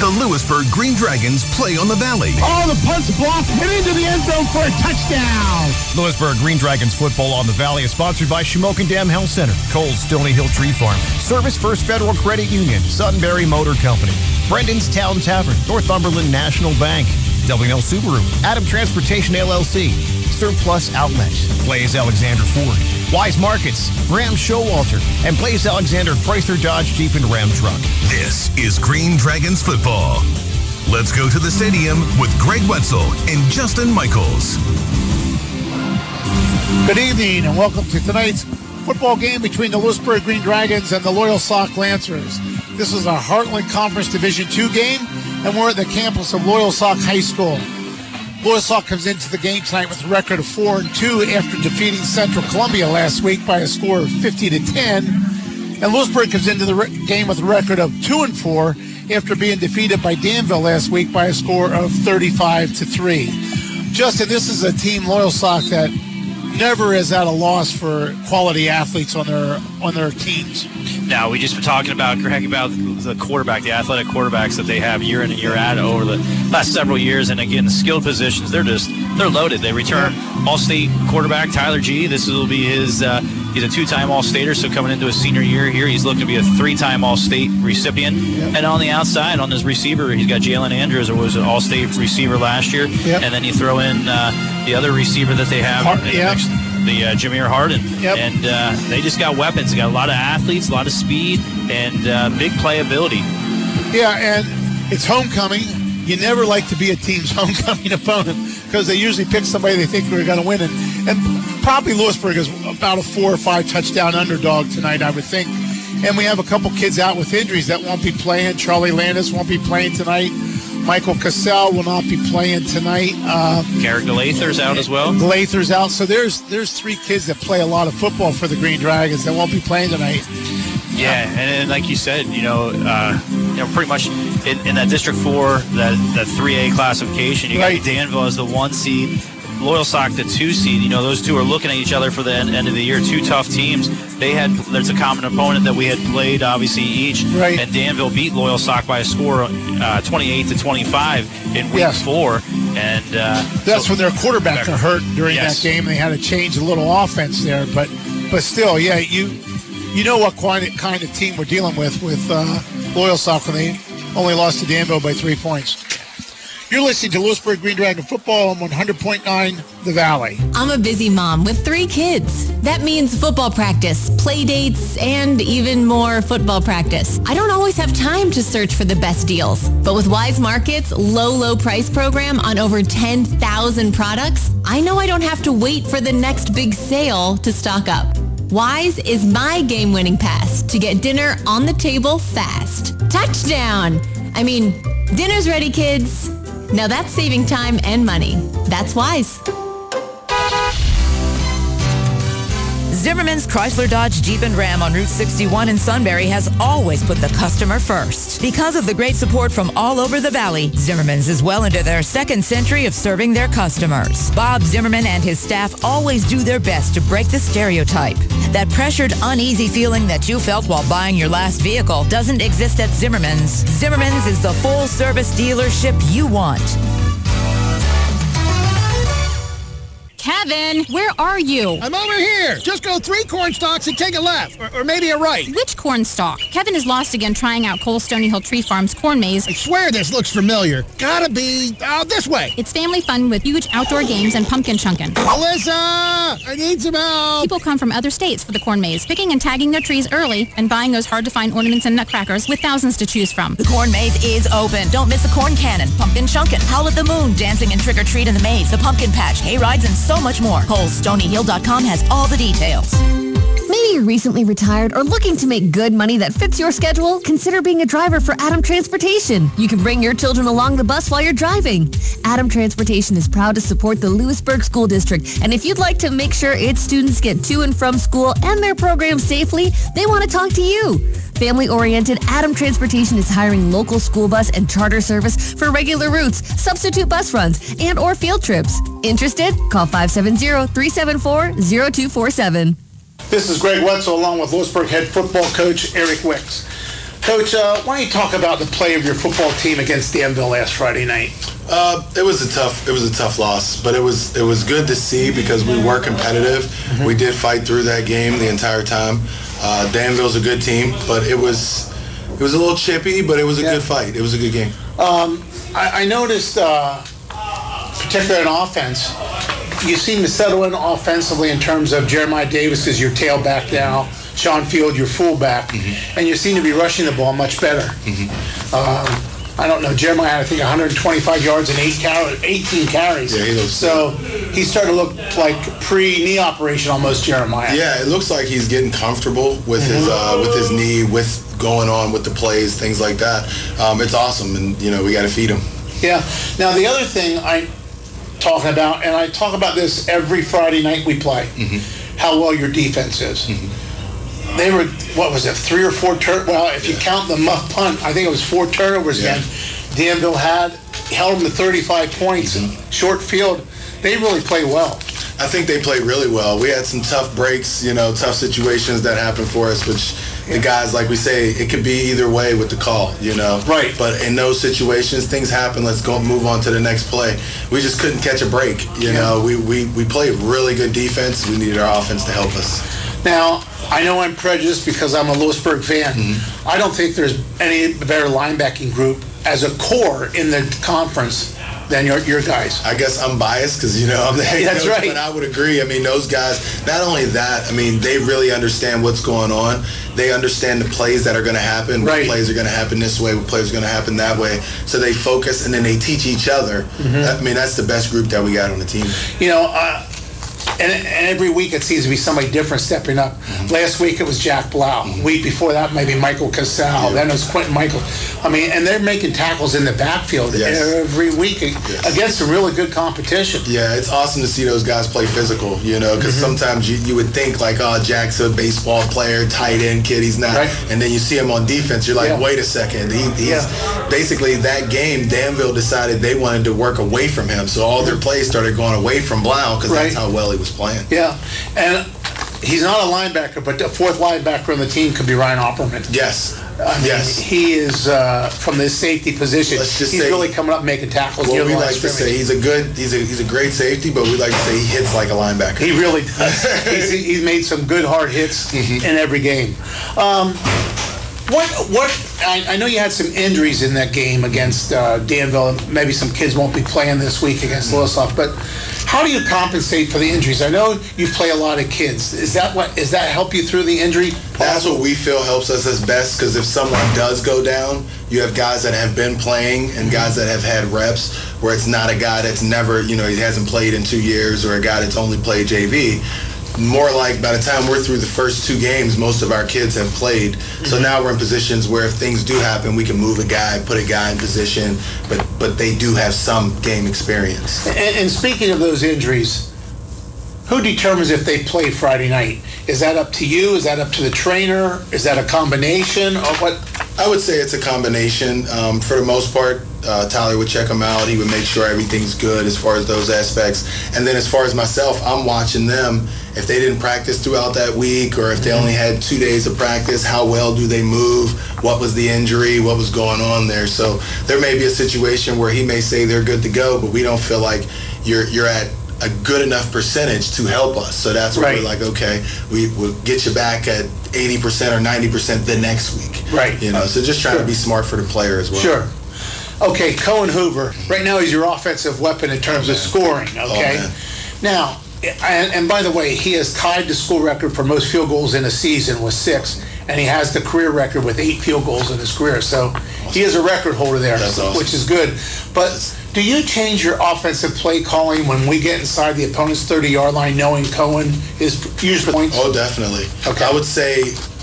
The Lewisburg Green Dragons play on the Valley. Oh, the punch blocked and into the end zone for a touchdown. Lewisburg Green Dragons football on the Valley is sponsored by Shamokin Dam Health Center, Coles Stony Hill Tree Farm, Service First Federal Credit Union, Sunbury Motor Company, Brendan's Town Tavern, Northumberland National Bank, WL Subaru, Adam Transportation LLC, Surplus Outlet, Blaze Alexander Ford, Weis Markets, Ram Showalter, and Blaze Alexander Chrysler Dodge Jeep and Ram Truck. This is Green Dragons football. Let's go to the stadium with Greg Wetzel and Justin Michaels. Good evening and welcome to tonight's football game between the Lewisburg Green Dragons and the Loyalsock Lancers. This is our Heartland Conference Division II game, and we're at the campus of Loyalsock High School. Sock comes into the game tonight with a record of 4 and 2 after defeating Central Columbia last week by a score of 50 to 10. And Lewisburg comes into the re- game with a record of 2 and 4 after being defeated by Danville last week by a score of 35 to 3. Justin, this is a team Loyalsock that never is at a loss for quality athletes on their on their teams. Now we just been talking about Greg about the quarterback, the athletic quarterbacks that they have year in and year out over the last several years, and again skilled positions they're just they're loaded. They return All-State quarterback Tyler G. This will be his. Uh, he's a two-time All-Stater, so coming into his senior year here, he's looking to be a three-time All-State recipient. Yep. And on the outside, on his receiver, he's got Jalen Andrews, who was an All-State receiver last year. Yep. And then you throw in uh, the other receiver that they have, uh, yeah. next- the uh, Jameer Harden. Yep. And uh, they just got weapons. They got a lot of athletes, a lot of speed, and uh, big playability. Yeah, and it's homecoming. You never like to be a team's homecoming opponent because they usually pick somebody they think they're going to win. And, and probably Lewisburg is about a four or five touchdown underdog tonight, I would think. And we have a couple kids out with injuries that won't be playing. Charlie Landis won't be playing tonight. Michael Cassell will not be playing tonight. Uh, Garrett Galather's out as well. Lather's out. So there's there's three kids that play a lot of football for the Green Dragons that won't be playing tonight. Yeah, and, and like you said, you know, uh, you know, pretty much in, in that District Four, that that three A classification, you Right. got Danville as the one seed, Loyalsock the two seed. You know, those two are looking at each other for the end, end of the year. Two tough teams. They had there's a common opponent that we had played obviously each, Right. and Danville beat Loyalsock by a score uh, 28 to 25 in week Yes. four, and uh, That's so- when their quarterback got hurt during Yes. that game. They had to change a little offense there, but but still, yeah, you you know what kind of, kind of team we're dealing with with uh, Loyalsock when they only lost to Danville by three points. You're listening to Lewisburg Green Dragon football on 100.9 The Valley. I'm a busy mom with three kids. That means football practice, play dates, and even more football practice. I don't always have time to search for the best deals. But with Weis Market's low, low price program on over 10,000 products, I know I don't have to wait for the next big sale to stock up. Wise is my game-winning pass to get dinner on the table fast. Touchdown! I mean, dinner's ready, kids. Now that's saving time and money. That's Weis. Zimmerman's Chrysler Dodge Jeep and Ram on Route 61 in Sunbury has always put the customer first. Because of the great support from all over the valley, Zimmerman's is well into their second century of serving their customers. Bob Zimmerman and his staff always do their best to break the stereotype. That pressured, uneasy feeling that you felt while buying your last vehicle doesn't exist at Zimmerman's. Zimmerman's is the full service dealership you want. Kevin, where are you? I'm over here. Just go three corn stalks and take a left, or, or maybe a right. Which corn stalk? Kevin is lost again trying out Cole Stony Hill Tree Farm's corn maze. I swear this looks familiar. Gotta be uh, this way. It's family fun with huge outdoor games and pumpkin chunkin'. Alyssa, I need some help. People come from other states for the corn maze, picking and tagging their trees early and buying those hard-to-find ornaments and nutcrackers with thousands to choose from. The corn maze is open. Don't miss the corn cannon, pumpkin chunkin', howl at the moon, dancing and trick or treat in the maze, the pumpkin patch, hay rides, and so much more. ColeStonyHill.com has all the details. Maybe you're recently retired or looking to make good money that fits your schedule. Consider being a driver for Adam Transportation. You can bring your children along the bus while you're driving. Adam Transportation is proud to support the Lewisburg School District. And if you'd like to make sure its students get to and from school and their programs safely, they want to talk to you. Family-oriented, Adam Transportation is hiring local school bus and charter service for regular routes, substitute bus runs, and or field trips. Interested? Call 570-374-0247. This is Greg Wetzel along with Lewisburg head football coach Eric Wicks. Coach, uh, why don't you talk about the play of your football team against Danville last Friday night? Uh, it was a tough it was a tough loss, but it was it was good to see because we were competitive. Mm-hmm. We did fight through that game the entire time. Uh, Danville's a good team, but it was it was a little chippy, but it was a yeah. good fight. It was a good game. Um, I, I, noticed, uh, particularly on offense, you seem to settle in offensively in terms of Jeremiah Davis is your tailback now. Sean Field, your fullback, mm-hmm. and you seem to be rushing the ball much better. Mm-hmm. Um, I don't know. Jeremiah had, I think, 125 yards and eight car- 18 carries. Yeah, he looks so he started to look like pre-knee operation almost. Jeremiah. Yeah, it looks like he's getting comfortable with mm-hmm. his uh, with his knee, with going on with the plays, things like that. Um, it's awesome, and you know we got to feed him. Yeah. Now the other thing I talking about, and I talk about this every Friday night we play, mm-hmm. how well your defense is. Mm-hmm they were what was it three or four turn well if you count the muff punt i think it was four turnovers yeah. again danville had held them to 35 points mm-hmm. short field they really play well i think they played really well we had some tough breaks you know tough situations that happened for us which yeah. the guys like we say it could be either way with the call you know right but in those situations things happen let's go move on to the next play we just couldn't catch a break you yeah. know we, we we played really good defense we needed our offense to help us now I know I'm prejudiced because I'm a Lewisburg fan. Mm-hmm. I don't think there's any better linebacking group as a core in the conference than your, your guys. I guess I'm biased because you know I'm the head That's coach, right. but I would agree. I mean, those guys. Not only that, I mean, they really understand what's going on. They understand the plays that are going to happen. What right. plays are going to happen this way. What plays are going to happen that way. So they focus and then they teach each other. Mm-hmm. I mean, that's the best group that we got on the team. You know. Uh, and, and, every week it seems to be somebody different stepping up. Mm-hmm. Last week it was Jack Blau. Mm-hmm. Week before that maybe Michael Cassell. Yeah. Then it was Quentin Michael. I mean, and they're making tackles in the backfield yes. every week yes. against some really good competition. Yeah, it's awesome to see those guys play physical. You know, because mm-hmm. sometimes you, you would think like, oh, Jack's a baseball player, tight end kid. He's not. Right. And then you see him on defense. You're like, yeah. wait a second. He, he's yeah. basically that game. Danville decided they wanted to work away from him, so all their plays started going away from Blau because right. that's how well he was playing. Yeah, and he's not a linebacker, but the fourth linebacker on the team could be Ryan Opperman. Yes. I mean, yes. he is uh, from the safety position. Let's just he's say, really coming up making tackles. Well, we like to say he's a good, he's a he's a great safety, but we like to say he hits like a linebacker. He really does. he's, he's made some good hard hits mm-hmm. in every game. Um, what what I, I, know you had some injuries in that game against uh, Danville. Maybe some kids won't be playing this week against Loyalsock, but how do you compensate for the injuries? I know you play a lot of kids. Is that what is that help you through the injury? That's what we feel helps us as best because if someone does go down, you have guys that have been playing and guys that have had reps where it's not a guy that's never, you know, he hasn't played in two years or a guy that's only played JV more like by the time we're through the first two games, most of our kids have played. So mm-hmm. now we're in positions where if things do happen, we can move a guy, put a guy in position, but but they do have some game experience. And, and speaking of those injuries, who determines if they play Friday night? Is that up to you? Is that up to the trainer? Is that a combination or what? I would say it's a combination. Um, for the most part, uh, Tyler would check them out. He would make sure everything's good as far as those aspects. And then as far as myself, I'm watching them. If they didn't practice throughout that week or if they only had two days of practice, how well do they move? What was the injury? What was going on there? So there may be a situation where he may say they're good to go, but we don't feel like you're you're at a good enough percentage to help us. So that's where right. we're like, okay, we will get you back at 80% or 90% the next week. Right. You know, so just trying sure. to be smart for the player as well. Sure. Okay, Cohen Hoover. Right now, he's your offensive weapon in terms oh, of scoring. Okay. Oh, now, and, and, by the way, he has tied the school record for most field goals in a season with six, and he has the career record with eight field goals in his career. So he is a record holder there, awesome. which is good. But do you change your offensive play calling when we get inside the opponent's 30-yard line, knowing Cohen is usually points? Oh, definitely. Okay. I would say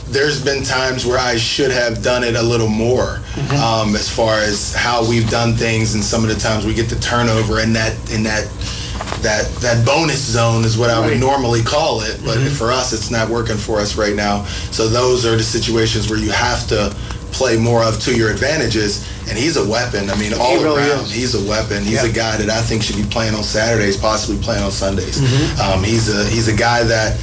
there's been times where I should have done it a little more mm-hmm. um, as far as how we've done things, and some of the times we get the turnover in that in that that that bonus zone is what I would normally call it, but mm-hmm. for us, it's not working for us right now. So those are the situations where you have to play more of to your advantages. And he's a weapon. I mean, all he really around, is. he's a weapon. He's a guy that I think should be playing on Saturdays, possibly playing on Sundays. Mm-hmm. Um, he's a he's a guy that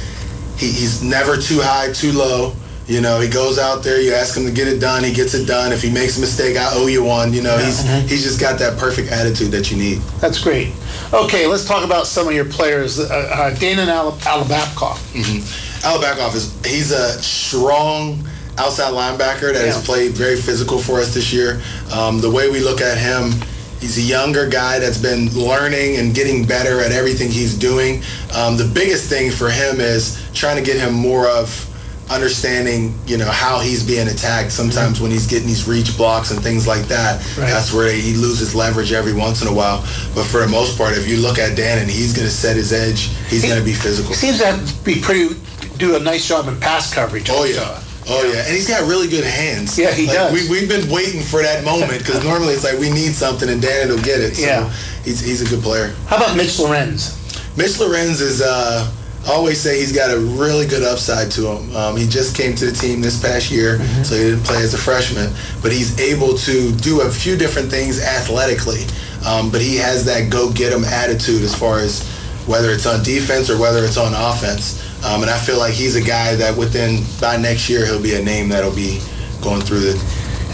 he, he's never too high, too low You know, he goes out there. You ask him to get it done. He gets it done. If he makes a mistake, I owe you one. You know, he's he's just got that perfect attitude that you need. That's great. Okay, let's talk about some of your players. Uh, uh, Alabapkoff. Mm-hmm. Is he's a strong outside linebacker that has played very physical for us this year. Um, the way we look at him, he's a younger guy that's been learning and getting better at everything he's doing. Um, the biggest thing for him is trying to get him more of understanding, you know, how he's being attacked. Sometimes when he's getting these reach blocks and things like that, Right. that's where he loses leverage every once in a while. But for the most part, if you look at Dan and he's going to set his edge, he's going to be physical. Seems to be pretty, do a nice job in pass coverage. Oh yeah. Oh yeah, and he's got really good hands. Yeah, he Like, does. We, we've been waiting for that moment because normally it's like we need something and Dan will get it. So Yeah. he's, he's a good player. How about Mitch Lorenz? Mitch Lorenz is, uh, always say he's got a really good upside to him. Um, he just came to the team this past year, Mm-hmm. so he didn't play as a freshman, but he's able to do a few different things athletically. Um, but he has that go get 'em attitude as far as whether it's on defense or whether it's on offense. Um, and I feel like he's a guy that within by next year he'll be a name that'll be going through the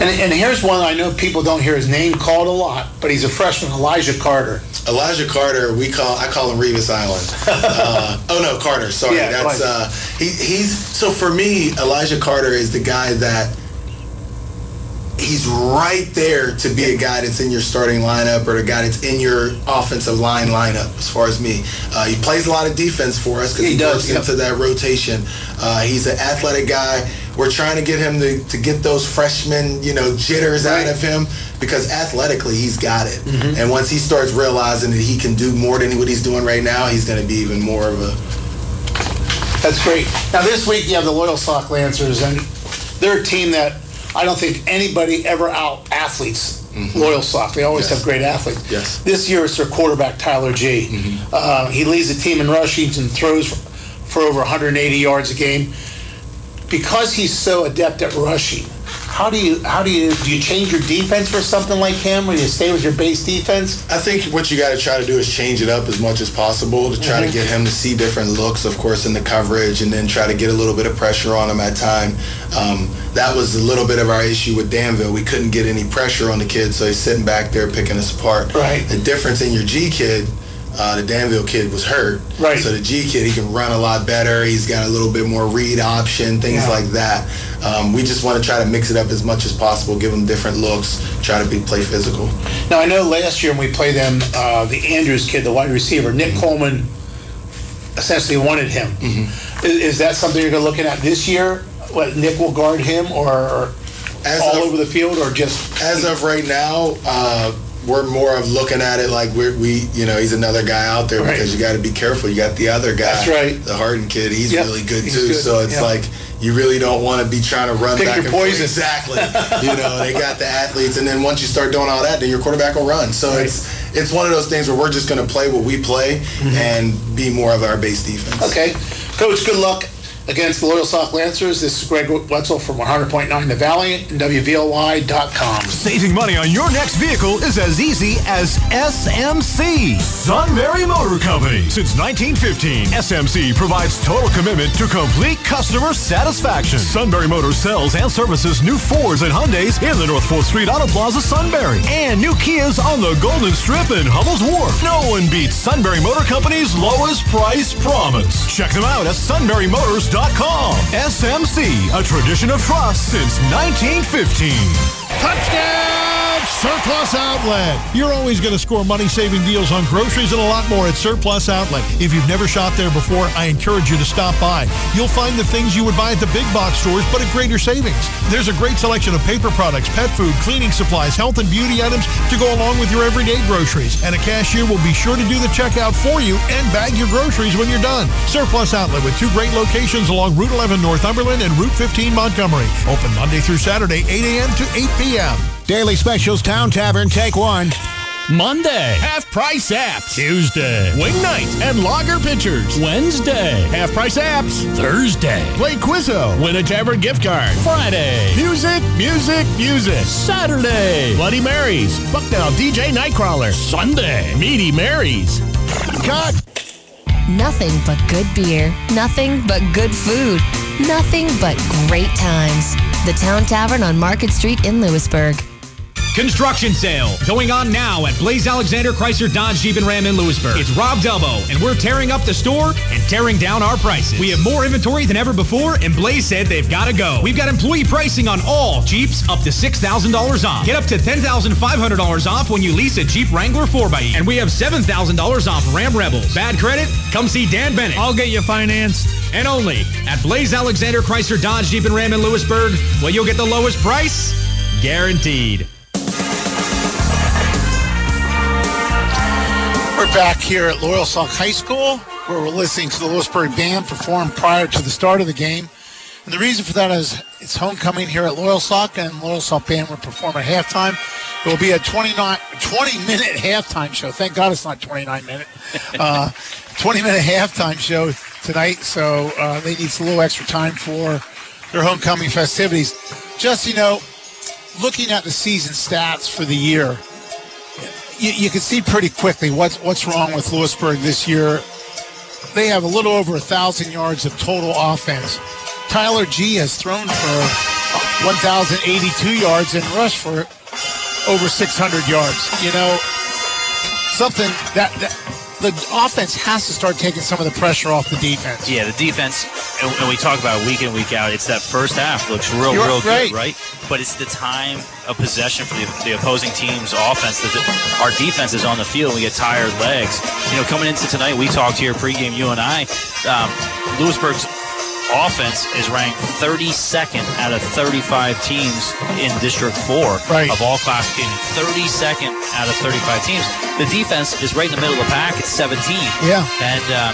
And, and here's one I know people don't hear his name called a lot, but he's a freshman, Elijah Carter. Elijah Carter, we call I call him Revis Island. Uh, oh no, Carter. Sorry, Yeah, that's uh, he, he's so for me. Elijah Carter is the guy that he's right there to be a guy that's in your starting lineup or the guy that's in your offensive line lineup. As far as me, uh, he plays a lot of defense for us because He he, does, works yep. into that rotation. Uh, he's an athletic guy. We're trying to get him to, to get those freshman, you know, jitters Right. out of him because athletically he's got it. Mhm. And once he starts realizing that he can do more than what he's doing right now, he's going to be even more of a. That's great. Now this week you have the Loyalsock Lancers, and they're a team that I don't think anybody ever out athletes Loyalsock. They always Yes. have great athletes. Yes. This year it's their quarterback Tyler G. Uh, he leads the team in rushing and throws for over 180 yards a game. Because he's so adept at rushing, how do you how do you do you change your defense for something like him, or do you stay with your base defense? I think what you got to try to do is change it up as much as possible to try Mhm. to get him to see different looks, of course, in the coverage, and then try to get a little bit of pressure on him at time. Um, that was a little bit of our issue with Danville. We couldn't get any pressure on the kid, so he's sitting back there picking us apart. Right. The difference in your G kid. Uh, the Danville kid was hurt. Right. So the G kid, he can run a lot better. He's got a little bit more read option, things Yeah. like that. Um, we just want to try to mix it up as much as possible, give him different looks, try to be play physical. Now I know last year when we played them, uh, the Andrews kid, the wide receiver, Nick Coleman, essentially wanted him. Is, is that something you're going to looking at this year? What Nick will guard him, or As all of- over the field, or just As of right now, uh, we're more of looking at it like we're, we, you know, he's another guy out there Right. because you got to be careful. You got the other guy, That's right. the Harden kid. He's Yep, really good he's too. good, So it's yeah. like you really don't want to be trying to run Pick back your and forth. Exactly. you know, they got the athletes, and then once you start doing all that, then your quarterback will run. So Right. it's it's one of those things where we're just going to play what we play Mm-hmm. and be more of our base defense. okay, Coach? Good luck against the Loyalsock Lancers. This is Greg Wetzel from 100.9 The Valley and WVLY.com. Saving money on your next vehicle is as easy as SMC, Sunbury Motor Company. Since 1915, SMC provides total commitment to complete customer satisfaction. Sunbury Motors sells and services new Fords and Hyundais in the North 4th Street Auto Plaza, Sunbury, and new Kias on the Golden Strip in Hummel's Wharf. No one beats Sunbury Motor Company's lowest price promise. Check them out at sunburymotors.com. SMC, a tradition of trust since 1915. Touchdown! Surplus Outlet. You're always going to score money saving deals on groceries and a lot more at Surplus Outlet. If you've never shopped there before, I encourage you to stop by. You'll find the things you would buy at the big box stores, but at greater savings. There's a great selection of paper products, pet food, cleaning supplies, health and beauty items to go along with your everyday groceries. And a cashier will be sure to do the checkout for you and bag your groceries when you're done. Surplus Outlet with two great locations along Route 11 Northumberland and Route 15 Montgomery. Open Monday through Saturday, 8 a.m. to 8 p.m. Daily Specials Town Tavern, take one. Monday, half price apps. Tuesday, wing night and lager pitchers. Wednesday, half price apps. Thursday, play Quizzo, win a tavern gift card. Friday, music, music, music. Saturday, Bloody Marys, Bucknell DJ Nightcrawler. Sunday, Meaty Marys. Cut! Nothing but good beer, nothing but good food, nothing but great times. The Town Tavern on Market Street in Lewisburg. Construction sale going on now at Blaze Alexander Chrysler Dodge Jeep and Ram in Lewisburg. It's Rob Delbo, and we're tearing up the store and tearing down our prices. We have more inventory than ever before, and Blaze said they've got to go. We've got employee pricing on all Jeeps up to $6,000 off. Get up to $10,500 off when you lease a Jeep Wrangler 4xE. And we have $7,000 off Ram Rebels. Bad credit? Come see Dan Bennett. I'll get you financed. And only at Blaze Alexander Chrysler Dodge Jeep and Ram in Lewisburg, where you'll get the lowest price guaranteed. We're back here at Loyalsock High School where we're listening to the Lewisburg Band perform prior to the start of the game. And the reason for that is it's homecoming here at Loyalsock, and Loyalsock Band will perform at halftime. It will be a 29, 20 minute halftime show. Thank God it's not 29 minute. Uh, 20 minute halftime show tonight, so uh, they need a little extra time for their homecoming festivities. Just, you know, looking at the season stats for the year, you, you can see pretty quickly what's what's wrong with Lewisburg this year. They have a little over a thousand yards of total offense. Tyler G has thrown for 1,082 yards and rushed for over 600 yards. You know, something that, that the offense has to start taking some of the pressure off the defense. Yeah, the defense, and and we talk about week in, week out, it's that first half looks real, You're real right. good, right? But it's the time of possession for the, the opposing team's offense. That our defense is on the field. We get tired legs. You know, coming into tonight, we talked here pregame, you and I. Um, Lewisburg's offense is ranked 32nd out of 35 teams in District 4 of all classifications. 32nd out of 35 teams. The defense is right in the middle of the pack at 17. Yeah. And, uh,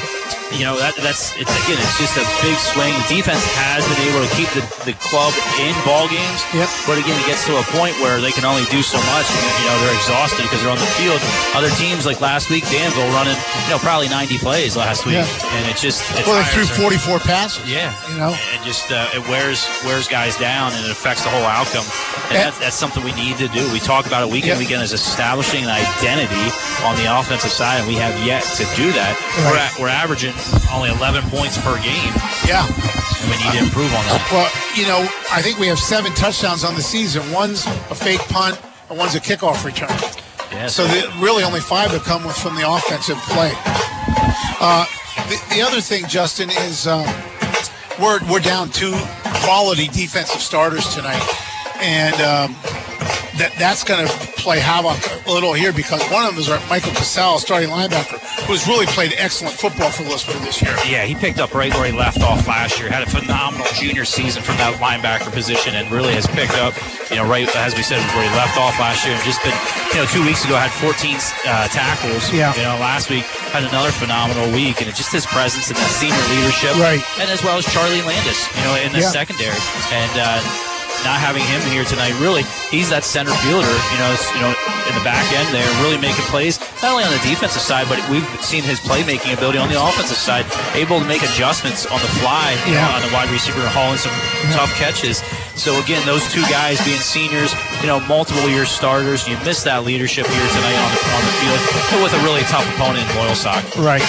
you know, that, that's, it's again, it's just a big swing. Defense has been able to keep the, the club in ball games. Yep. But again, it gets to a point where they can only do so much. You know, they're exhausted because they're on the field. Other teams, like last week, Danville running, you know, probably 90 plays last week. Yeah. And it's just, it's Well, they threw 44 passes. Yeah, You know? and just uh, it wears wears guys down and it affects the whole outcome. And that's, that's something we need to do. We talk about it week in Yeah. weekend as establishing an identity on the offensive side, and we have yet to do that. We're, Right. we're averaging only 11 points per game. Yeah. And we need to improve on that. Well, you know, I think we have seven touchdowns on the season. One's a fake punt, and one's a kickoff return. Yeah. So the, really, only five have come from the offensive play. Uh, the, the other thing, Justin, is um, we're we're down two quality defensive starters tonight, and um, that that's going to play havoc a little here because one of them is our Michael Cassell, starting linebacker, who's really played excellent football for Lewisburg this year. Yeah, he picked up right where he left off last year. Had a phenomenal junior season from that linebacker position, and really has picked up, you know, right as we said where he left off last year. And just been, you know, two weeks ago had 14 uh, tackles. Yeah. You know, last week had another phenomenal week, and it's just his presence and that senior leadership, Right. And as well as Charlie Landis, you know, in the Yeah. secondary, and. Uh, not having him here tonight, really, he's that center fielder. You know, you know, in the back end there, really making plays. Not only on the defensive side, but we've seen his playmaking ability on the offensive side, able to make adjustments on the fly you know, on the wide receiver, hauling some tough catches. So again, those two guys being seniors, you know, multiple year starters, you miss that leadership here tonight on the on the field with a really tough opponent in Loyalsock. Right.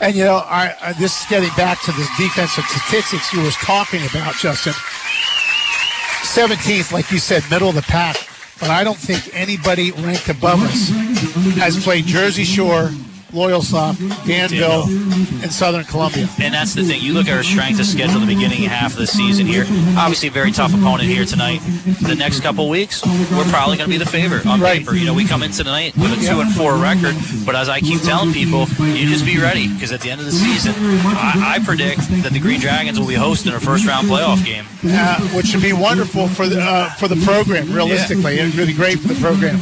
And you know, I, I this is getting back to the defensive statistics you was talking about, Justin. 17th, like you said, middle of the pack. But I don't think anybody ranked above us has played Jersey Shore, Loyalsock, Danville, and Southern Columbia. And that's the thing. You look at our strength of schedule the beginning half of the season here. Obviously, a very tough opponent here tonight. The next couple weeks, we're probably going to be the favorite on paper. You know, we come into tonight with a two and four record, but as I keep telling people, you just be ready because at the end of the season, I, I predict that the Green Dragons will be hosting a first round playoff game. uh, which would be wonderful for the uh, for the program. Realistically, it would be great for the program.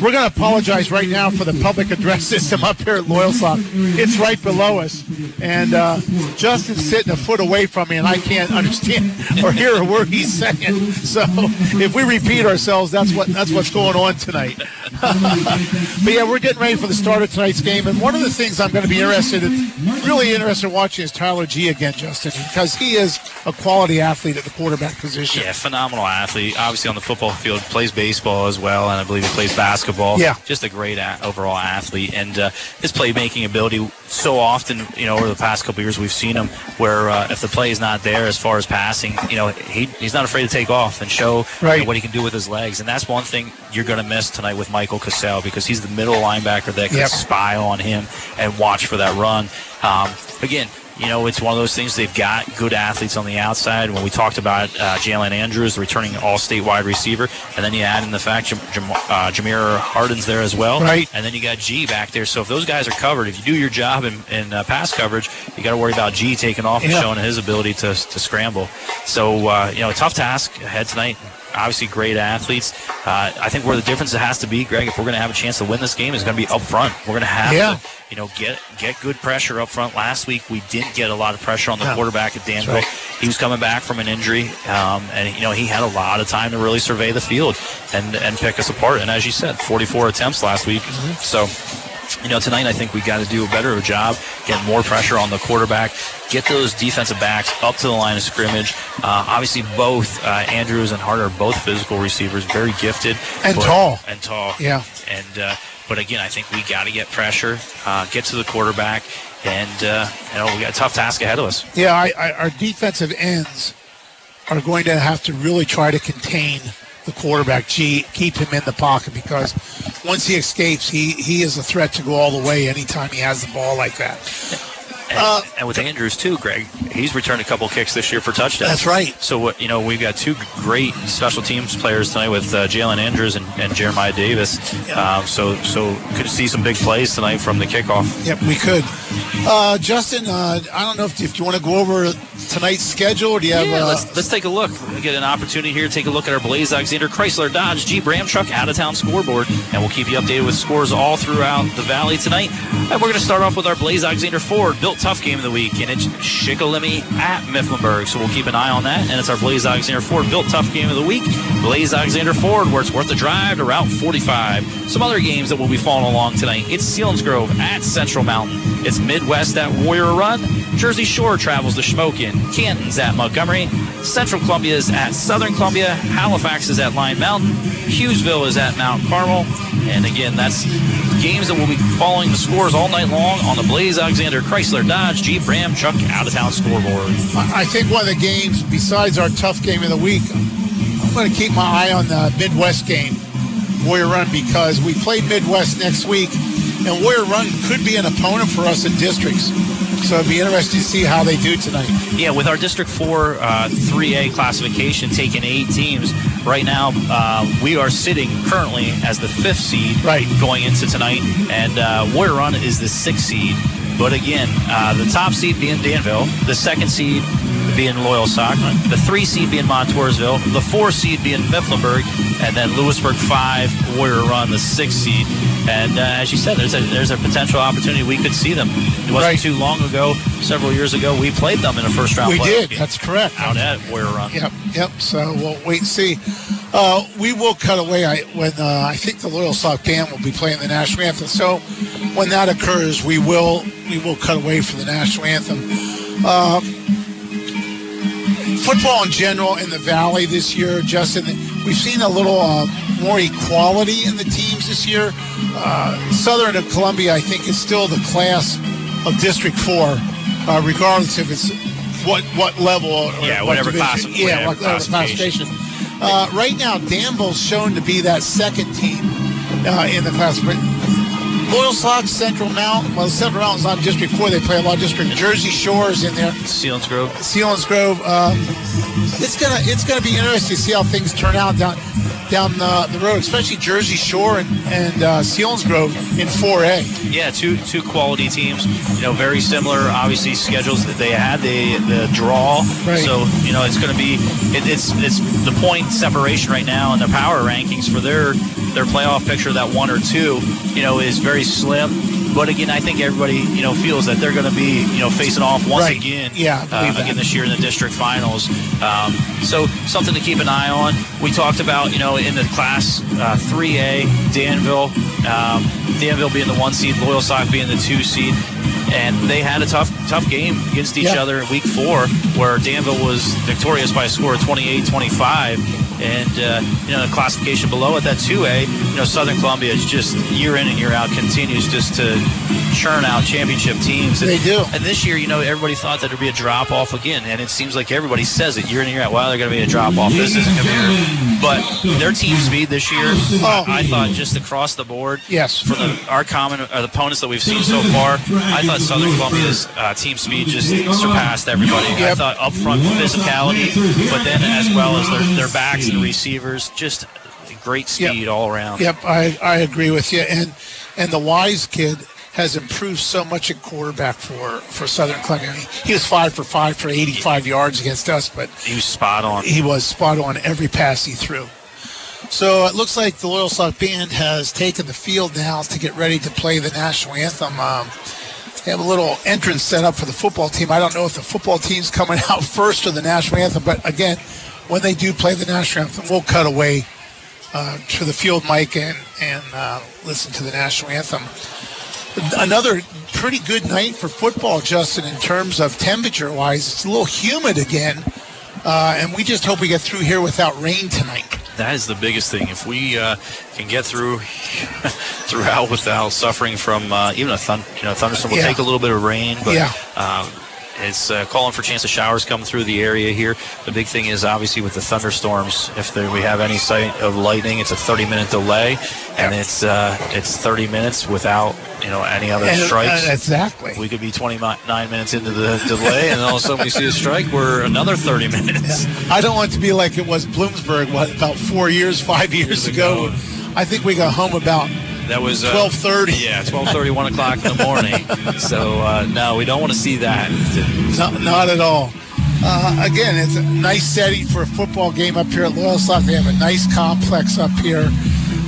We're going to apologize right now for the public address system up here at Loyalsock. It's right below us, and uh, Justin's sitting a foot away from me, and I can't understand or hear a word he's saying. So if we repeat ourselves, that's what that's what's going on tonight. but yeah, we're getting ready for the start of tonight's game, and one of the things I'm going to be interested in, really interested in watching, is Tyler G again, Justin, because he is a quality athlete at the quarterback position. Yeah, phenomenal athlete. Obviously on the football field, plays baseball as well, and I believe he plays basketball. Yeah. just a great a- overall athlete. And uh, his playmaking ability. So often, you know, over the past couple years, we've seen him where uh, if the play is not there as far as passing, you know, he, he's not afraid to take off and show Right. you know, what he can do with his legs. And that's one thing you're going to miss tonight with Michael Cassell because he's the middle linebacker that can Yep. spy on him and watch for that run. Um, again, you know, it's one of those things. They've got good athletes on the outside. When we talked about uh, Jalen Andrews, the returning all-state wide receiver, and then you add in the fact Jam- Jam- uh, Jameer Harden's there as well, Right. And then you got G back there. So if those guys are covered, if you do your job in, in uh, pass coverage, you got to worry about G taking off and showing his ability to, to scramble. So uh, you know, a tough task ahead tonight. Obviously, great athletes. Uh, I think where the difference has to be, Greg, if we're going to have a chance to win this game, is going to be up front. We're going to have Yeah. to, you know, get get good pressure up front. Last week we didn't get a lot of pressure on the No. quarterback at Danville. right. He was coming back from an injury, um, and you know he had a lot of time to really survey the field and and pick us apart. And as you said, 44 attempts last week. So you know, tonight I think we got to do a better job, get more pressure on the quarterback, get those defensive backs up to the line of scrimmage. Uh, obviously, both uh, Andrews and Hart are both physical receivers, very gifted And but- tall. and tall. Yeah. And uh, but again, I think we got to get pressure, uh, get to the quarterback, and uh, you know we got a tough task ahead of us. Yeah, I, I, our defensive ends are going to have to really try to contain the quarterback, G, keep him in the pocket because once he escapes, he, he is a threat to go all the way anytime he has the ball like that. And, Uh, and with Andrews too, Greg, he's returned a couple kicks this year for touchdowns. That's right. So what you know, we've got two great special teams players tonight with uh, Jalen Andrews and, and Jeremiah Davis. Um, so so could see some big plays tonight from the kickoff. Yep, we could. Uh, Justin, uh, I don't know if, if you want to go over tonight's schedule or do you have Yeah, uh, let's let's take a look. We get an opportunity here. to Take a look at our Blaze Alexander Chrysler Dodge Jeep Ram truck out of town scoreboard, and we'll keep you updated with scores all throughout the valley tonight. And we're going to start off with our Blaze Alexander Ford Built Tough game of the week, and it's Shikellamy at Mifflinburg. So we'll keep an eye on that. And it's our Blaze Alexander Ford Built Tough game of the week. Blaze Alexander Ford, where it's worth the drive to Route 45. Some other games that will be following along tonight. It's Selinsgrove at Central Mountain. It's Midd-West at Warrior Run. Jersey Shore travels to Shamokin. Canton's at Montgomery. Central Columbia is at Southern Columbia. Halifax is at Line Mountain. Hughesville is at Mount Carmel. And again, that's games that will be following the scores all night long on the Blaze Alexander Chrysler Dodge Jeep Ram Truck out of town scoreboard. I think one of the games, besides our tough game of the week, I'm going to keep my eye on the Midd-West game, Warrior Run, because we play Midd-West next week, and Warrior Run could be an opponent for us in districts. So it'd be interesting to see how they do tonight. Yeah, with our District 4 uh, 3A classification taking eight teams, right now uh, we are sitting currently as the fifth seed Right. going into tonight, and uh, Warrior Run is the sixth seed. But again, uh, the top seed being Danville, the second seed being Loyalsock, the three seed being Montoursville, the four seed being Mifflinburg, and then Lewisburg five, Warrior Run the sixth seed. And uh, as you said, there's a there's a potential opportunity we could see them. It wasn't Right. too long ago, several years ago, we played them in a first round. We did. game That's correct. out at Warrior Run. Yep, yep. So we'll wait and see. Uh, we will cut away I, when uh, I think the Loyalsock band will be playing the national anthem. So when that occurs, we will we will cut away for the national anthem. Uh, football in general in the Valley this year, Justin, we've seen a little uh, more equality in the teams this year. Uh, Southern and Columbia, I think, is still the class of District Four, uh, regardless if it's what what level or Yeah, what whatever classi- yeah, whatever whatever classification. classification. Uh, right now, Danville's shown to be that second team uh, in the class. But Loyalsock, Central Mountain. Well, Central Mountain's not just before They play a lot of District. Jersey Shores in there. Selinsgrove. Sealands Grove. Um, it's gonna it's gonna be interesting to see how things turn out down down the, the road, especially Jersey Shore and and uh, Grove in 4A. Yeah, two two quality teams. You know, very similar. Obviously, schedules that they had the the draw. Right. So you know, it's going to be it, it's it's the point separation right now and the power rankings for their their playoff picture. That one or two, you know, is very slim. But again, I think everybody you know feels that they're going to be you know facing off once Right. again. Yeah, uh, again this year in the district finals. Um, so something to keep an eye on. We talked about you know in the class uh, 3A, Danville. Um, Danville being the one seed, Loyalsock being the two seed, and they had a tough, tough game against each Yeah. other in week four, where Danville was victorious by a score of 28-25. And uh, you know, the classification below it, that 2A, you know, Southern Columbia is just year in and year out continues just to churn out championship teams. And, They do. And this year, you know, everybody thought that there'd be a drop off again, and it seems like everybody says it year in and year out. Well, they're going to be a drop off. This isn't going to be. But their team speed this year, Oh. I thought just across the board. Yes. For the our common uh, the opponents that we've seen so far, I thought Southern Columbia's uh, team speed just surpassed everybody. I Yep. thought upfront physicality, but then as well as their, their backs and receivers, just great speed all around. Yep, I, I agree with you. And and the wise kid has improved so much at quarterback for, for Southern mean, he was five for five for 85 yards against us, but He was spot on. he was spot on every pass he threw. So it looks like the Loyalsock Band has taken the field now to get ready to play the national anthem. Um, they have a little entrance set up for the football team. I don't know if the football team's coming out first or the national anthem, but again, when they do play the national anthem, we'll cut away uh, to the field mic and, and uh, listen to the national anthem. Another pretty good night for football, Justin, in terms of temperature wise. It's a little humid again, uh, and we just hope we get through here without rain tonight. That is the biggest thing. If we uh, can get through throughout without suffering from uh, even a thun- you know thunderstorm, will Yeah. take a little bit of rain, but Yeah. It's uh, calling for chance of showers come through the area here. The big thing is obviously with the thunderstorms. If there, we have any sight of lightning, it's a 30 minute delay, and it's uh, it's 30 minutes without you know any other And- strikes. uh, exactly. We could be 29 minutes into the delay, and all of a sudden we see a strike. We're another 30 minutes. I don't want it to be like it was Bloomsburg, what, about four years, five years ago. I think we got home about That was uh, 12:30. Yeah, 12:30, 1 o'clock in the morning. so uh, no, we don't want to see that. No, not at all. Uh, again, it's a nice setting for a football game up here at Loyalsock. They have a nice complex up here,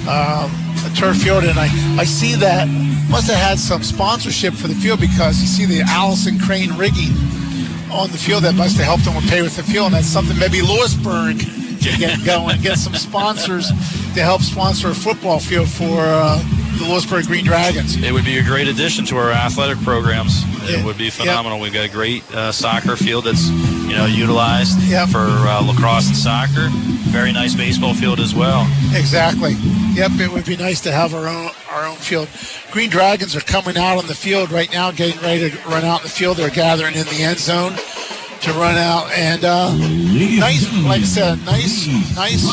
um, a turf field, and I, I see that must have had some sponsorship for the field because you see the Allison Crane rigging on the field that must have helped them with pay with the field, and that's something maybe Lewisburg can get going, get some sponsors to help sponsor a football field for uh, the Lewisburg Green Dragons. It would be a great addition to our athletic programs. It would be phenomenal. We've got a great uh, soccer field that's you know utilized for uh, lacrosse and soccer. Very nice baseball field as well. Exactly. Yep, it would be nice to have our own our own field. Green Dragons are coming out on the field right now, getting ready to run out in the field. They're gathering in the end zone to run out, and uh, nice, like I said, nice, nice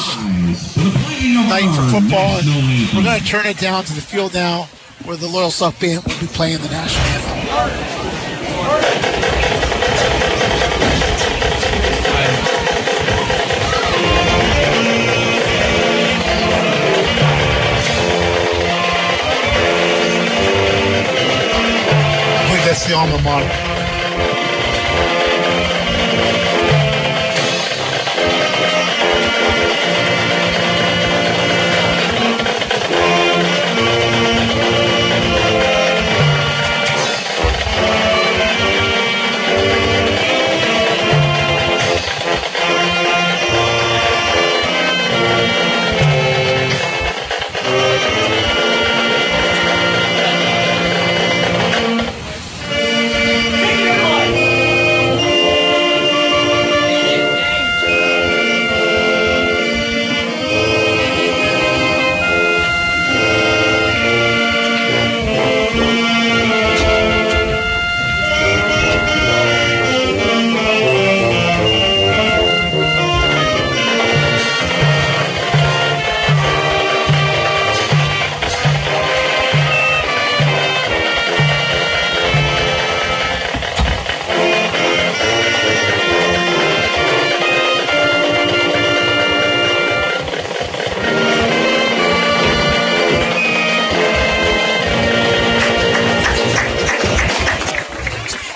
night for football. And we're going to turn it down to the field now, where the Loyalsock Band will be playing the national anthem. That's the alma mater.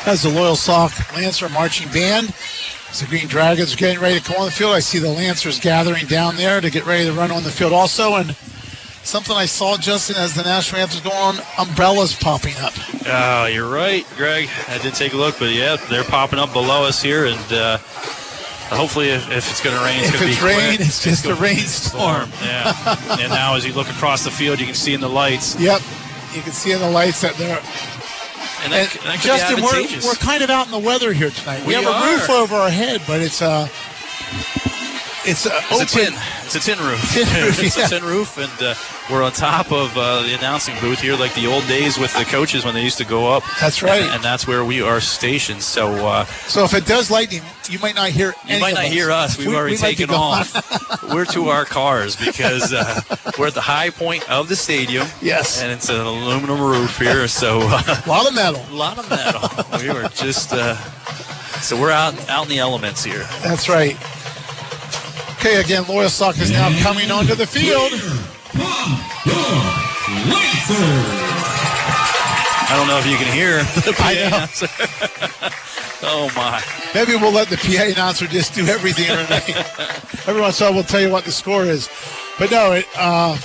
As the Loyalsock Lancer marching band, as the Green Dragons are getting ready to come on the field, I see the Lancers gathering down there to get ready to run on the field also. And something I saw, Justin, as the national anthem's going on, umbrellas popping up. Oh, you're right, Greg. I did take a look, but yeah, they're popping up below us here, and uh, hopefully, if, if it's going to rain, it's going to be it's be rain, quick. it's just a rainstorm. Yeah. and now, as you look across the field, you can see in the lights. Yep. You can see in the lights that they're. And that, that could Justin, we're, we're kind of out in the weather here tonight. We, We have a roof over our head, but it's uh, It's a, It's a tin. It's a tin roof. Tin roof, it's yeah. a tin roof, and uh, we're on top of uh, the announcing booth here, like the old days with the coaches when they used to go up. That's right. And, and that's where we are stationed. So uh, So if it does lightning, you might not hear. you might not us. hear us. We've We- already we taken off. we're to our cars because uh, we're at the high point of the stadium. Yes. And it's an aluminum roof here, so uh, A lot of metal. a lot of metal. we were just. Uh, so we're out out in the elements here. That's right. Okay, again, Loyalsock is now coming onto the field. I don't know if you can hear the PA announcer. oh my! Maybe we'll let the PA announcer just do everything tonight. Every once in a while, we'll tell you what the score is. But no, it, uh,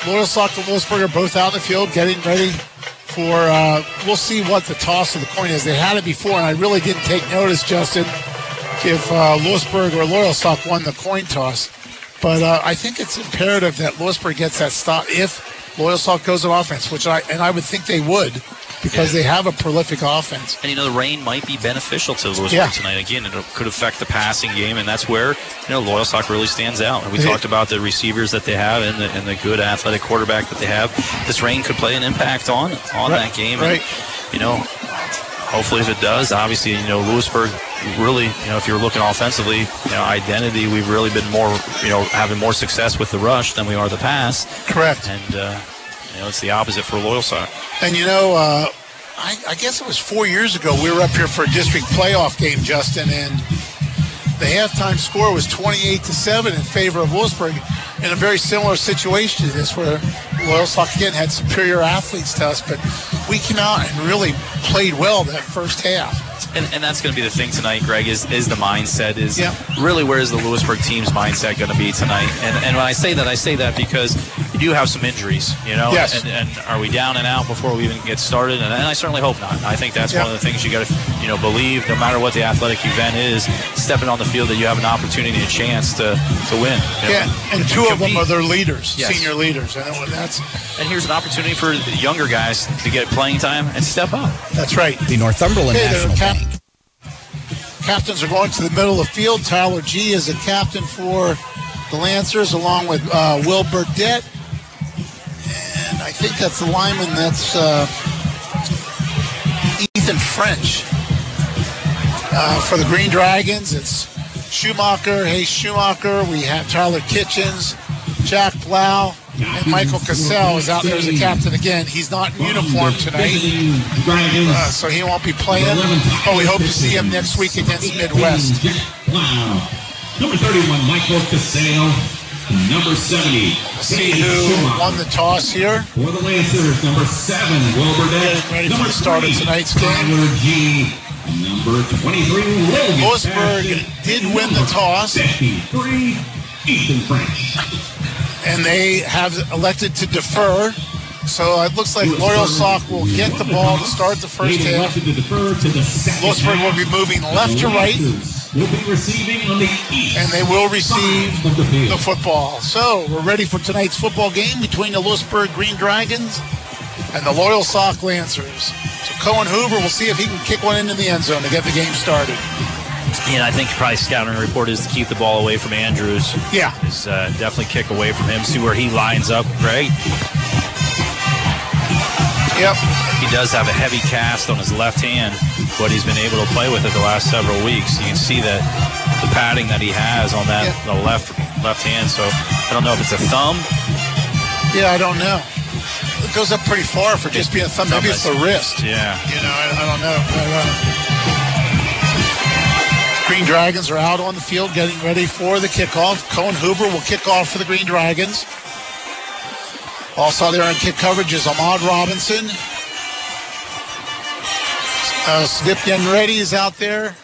Loyalsock and Lewisburg are both out in the field getting ready for. Uh, we'll see what the toss of the coin is. They had it before, and I really didn't take notice, Justin, if uh, Lewisburg or Loyalsock won the coin toss. But uh, I think it's imperative that Lewisburg gets that stop if Loyalsock goes on offense, which I and I would think they would because they have a prolific offense. And you know the rain might be beneficial to Lewisburg Yeah. tonight. Again, it could affect the passing game, and that's where you know Loyalsock really stands out. And we Yeah. talked about the receivers that they have and the, and the good athletic quarterback that they have. This rain could play an impact on on Right, that game. right. And, you know, hopefully if it does, obviously you know Lewisburg really you know if you're looking offensively, you know identity, we've really been more you know having more success with the rush than we are the pass. Correct. And uh, you know it's the opposite for Loyalsock. And you know, uh, I, I guess it was four years ago we were up here for a district playoff game, Justin, and the halftime score was 28 to seven in favor of Lewisburg in a very similar situation to this, where Loyalsock again had superior athletes to us, but we came out and really played well that first half. And, and that's going to be the thing tonight, Greg. Is is the mindset? Is Yeah. really where is the Lewisburg team's mindset going to be tonight? And and when I say that, I say that because you do have some injuries, you know. Yes. And, and are we down and out before we even get started? And, and I certainly hope not. I think that's Yeah. one of the things you got to you know believe, no matter what the athletic event is, stepping on the field that you have an opportunity, a chance to to win. you know, Yeah, and two of them are their leaders, Yes. senior leaders, and that's And here's an opportunity for the younger guys to get playing time and step up. that's right. The Northumberland Okay, the National cap- Bank. Captains are going to the middle of the field. Tyler G is a captain for the Lancers, along with uh, Will Burdett. And I think that's the lineman that's uh, Ethan French. Uh, for the Green Dragons, it's Schumacher, Hey Schumacher. We have Tyler Kitchens, Jack Blau, and Michael Cassell is out there as a captain again. He's not in uniform tonight. Uh, so he won't be playing. But we hope to see him next week against Midd-West. Wow. Number 31, Michael Cassell. Number 70, See who won the toss here. For the Lancers, number 7, Will Burdett. Ready for Number the start of tonight's game. Number 23, Logan. Lewisburg Bass. did win the toss. 53, French. and they have elected to defer. So it looks like Loyalsock will get the ball to start the first half. elected to defer to the Lewisburg will be moving left to right, Will be receiving on the east and they will receive the the football. So we're ready for tonight's football game between the Lewisburg Green Dragons and the Loyalsock Lancers. So Cohen Hoover will see if he can kick one into the end zone to get the game started. Yeah, I think probably scouting report is to keep the ball away from Andrews. Yeah. Is uh, definitely kick away from him, see where he lines up. Greg, Yep. he does have a heavy cast on his left hand, but he's been able to play with it the last several weeks. You can see that the padding that he has on that the left left hand. So I don't know if it's a thumb. Yeah, I don't know. It goes up pretty far for just being a thumb. Maybe it's the wrist. Yeah. You know, I, I don't know. But, uh, Green Dragons are out on the field getting ready for the kickoff. Cohen Hoover will kick off for the Green Dragons. Also there in kick coverage is Ahmad Robinson. Uh, Snip Reddy is out there.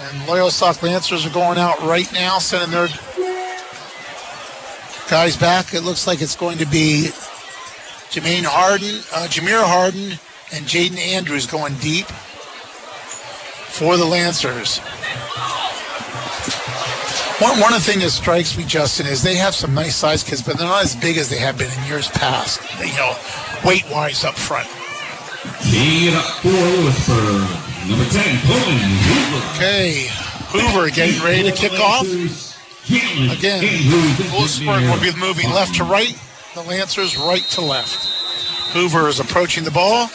And Loyalsock Lancers are going out right now, sending their guys back. It looks like it's going to be Jermaine Harden, uh, Jameer Harden, and Jaden Andrews going deep for the Lancers. One, one of the things that strikes me, Justin, is they have some nice size kids, but they're not as big as they have been in years past. You know, weight wise up front. Lead up for Lewisburg. Number 10, Cohen Hoover. Okay. Hoover getting ready to kick off. Again, Lewisburg will be moving left to right. The Lancers right to left. Hoover is approaching the ball.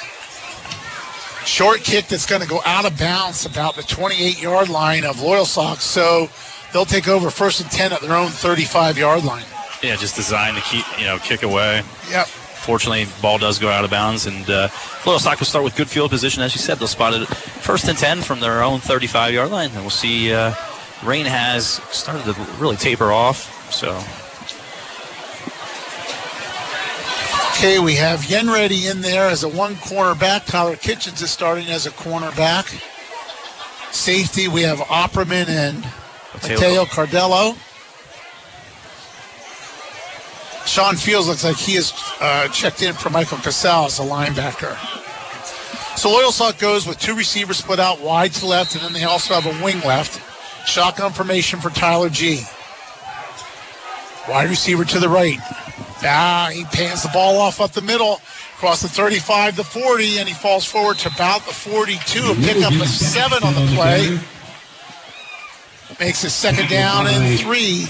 Short kick that's going to go out of bounds about the 28 yard line of Loyalsock. So they'll take over first and 10 at their own 35 yard line. Yeah, just designed to keep, you know, kick away. Yep. Fortunately, ball does go out of bounds, and uh, will start with good field position. As you said, they'll spot it first and 10 from their own 35 yard line, and we'll see. Uh, rain has started to really taper off, so Okay, we have Yenready in there as a one cornerback. Tyler Kitchens is starting as a cornerback. Safety, we have Opperman and Mateo- Cardello. Sean Fields looks like he is uh, checked in for Michael Cassell as a linebacker. So Loyalsock goes with two receivers split out wide to left, and then they also have a wing left. Shotgun formation for Tyler G. Wide receiver to the right. Ah, he pans the ball off up the middle, across the 35 to 40, and he falls forward to about the 42. A pickup of seven on the play. Makes it second down and three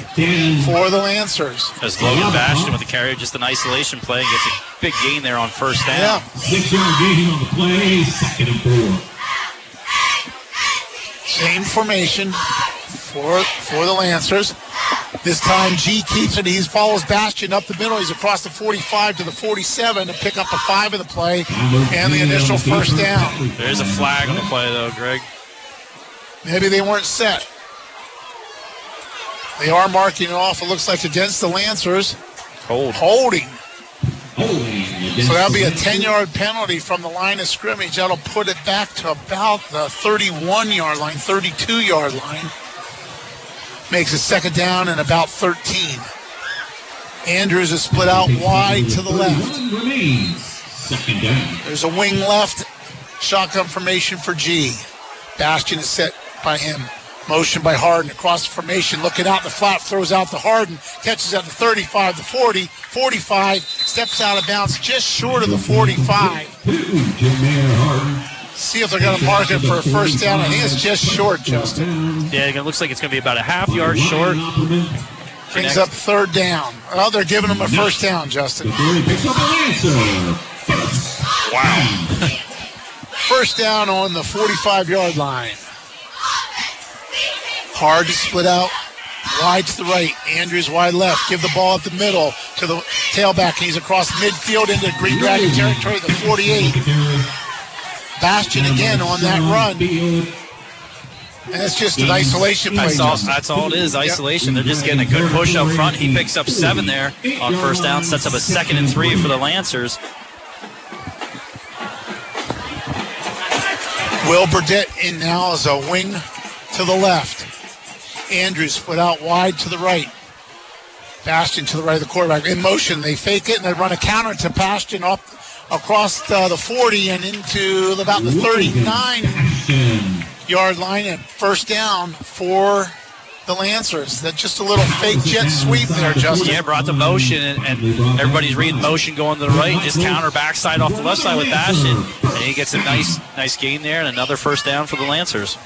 for the Lancers. as Logan Bastion with the carry, just an isolation play, and gets a big gain there on first down. Yeah. Six yard gain on the play, second and four. Same formation for for the Lancers. This time G keeps it. He follows Bastion up the middle. He's across the 45 to the 47 to pick up a five of the play and the initial first down. There's a flag on the play, though, Greg. Maybe they weren't set. They are marking it off. It looks like against the Lancers. Hold. Holding. So that'll be a 10 yard penalty from the line of scrimmage. That'll put it back to about the 31 yard line, 32 yard line. Makes a second down and about 13. Andrews is split out wide to the left. There's a wing left. Shotgun formation for G. Bastion is set by him. Motion by Harden across the formation. Looking out the flat, throws out to Harden. Catches at the 35, the 40, 45. Steps out of bounds just short of the 45. Jameer Harden. See if they're going to mark it for a first down. I think it's just short, Justin. Yeah, it looks like it's going to be about a half yard short. Brings up third down. Oh, they're giving him a first down, Justin. Missouri picks up a Lancer. Wow. First down on the 45 yard line. Hard to split out. Wide to the right. Andrews wide left. Give the ball up the middle to the tailback. He's across midfield into Green Dragon territory, the 48. Bastion again on that run. And it's just an isolation play. That's all, that's all it is, isolation. They're just getting a good push up front. He picks up seven there on first down, sets up a second and three for the Lancers. Will Burdett in now as a wing to the left. Andrews put out wide to the right. Bastion to the right of the quarterback. In motion, they fake it and they run a counter to Bastion up across uh, the 40 and into about the 39 yard line and first down for the Lancers. That's just a little fake jet sweep there, Justin. Yeah, brought the motion, and, and everybody's reading motion going to the right. Just counter backside off the left side with Bastion, and he gets a nice, nice gain there, and another first down for the Lancers.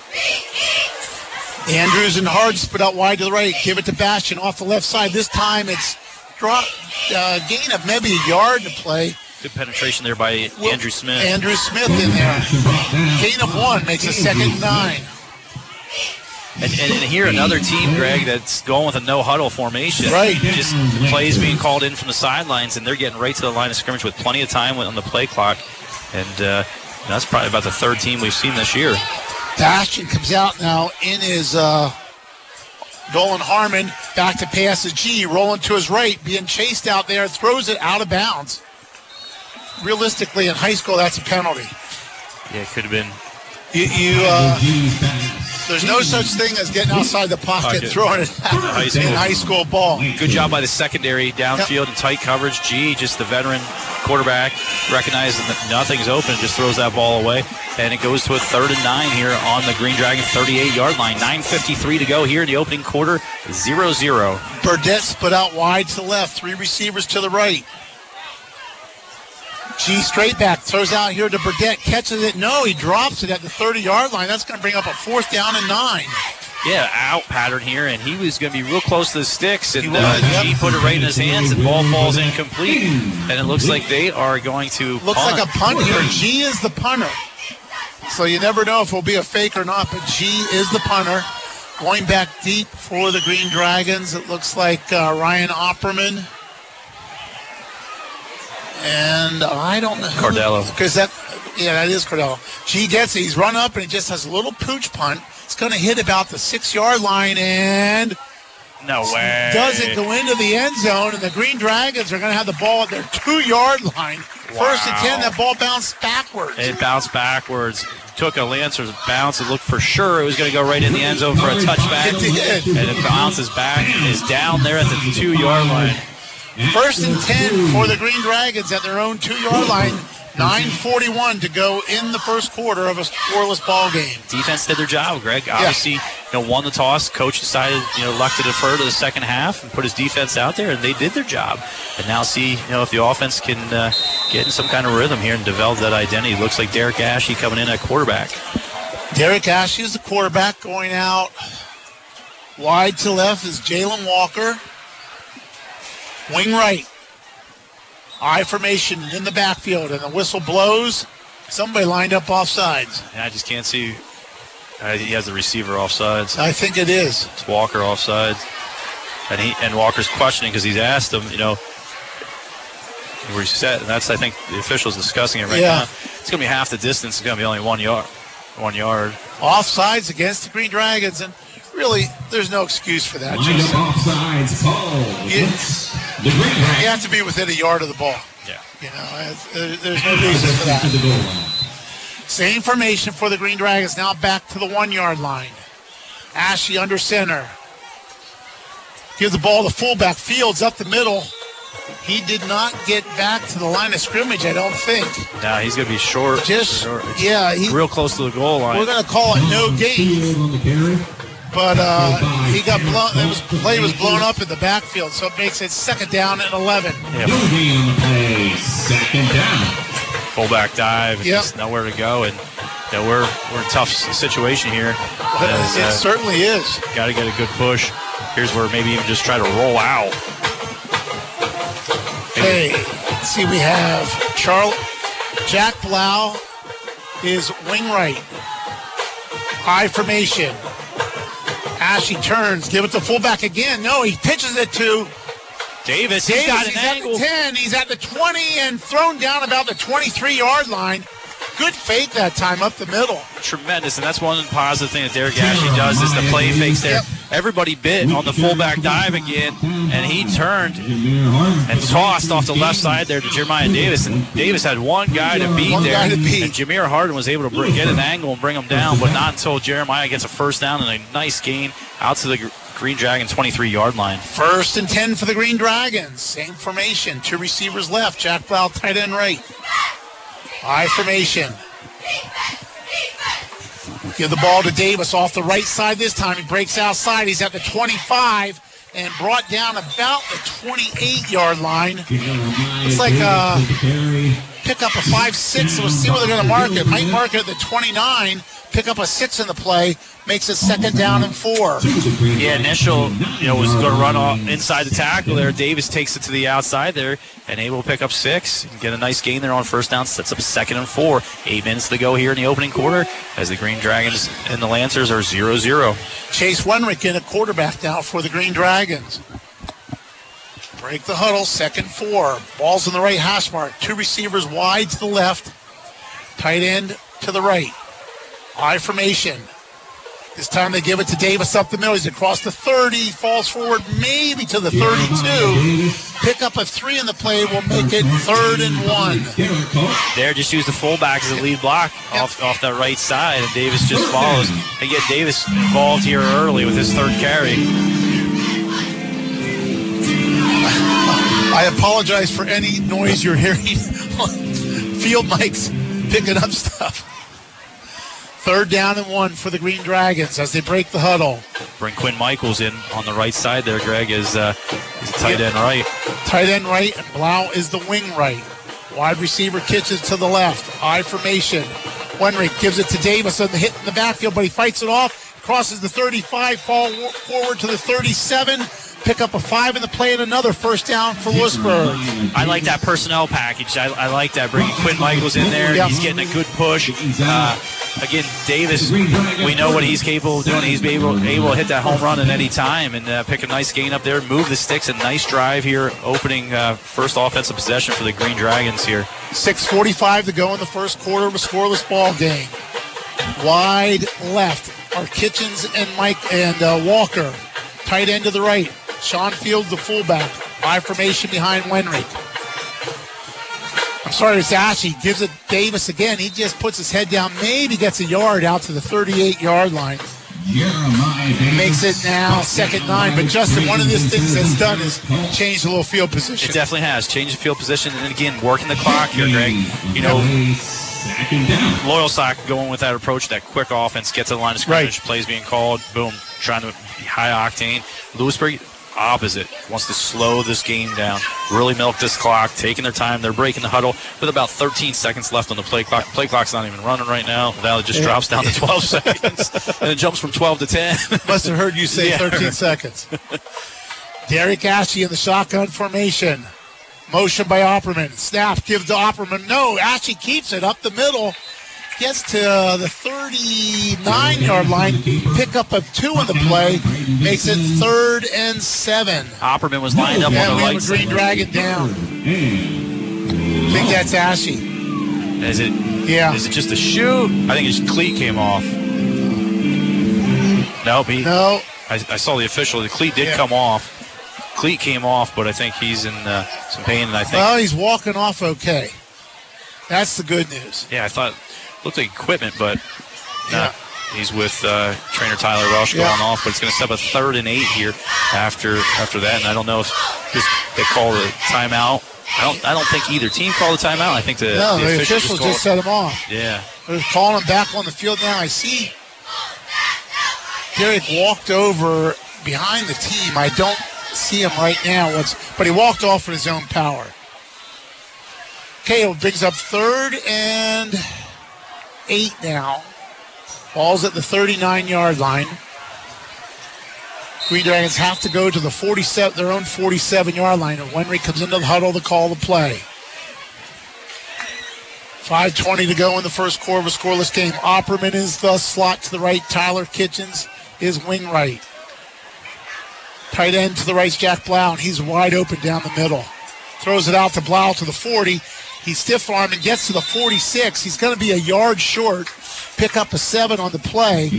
Andrews and Hard split out wide to the right. Give it to Bastion off the left side. This time it's drop uh, gain of maybe a yard to play. Good penetration there by Andrew Smith. Andrew Smith in there. Gain of one makes a second nine. And, and, and here another team, Greg, that's going with a no huddle formation. Right. Just plays being called in from the sidelines, and they're getting right to the line of scrimmage with plenty of time on the play clock. And uh, that's probably about the third team we've seen this year. Bastion comes out now in his uh, Dolan Harmon back to pass to G, rolling to his right, being chased out there, throws it out of bounds. Realistically, in high school, that's a penalty. Yeah, it could have been. You, you uh, there's no such thing as getting outside the pocket, Pocket. throwing it High school. in high school ball. Good job by the secondary downfield and tight coverage. G, just the veteran quarterback, recognizing that nothing's open, just throws that ball away. And it goes to a third and nine here on the Green Dragon 38 yard line. 9.53 to go here in the opening quarter. 0 0. Burdett split out wide to the left, three receivers to the right. G straight back, throws out here to Burdett, catches it. No, he drops it at the 30 yard line. That's going to bring up a fourth down and nine. yeah, out pattern here, and he was going to be real close to the sticks, and uh, G put it right in his hands, and ball falls incomplete, and it looks like they are going to Looks punt. like a punt here. G is the punter. So you never know if it'll be a fake or not, but G is the punter. Going back deep for the Green Dragons, it looks like uh, Ryan Opperman. And I don't know. Cardello. Because that, yeah, that is Cardello. G gets it. He's run up and he just has a little pooch punt. It's going to hit about the six yard line and No way. doesn't go into the end zone. And the Green Dragons are going to have the ball at their two yard line. First and 10, that ball bounced backwards. It bounced backwards. Took a Lancer's bounce. It looked for sure it was going to go right in the end zone for a touchback. It. And it bounces back. Is down there at the two yard line. First and 10 for the Green Dragons at their own two yard line. 9.41 to go in the first quarter of a scoreless ball game. Defense did their job, Greg. Obviously, you know, won the toss. Coach decided, you know, luck to defer to the second half and put his defense out there, and they did their job. And now see, you know, if the offense can uh, get in some kind of rhythm here and develop that identity. Looks like Derek Ashley coming in at quarterback. Derek Ashley is the quarterback going out. Wide to left is Jalen Walker. Wing right. I formation in the backfield, and the whistle blows. Somebody lined up off sides. I just can't see. Uh, he has the receiver offsides. I think it is. It's Walker offsides, and he and Walker's questioning because he's asked him, you know, where he's set, and that's I think the officials discussing it right Yeah. now. It's going to be half the distance. It's going to be only one yard. One yard. Offsides against the Green Dragons, and really, there's no excuse for that. Line up offsides call. You, the Green you have to be within a yard of the ball. Yeah. You know, it's- there- there's no reason for that. To the goal line. Same formation for the Green Dragons. Now back to the one yard line. Ashley under center. Give the ball to fullback. Fields up the middle. He did not get back to the line of scrimmage, I don't think. Now he's going to be short. Just- short. Yeah, he- real close to the goal line. We're going to call it no gain, Field on the carry. but uh, he got blown. It was play was blown up in the backfield, so it makes it second down and 11. Yeah, No gain on the play. Second down. fullback dive. and Yep. Just nowhere to go, and you know, we're we're in a tough situation here. As, it uh, certainly is. Got to get a good push. Here's where maybe even just try to roll out. Hey, let's see, we have Charl Jack Blau is wing right. High formation. Ashley turns, give it to fullback again. No, he pitches it to Davis, Davis. he's got an he's angle. at the 10. He's at the 20 and thrown down about the 23 yard line. Good fake that time up the middle. Tremendous, and that's one positive thing that Derek Ashley does is the play fakes there. Yep. Everybody bit on the fullback dive again, and he turned and tossed off the left side there to Jeremiah Davis, and Davis had one guy to beat One there, to beat. and Jameer Harden was able to get an angle and bring him down, but not until Jeremiah gets a first down and a nice gain out to the Green Dragon 23 yard line. First and 10 for the Green Dragons. Same formation. Two receivers left. Jack Blau, tight end right. I formation. Give the ball to Davis off the right side this time. He breaks outside. He's at the 25 and brought down about the 28 yard line. It's like, uh. Pick up a 5 6. We'll see where they're going to mark it. Might mark it at the 29. Pick up a 6 in the play. Makes it second down and four. Yeah, initial, you know, was going to run off inside the tackle there. Davis takes it to the outside there and able to pick up six and get a nice gain there on first down. Sets up second and four. Eight minutes to go here in the opening quarter as the Green Dragons and the Lancers are 0 0. Chase Wenrick in a quarterback now for the Green Dragons. Break the huddle, second four. Ball's in the right hash mark. Two receivers wide to the left, tight end to the right. I formation. This time they give it to Davis up the middle. He's across the 30, falls forward maybe to the 32. Pick up a three in the play will make it third and one. There, just use the fullback as a lead block off, off that right side, and Davis just follows. They get Davis involved here early with his third carry. I apologize for any noise you're hearing on field mics picking up stuff. Third down and one for the Green Dragons as they break the huddle. Bring Quinn Michaels in on the right side there, Greg, is uh, is tight end right. Tight end right, and Blau is the wing right. Wide receiver kitches to the left. I formation. Wenrick gives it to Davis on the hit in the backfield, but he fights it off. crosses the 35, fall forward to the 37, pick up a five in the play and another first down for Lewisburg. I like that personnel package. I, I like that bringing Quinn Michaels in there. Yep. He's getting a good push. Uh, again, Davis, we know what he's capable of doing. He's able, able to hit that home run at any time and uh, pick a nice gain up there, move the sticks. A nice drive here, opening uh, first offensive possession for the Green Dragons here. 6.45 to go in the first quarter of a scoreless ball game. Wide left are Kitchens and Mike and uh, Walker. Tight end to the right. Sean Field, the fullback. I formation behind Wenrick. I'm sorry, it's Ashley. Gives it Davis again. He just puts his head down, maybe gets a yard out to the 38 yard line. Makes it now second nine. But Justin, one of these things that's done is change the little field position. It definitely has changed the field position, and again working the clock here, Greg. You know, Loyalsock going with that approach, that quick offense, get to the line of scrimmage, plays being called, boom, trying to be high octane. Lewisburg opposite wants to slow this game down, really milk this clock, taking their time. They're breaking the huddle with about 13 seconds left on the play clock. Play clock's not even running right now. The Valley just Yeah. drops down to 12 seconds, and it jumps from 12 to 10. Must have heard you say Yeah, 13 seconds. Derek Ashley in the shotgun formation. Motion by Opperman. Snap, give to Opperman. No, Ashley keeps it up the middle. Gets to uh, the 39 yard line. Pick up a two on the play. Makes it third and seven. Opperman was lined up yeah, on the right a Green side. Dragon down. I think that's Ashley. Is it? Yeah. Is it just a shoe? I think his cleat came off. Nope. He, no. I, I saw the official. The cleat did Yeah. come off. Cleat came off, but I think he's in uh, some pain. And I think, Well, he's walking off okay. That's the good news. yeah, I thought looked like equipment, but no. He's with uh, trainer Tyler Welsh Yeah. going off, but it's going to step a third and eight here after after that. And I don't know if this, they call the timeout. I don't. I don't think either team called the timeout. I think the, No, the the official officials called- just set him off. Yeah. They're calling him back on the field now. I see Derek walked over behind the team. I don't see him right now. What's, but he walked off in his own power. Caleb brings up third and eight now. Ball's at the 39 yard line. Green Dragons have to go to the 47, their own 47 yard line. And Wenry comes into the huddle to call the play. 5.20 to go in the first quarter of a scoreless game. Opperman is the slot to the right. Tyler Kitchens is wing right. Tight end to the right Jack Blau, and he's wide open down the middle. Throws it out to Blau to the 40. He stiff arm and gets to the 46. He's going to be a yard short. Pick up a seven on the play.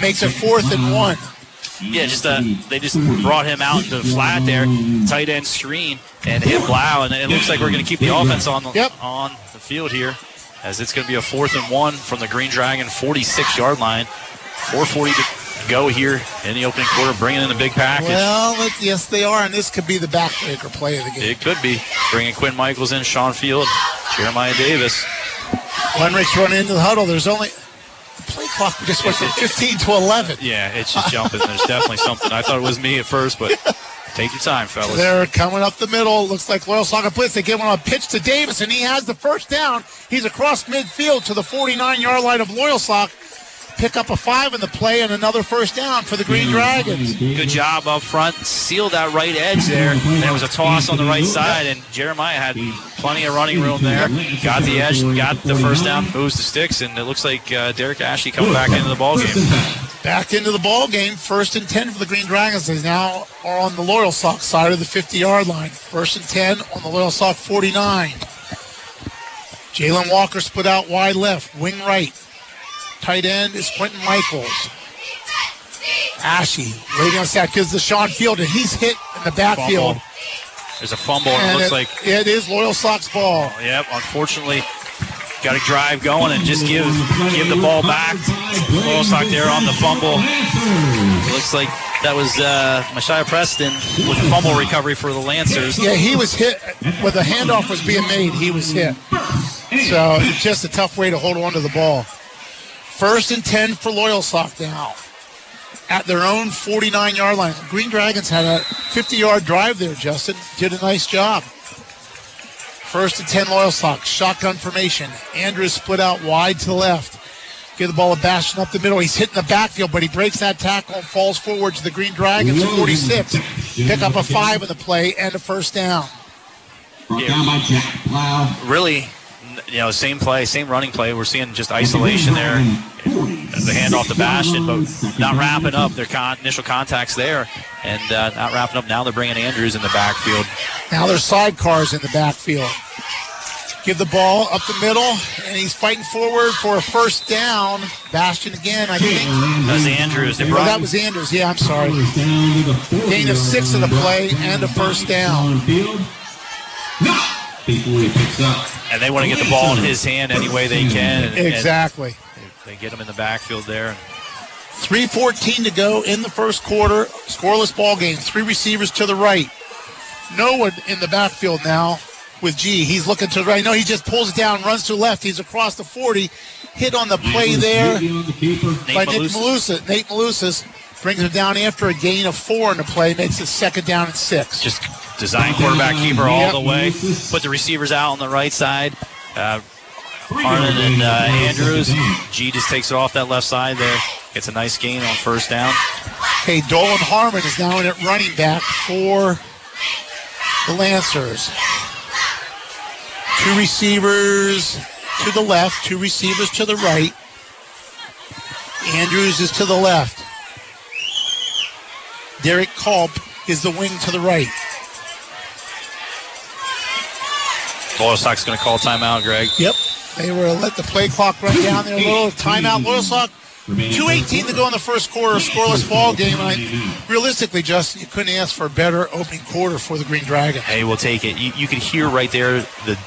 Makes it fourth and one. Yeah, just uh, they just brought him out into the flat there, tight end screen, and hit Blau, and it looks like we're going to keep the offense on the, on the field here, as it's going to be a fourth and one from the Green Dragon 46 yard line. 4:40 to go here in the opening quarter, bringing in a big package. Well, it- yes, they are, and this could be the backbreaker play of the game. It could be bringing Quinn Michaels in, Sean Field, Jeremiah Davis. Wenrich's running into the huddle. There's only the play clock just went from 15 to 11. Yeah, it's just jumping. There's definitely something. I thought it was me at first, but take your time, fellas. They're coming up the middle. Looks like Loyal Soccer Blitz. They give him a pitch to Davis, and he has the first down. He's across midfield to the 49 yard line of Loyalsock. Pick up a five in the play and another first down for the Green Dragons. Good job up front. Sealed that right edge there. And there was a toss on the right side, and Jeremiah had plenty of running room there. Got the edge, got the first down, moves the sticks, and it looks like uh, Derek Ashley coming back into the ball game. Back into the ball game. First and 10 for the Green Dragons. They now are on the Loyalsock side of the 50 yard line. First and 10 on the Loyalsock 49. Jalen Walker split out wide left, wing right. Tight end is Quentin Michaels. Ashley waiting on sack gives the Sean Field, and he's hit in the backfield. Fumble. There's a fumble, and it looks it, like it is Loyalsock's ball. Yep, unfortunately, got to drive going and just give give the ball back. Loyalsock there on the fumble. It looks like that was uh, Messiah Preston with the fumble recovery for the Lancers. Yeah, he was hit when the handoff was being made. He was hit. So it's just a tough way to hold on to the ball. First and 10 for Loyalsock now at their own 49 yard line. Green Dragons had a 50 yard drive there, Justin. Did a nice job. First and 10 Loyal Sox. Shotgun formation. Andrews split out wide to the left. Give the ball to Bastion up the middle. He's hitting the backfield, but he breaks that tackle and falls forward to the Green Dragons 46. Pick up a five in the play and a first down. Brought down by Jack Blau. Really, you know, same play, same running play. We're seeing just isolation there. The handoff to Bastion, but not wrapping up their con- initial contacts there, and uh, not wrapping up. Now they're bringing Andrews in the backfield. Now there's sidecars in the backfield. Give the ball up the middle, and he's fighting forward for a first down. Bastion again, I think. That was Andrews. They Oh, that was Andrews. Yeah, I'm sorry. Down to the four Gain of six in the play and a first down. No. Before he picks up. and they want to get the ball in his hand any way they can. and- and Exactly. they get him in the backfield there. 3.14 to go in the first quarter. Scoreless ball game. Three receivers to the right. No one in the backfield now with G. He's looking to the right. No, he just pulls it down, runs to the left. He's across the 40. Hit on the play there On the by Nick Malusis. Nate Malusis brings him down after a gain of four in the play. Makes it second down and six. Just design quarterback keeper all the way. Put the receivers out on the right side. Uh, Harlan and uh, Andrews. G just takes it off that left side there. Gets a nice gain on first down. Hey, Dolan Harmon is now in at running back for the Lancers. Two receivers to the left, two receivers to the right. Andrews is to the left. Derek Culp is the wing to the right. Loyalsock's going to call timeout, Greg. Yep. They were let the play clock run down there a little. Timeout. Loyalsock. 2.18 to go in the first quarter, scoreless ball game. And I, realistically, Justin, you couldn't ask for a better opening quarter for the Green Dragons. Hey, we'll take it. You, you could hear right there the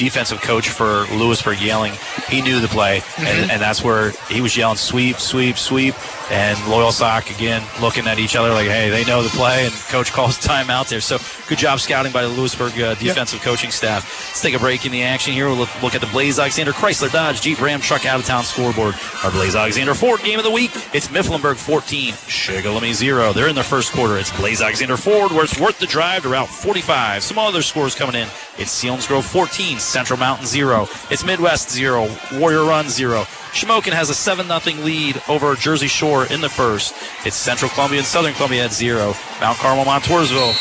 defensive coach for Lewisburg yelling. He knew the play, and, and that's where he was yelling sweep, sweep, sweep. And Loyalsock again looking at each other like, hey, they know the play, and coach calls timeout there. So good job scouting by the Lewisburg uh, defensive coaching staff. Let's take a break in the action here. We'll look, look at the Blaze Alexander Chrysler Dodge Jeep Ram Truck out of town scoreboard. Our Blaze Alexander Ford game of the week. It's Mifflinburg 14, Shikellamy 0. They're in their first quarter. It's Blaze Alexander Ford where it's worth the drive to Route 45. Some other scores coming in. It's Selinsgrove 14, Central Mountain 0. It's Midd-West 0, Warrior Run 0. Shamokin has a 7 0 lead over Jersey Shore in the first. It's Central Columbia and Southern Columbia at 0. Mount Carmel, Montoursville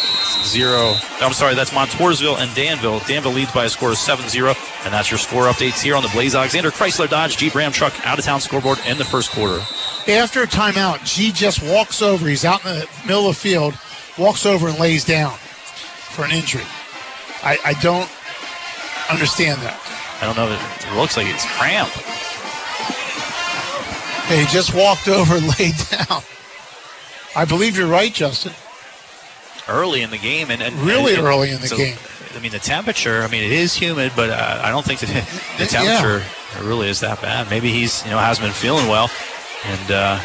0. I'm sorry, that's Montoursville and Danville. Danville leads by a score of 7 0. And that's your score updates here on the Blaze Alexander Chrysler Dodge Jeep Ram Truck out of town scoreboard in the first quarter. After a timeout, G just walks over. He's out in the middle of the field, walks over and lays down for an injury. I, I don't understand that. I don't know. It looks like it's cramp. He just walked over and laid down. I believe you're right, Justin. early in the game, and, and Really and- early in the so, game. I mean, the temperature. I mean, it is humid, but uh, I don't think that the Yeah. temperature really is that bad. Maybe he's you know hasn't been feeling well, and uh,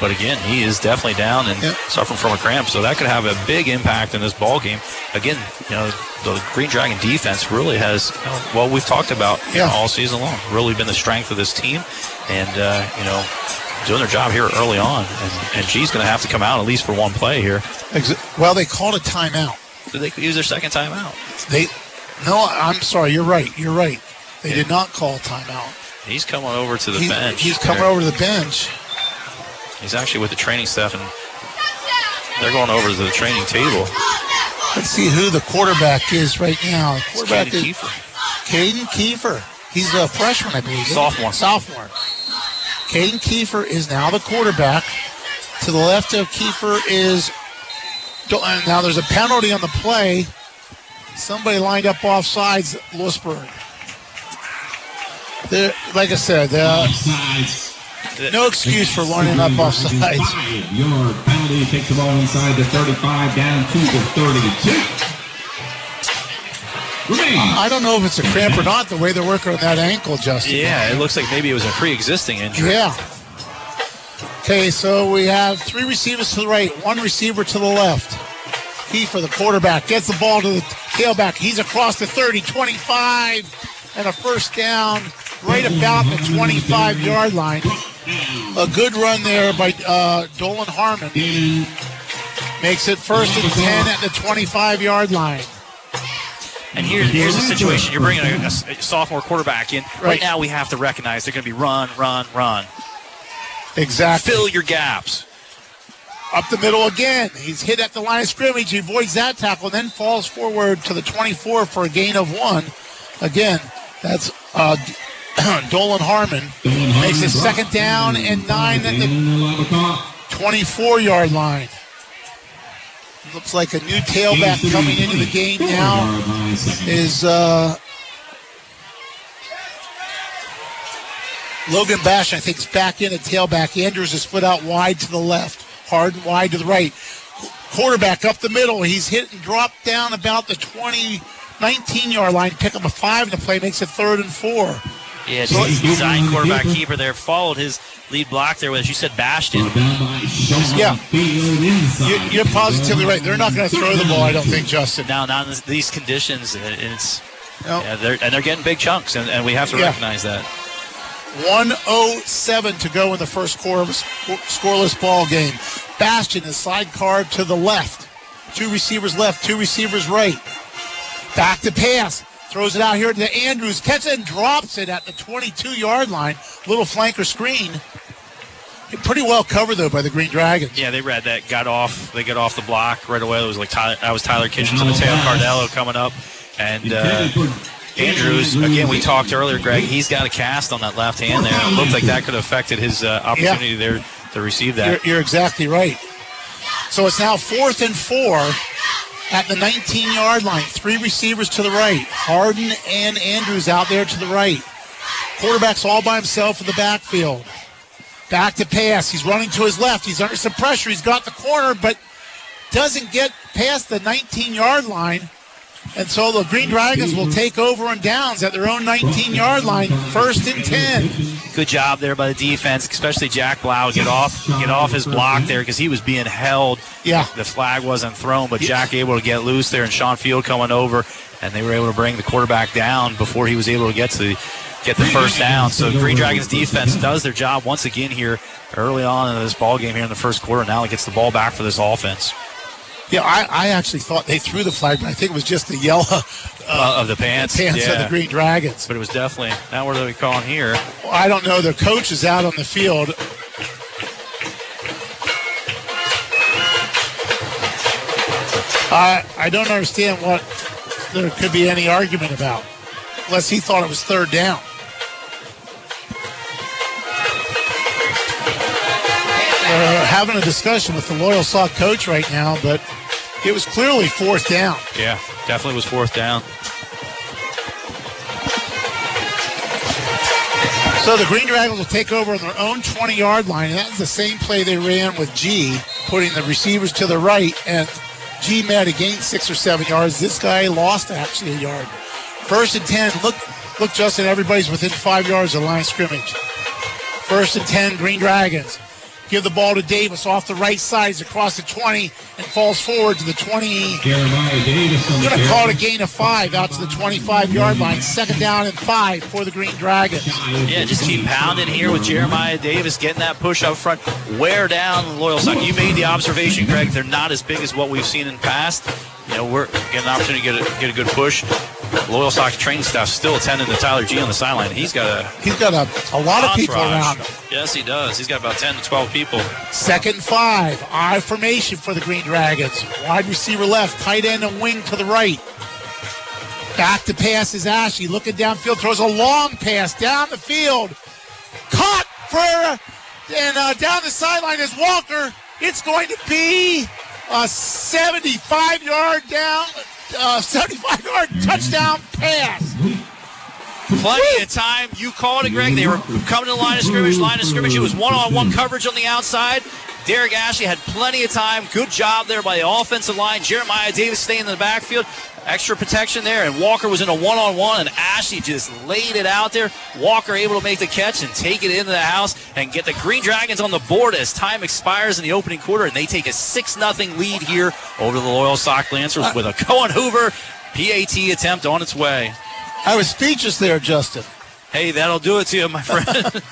but again, he is definitely down and suffering from a cramp. So that could have a big impact in this ball game. Again, you know, the Green Dragon defense really has you know, well we've talked about you know, all season long. Really been the strength of this team, and uh, you know. Doing their job here early on, and, and G's going to have to come out at least for one play here. Well, they called a timeout. Did they use their second timeout? They, no, I'm sorry. You're right. You're right. They did not call a timeout. He's coming over to the He- bench. He's coming There. over to the bench. He's actually with the training staff, and they're going over to the training table. Let's see who the quarterback is right now. The It's quarterback Caden is Caden Kiefer. He's a freshman, I believe. Sophomore. Sophomore. Caden Kiefer is now the quarterback. To the left of Kiefer is uh, now there's a penalty on the play. Somebody lined up off sides, Lewisburg. There- Like I said, uh, no excuse for lining up off sides. Your penalty takes the ball inside the 35 down to the 32. I don't know if it's a cramp or not, the way they're working on that ankle, Justin. Yeah, it looks like maybe it was a pre-existing injury. Yeah. Okay, so we have three receivers to the right, one receiver to the left. He for the quarterback, gets the ball to the tailback. He's across the 30, 25, and a first down right about the 25 yard line. A good run there by uh, Dolan Harmon. Makes it first and 10 at the 25 yard line. And here, here's the situation: you're bringing a, a sophomore quarterback in. Right. right now, we have to recognize they're going to be run, run, run. Exactly. Fill your gaps. Up the middle again. He's hit at the line of scrimmage. He avoids that tackle, then falls forward to the 24 for a gain of one. Again, that's uh, Dolan Harmon. Makes a second down and nine at the 24 yard line. Looks like a new tailback coming into the game now is uh, Logan Bash, I think, is back in at tailback. Andrews is split out wide to the left. hard and wide to the right. Quarterback up the middle. He's hit and dropped down about the 20, 19 yard line. Pick up a five, and the play makes it third and four. Yeah, so design quarterback keeper there followed his lead block there with, as you said, Bastion. Yeah, you're positively right. They're not going to throw the ball, I don't think, Justin. Now, not in these conditions, uh, it's nope. yeah, they're, and they're getting big chunks, and, and we have to yeah. recognize that. 107 to go in the first quarter of a scoreless ball game. Bastion is side card to the left. Two receivers left, two receivers right. Back to pass. Throws it out here to Andrews. Catches it and drops it at the 22 yard line. Little flanker screen. Pretty well covered though by the Green Dragons. Yeah, they read that. Got off. They got off the block right away. It was like Tyler, I was Tyler Kitchens and Mateo Cardello coming up, and uh, Andrews, again, we talked earlier, Greg, he's got a cast on that left hand there. It looked like that could have affected his uh, opportunity yeah. there to receive that. You're, you're, exactly right. So it's now fourth and four at the 19 yard line. Three receivers to the right. Harden and Andrews out there to the right. Quarterback's all by himself in the backfield. Back to pass. He's running to his left. He's under some pressure. He's got the corner, but doesn't get past the 19 yard line. And so the Green Dragons will take over on downs at their own 19 yard line, first and 10. Good job there by the defense, especially Jack Blau. Get off get off his block there because he was being held. Yeah. The flag wasn't thrown, but Jack able to get loose there and Sean Field coming over and they were able to bring the quarterback down before he was able to get to the get the first down. So Green Dragons defense does their job once again here early on in this ball game here in the first quarter. Now it gets the ball back for this offense. Yeah, I, I actually thought they threw the flag, but I think it was just the yellow uh, uh, of the pants, pants yeah. of the Green Dragons. But it was definitely now. What are they calling here? Well, I don't know. The coach is out on the field. I I don't understand what there could be any argument about, unless he thought it was third down. We're having a discussion with the Loyalsock coach right now, but it was clearly fourth down. Yeah, definitely was fourth down. So the Green Dragons will take over on their own 20 yard line. And that's the same play they ran with G, putting the receivers to the right. And G have gained six or seven yards. This guy lost actually a yard. First and 10. Look, look, Justin, everybody's within five yards of the line of scrimmage. First and 10, Green Dragons. Give the ball to Davis off the right side. He's across the 20 and falls forward to the 20. Jeremiah Davis. Going to call it a gain of five out to the 25 yard line. Second down and five for the Green Dragons. Yeah, just keep pounding here with Jeremiah Davis getting that push up front. Wear down the Loyalsock. You made the observation, Greg. They're not as big as what we've seen in the past. You know, we're getting an opportunity to get a, get a good push. Loyalsock's training staff still attending to Tyler G on the sideline. He's got a he's got a, a lot of people around him. Yes, he does. He's got about 10 to 12 people. Second five. I formation for the Green Dragons. Wide receiver left, tight end and wing to the right. Back to pass is Ashley. Looking downfield, throws a long pass down the field. Caught for and uh, down the sideline is Walker. It's going to be a 75 yard down, uh, 75 yard touchdown pass. Plenty of time. You called it, Greg. They were coming to the line of scrimmage. Line of scrimmage. It was one-on-one coverage on the outside. Derek Ashley had plenty of time. Good job there by the offensive line. Jeremiah Davis staying in the backfield. Extra protection there, and Walker was in a one on one, and Ashley just laid it out there. Walker able to make the catch and take it into the house and get the Green Dragons on the board as time expires in the opening quarter, and they take a 6 0 lead here over the Loyalsock Lancers with a Cohen Hoover PAT attempt on its way. I was speechless there, Justin. Hey, that'll do it to you, my friend.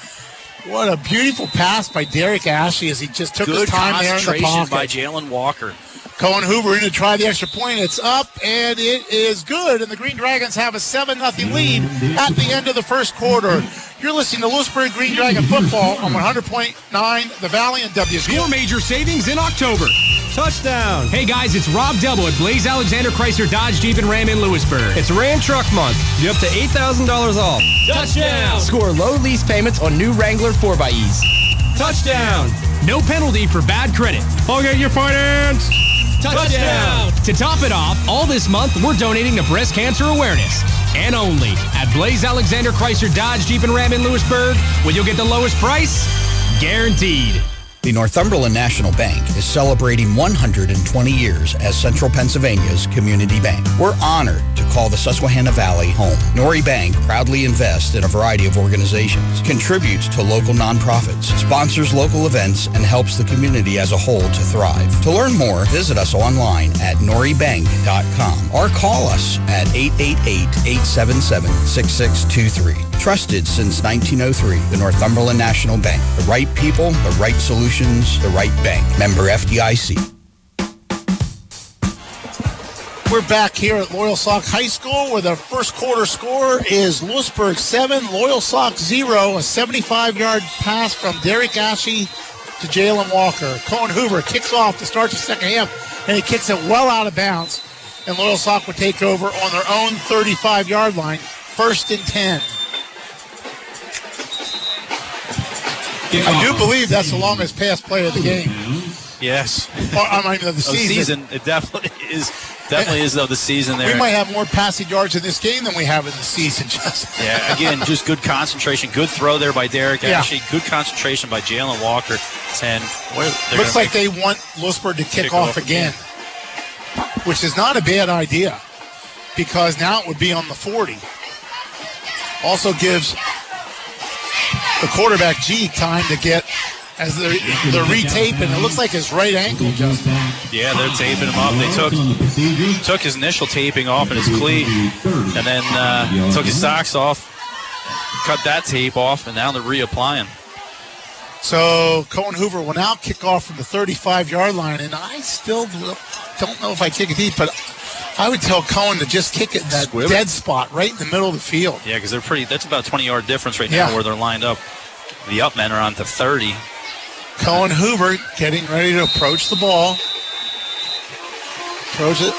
what a beautiful pass by Derek Ashley as he just took Good his time there in the pocket. by Jalen Walker Cohen Hoover in to try the extra point. It's up and it is good. And the Green Dragons have a 7 0 lead at the end of the first quarter. You're listening to Lewisburg Green Dragon football on 100.9 The Valley and W. Score major savings in October. Touchdown. Hey guys, it's Rob Delbo at Blaze Alexander Chrysler Dodge Jeep and Ram in Lewisburg. It's Ram Truck Month. Get up to $8,000 off. Touchdown. Score low lease payments on new Wrangler 4xEs. Touchdown. No penalty for bad credit. I'll get your finance. Touchdown. To top it off, all this month we're donating to breast cancer awareness. And only at Blaze Alexander Chrysler Dodge Jeep and Ram in Lewisburg, where you'll get the lowest price guaranteed. The Northumberland National Bank is celebrating 120 years as Central Pennsylvania's community bank. We're honored to call the Susquehanna Valley home. Norry Bank proudly invests in a variety of organizations, contributes to local nonprofits, sponsors local events, and helps the community as a whole to thrive. To learn more, visit us online at norrybank.com or call us at 888-877-6623. Trusted since 1903, the Northumberland National Bank. The right people, the right solutions, the right bank. Member FDIC. We're back here at Loyalsock High School where the first quarter score is Lewisburg 7, Loyalsock 0, a 75 yard pass from Derek Ashe to Jalen Walker. Cohen Hoover kicks off to start the second half, and he kicks it well out of bounds. And Loyal Sock would take over on their own 35 yard line, first and 10. I do believe that's the longest pass play of the game. Yes. Or, I mean, of the oh, Of season. It definitely is. Definitely is of the season there. We might have more passing yards in this game than we have in the season, Justin. Yeah, again, just good concentration. Good throw there by Derek Yeah. Ashe. Good concentration by Jalen Walker. And what, they're Looks like they want Lewisburg to kick, Kick off, off again, which is not a bad idea because now it would be on the 40. Also gives the quarterback G time to get as they're, they're retaping. It looks like his right ankle, Justin. Yeah, they're taping him off. They took took his initial taping off in his cleat, and then uh, took his socks off, cut that tape off, and now they're reapplying. So Cohen Hoover will now kick off from the 35 yard line, and I still don't know if I kick it deep, but I would tell Cohen to just kick it in that Squib it. dead spot right in the middle of the field. Yeah, because they're pretty. That's about 20 yard difference right now Yeah. where they're lined up. The up men are on to 30. Cohen Hoover getting ready to approach the ball. Throws it.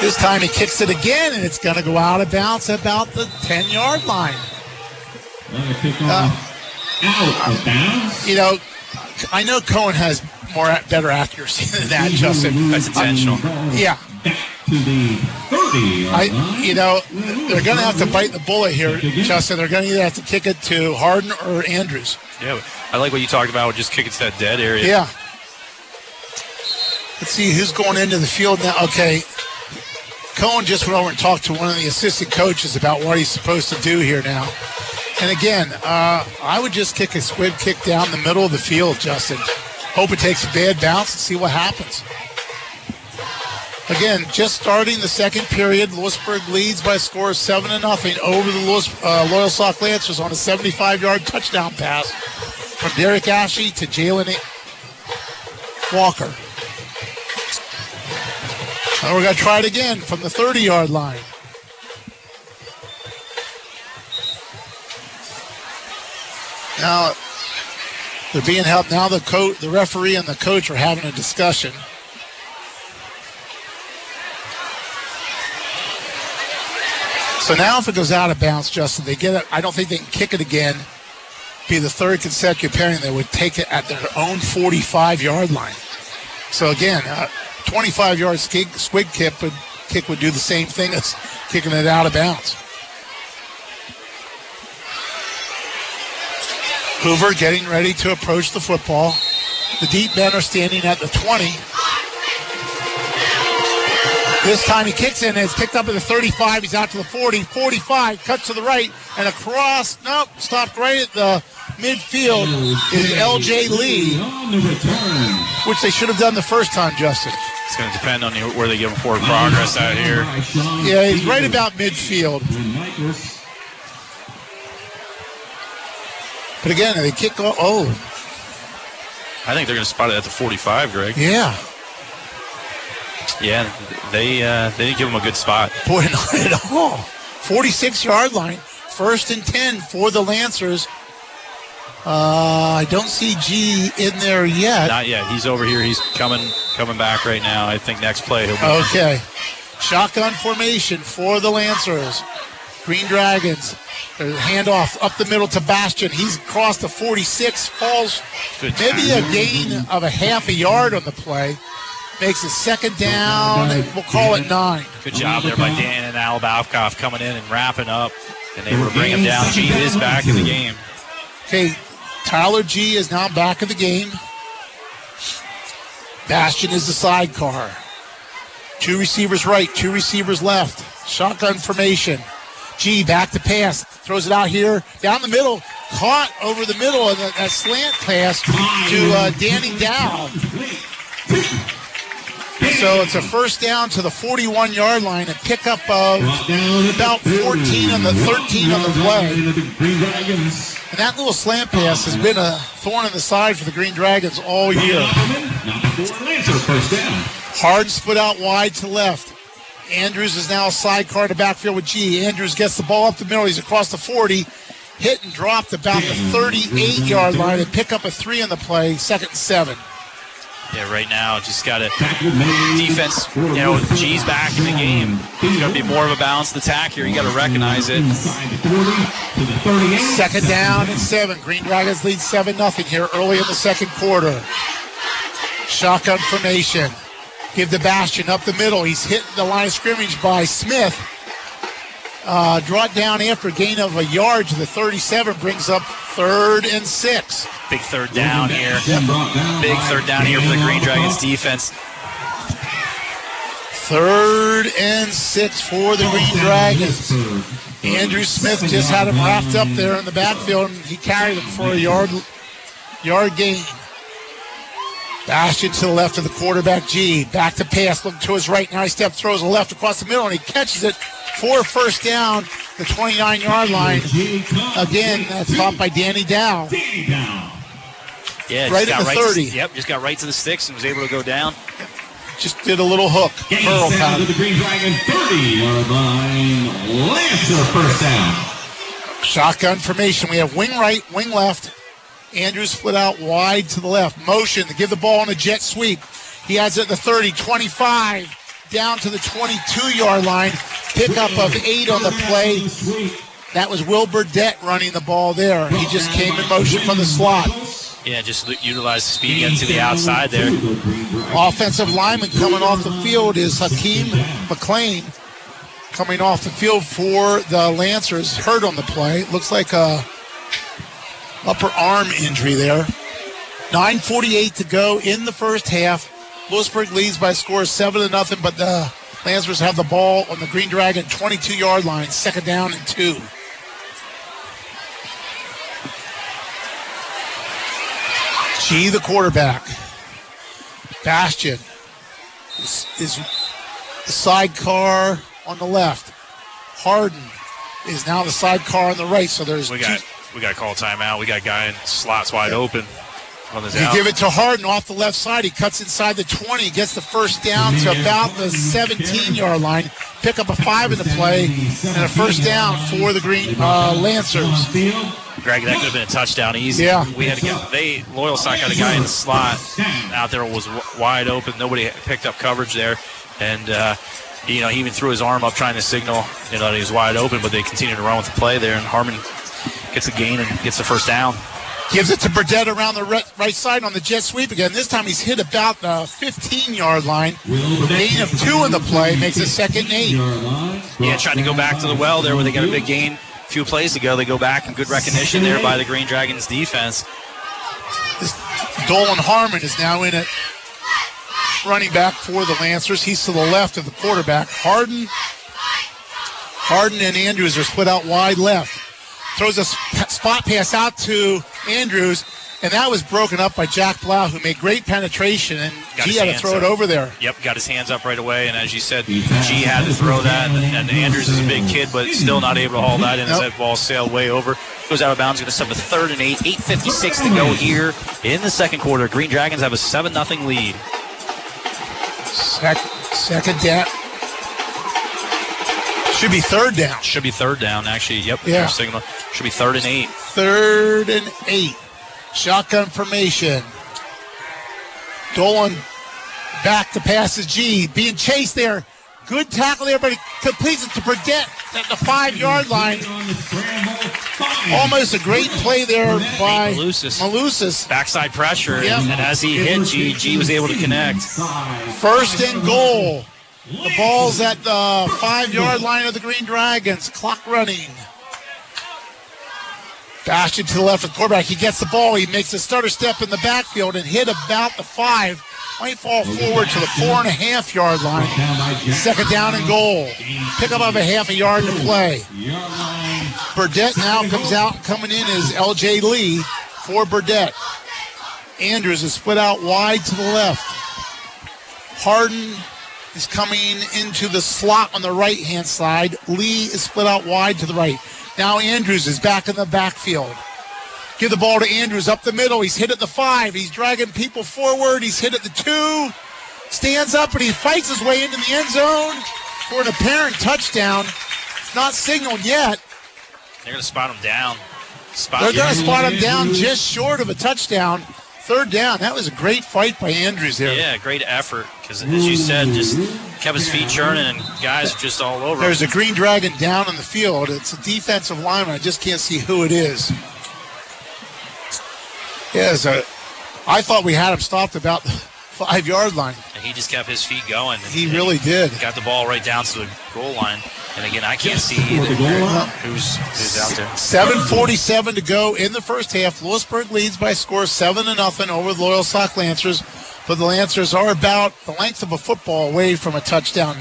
This time he kicks it again, and it's going to go out of bounds about the 10 yard line. Kickoff uh, out of bounds. You know, I know Cohen has more better accuracy than that, Justin. That's intentional. Yeah. To the 30 I, you know, they're going to have to bite the bullet here, Justin. They're going to either have to kick it to Harden or Andrews. Yeah, I like what you talked about. Just kick it to that dead area. Yeah. Let's see who's going into the field now. Okay. Cohen just went over and talked to one of the assistant coaches about what he's supposed to do here now. And again, uh, I would just kick a squib kick down the middle of the field, Justin. Hope it takes a bad bounce and see what happens. Again, just starting the second period, Lewisburg leads by a score of seven to nothing over the Lewis, uh, Loyal Lancers on a 75-yard touchdown pass from Derek Ashe to Jalen Walker. And we're going to try it again from the 30-yard line. Now they're being helped. Now the coach, the referee, and the coach are having a discussion. So now, if it goes out of bounds, Justin, they get it. I don't think they can kick it again. Be the third consecutive pairing. that would take it at their own 45-yard line. So again, uh, 25-yard skig, squig kick kick would do the same thing as kicking it out of bounds. Hoover getting ready to approach the football. The deep men are standing at the 20. This time he kicks in and it's picked up at the 35. He's out to the 40, 45, cuts to the right and across. Nope, stopped right at the midfield is LJ Lee, On the return. which they should have done the first time, Justin. It's going to depend on where they give them forward progress out here. Yeah, he's right about midfield. But again, they kick off. Oh, I think they're going to spot it at the 45, Greg. yeah. Yeah, they uh, they didn't give him a good spot. Boy, not at all. 46 yard line. First and 10 for the Lancers. Uh, I don't see G in there yet. Not yet. He's over here. He's coming coming back right now. I think next play he'll be. Okay. Shotgun formation for the Lancers. Green Dragons. Handoff up the middle to Bastion. He's crossed the 46, falls maybe a gain of a half a yard on the play. Makes it second down. We'll call it nine. Good job there by Dan and Al Babcock coming in and wrapping up, and they were bring him down. G is back in the game. Okay, Tyler G is now back in the game. Bastion is the sidecar. Two receivers right, two receivers left. Shotgun formation. G back to pass. Throws it out here down the middle. Caught over the middle and that, that slant pass to uh, Danny Dow. So it's a first down to the 41 yard line, a pickup of about 14 on the 13 on the play. And that little slant pass has been a thorn in the side for the Green Dragons all year. Hard split out wide to left. Andrews is now a sidecar to backfield with G. Andrews gets the ball up the middle. He's across the 40. Hit and dropped about the 38 yard line and pick up a three on the play, second and seven. Yeah, right now, just got to defense. You know, G's back in the game. There's got to be more of a balanced attack here. You got to recognize it. Second down and seven. Green Dragons lead 7 0 here early in the second quarter. Shotgun formation. Give the Bastion up the middle. He's hit the line of scrimmage by Smith. Uh, draw it down after a gain of a yard to the 37 brings up third and six. Big third down here. Big third down here for the Green Dragons defense. Third and six for the Green Dragons. Andrew Smith just had him wrapped up there in the backfield, and he carried him for a yard yard gain. Bastion to the left of the quarterback, G. Back to pass, looking to his right. Now he step throws a left across the middle, and he catches it for first down, the 29 yard line. Again, that's caught by Danny Dow. Yeah, Right just at got the 30. To, yep, just got right to the sticks and was able to go down. Just did a little hook. Curl down kind to of. the Green Dragon 30 yard line. Lancer first down. Shotgun formation. We have wing right, wing left. Andrews split out wide to the left. Motion to give the ball on a jet sweep. He has it at the 30, 25, down to the 22 yard line. Pickup of eight on the play. That was Will Burdett running the ball there. He just came in motion from the slot. Yeah, just utilize the speed, get to the outside there. Offensive lineman coming off the field is Hakeem McLean. Coming off the field for the Lancers, hurt on the play. Looks like a upper arm injury there. 9:48 to go in the first half. Lewisburg leads by score seven to nothing, but the Lancers have the ball on the Green Dragon 22 yard line, second down and two. G, the quarterback. Bastion is, is the sidecar on the left. Harden is now the sidecar on the right. So there's We two, got we got to call timeout. We got guy in slots wide open. On this You out. give it to Harden off the left side. He cuts inside the 20, gets the first down to about the 17 yard line. Pick up a five in the play, and a first down for the Green uh, Lancers. Greg, that could have been a touchdown easy. Yeah. we had to get they Loyalsock had a guy in the slot out there was wide open. Nobody picked up coverage there, and uh, you know he even threw his arm up trying to signal you know that he was wide open, but they continued to run with the play there, and Harmon gets a gain and gets the first down. Gives it to Burdett around the right, right side on the jet sweep again. This time he's hit about the 15 yard line. Gain of two in the play makes a second and eight. Yeah, trying to go back to the well there where they got a big gain. A few plays ago, they go back and good recognition there by the Green Dragons defense. Dolan Harmon is now in it. Running back for the Lancers. He's to the left of the quarterback. Harden. Harden and Andrews are split out wide left. Throws a sp- spot pass out to Andrews, and that was broken up by Jack Blau, who made great penetration, and Got he had to throw it over there. Yep, got his hands up right away, and as you said, G had to throw that, and, and Andrews is a big kid, but still not able to haul that in as Nope. that ball sailed way over. Goes out of bounds, going to step to third and eight. 8.56 to go here in the second quarter. Green Dragons have a 7 0 lead. Sec- Second down. Should be third down. Should be third down, actually. Yep. Yeah. Signal. Should be third and eight. Third and eight. Shotgun formation. Dolan back to pass to G. Being chased there. Good tackle there, but he completes it to Burdett at the five yard line. Almost a great play there by Malusis. Malusis. Backside pressure, Yep. and, and as he hit G, G was able to connect. First and goal. The ball's at the five yard line of the Green Dragons. Clock running. Bastion to the left of the quarterback. He gets the ball. He makes a stutter step in the backfield and hit about the five. Might fall forward to the four and a half yard line. Second down and goal. Pick up of a half a yard to play. Burdett now comes out. Coming in is LJ Lee for Burdett. Andrews is split out wide to the left. Harden is coming into the slot on the right hand side. Lee is split out wide to the right. Now Andrews is back in the backfield. Give the ball to Andrews up the middle. He's hit at the five. He's dragging people forward. He's hit at the two. Stands up and he fights his way into the end zone for an apparent touchdown. It's not signaled yet. They're going to spot him down. Spot They're going to spot him down just short of a touchdown. Third down. That was a great fight by Andrews there. Yeah, great effort. Because as you said, just kept his feet churning, and guys are just all over. There's a Green Dragon down on the field. It's a defensive lineman. I just can't see who it is. Yeah, a, I thought we had him stopped about the five yard line. And he just kept his feet going. He really did. Got the ball right down to the goal line. And again, I can't see either who's, who's out there. 7:47 to go in the first half. Lewisburg leads by score seven to nothing over the Loyalsock Lancers, but the Lancers are about the length of a football away from a touchdown,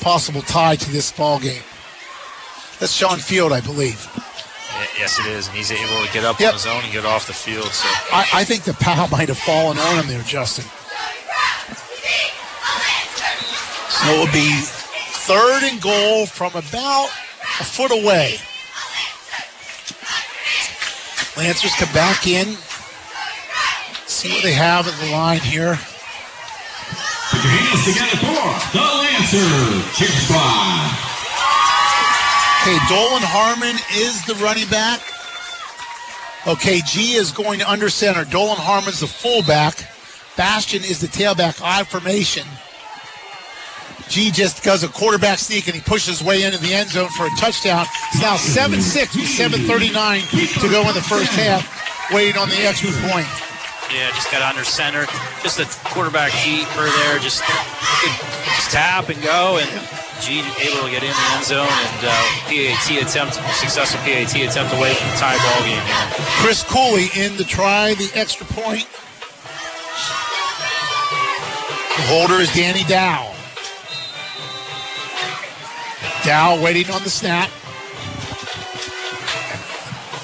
possible tie to this ball game. That's Sean Field, I believe. Yes, it is. And he's able to get up Yep. on his own and get off the field. So I, I think the pow might have fallen on him there, Justin. So it will be third and goal from about a foot away. Lancers come back in. See what they have at the line here. Put your hands together for the Lancer Cheer Squad. Okay, Dolan Harmon is the running back. Okay, G is going to under center. Dolan Harmon's the fullback. Bastion is the tailback I formation. G just does a quarterback sneak and he pushes his way into the end zone for a touchdown. It's now 7 6 with 7.39 to go in the first half, waiting on the extra point. yeah, just got under center. Just a quarterback keeper there. Just, just tap and go. And G able to get in the end zone and uh, PAT attempt, successful PAT attempt away from the tie ball game here. Chris Cooley in to try the extra point. The holder is Danny Dow. Dow waiting on the snap.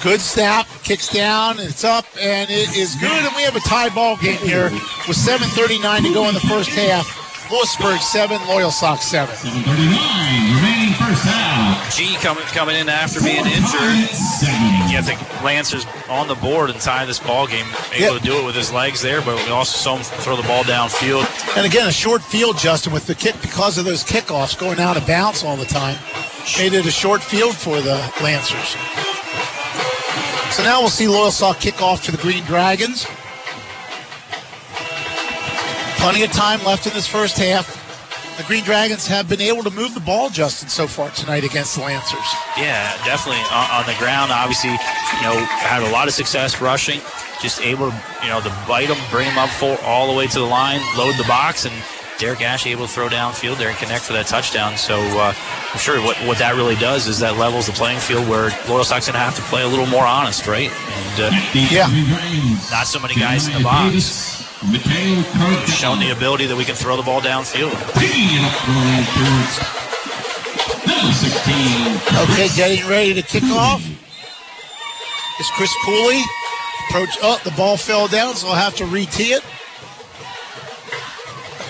Good snap, kicks down, it's up, and it is good. And we have a tie ball game here with 7.39 to go in the first half. Lewisburg 7, Loyal Sox 7. 739 remaining first half. G coming coming in after being injured. You have the Lancers on the board and tie this ball game. Able Yep. to do it with his legs there, but we also saw him throw the ball downfield. And again, a short field, Justin, with the kick because of those kickoffs going out of bounds all the time. Made it a short field for the Lancers. So now we'll see Loyalsock kick off to the Green Dragons. Plenty of time left in this first half. The Green Dragons have been able to move the ball, Justin, so far tonight against the Lancers. Yeah, definitely on, on the ground. Obviously, you know, had a lot of success rushing. Just able to, you know, to bite them, bring them up full, all the way to the line, load the box, and Derek Ash able to throw downfield there and connect for that touchdown. So uh, I'm sure what, what that really does is that levels the playing field where Loyalsock's going to have to play a little more honest, right? And uh, Yeah. not so many guys in the box. Carter. Shown the ability that we can throw the ball downfield. Picking it up for the Lancers. Number 16. Okay, getting ready to kick off is Chris Cooley. Approach. Oh, the ball fell down, so I'll have to re-tee it.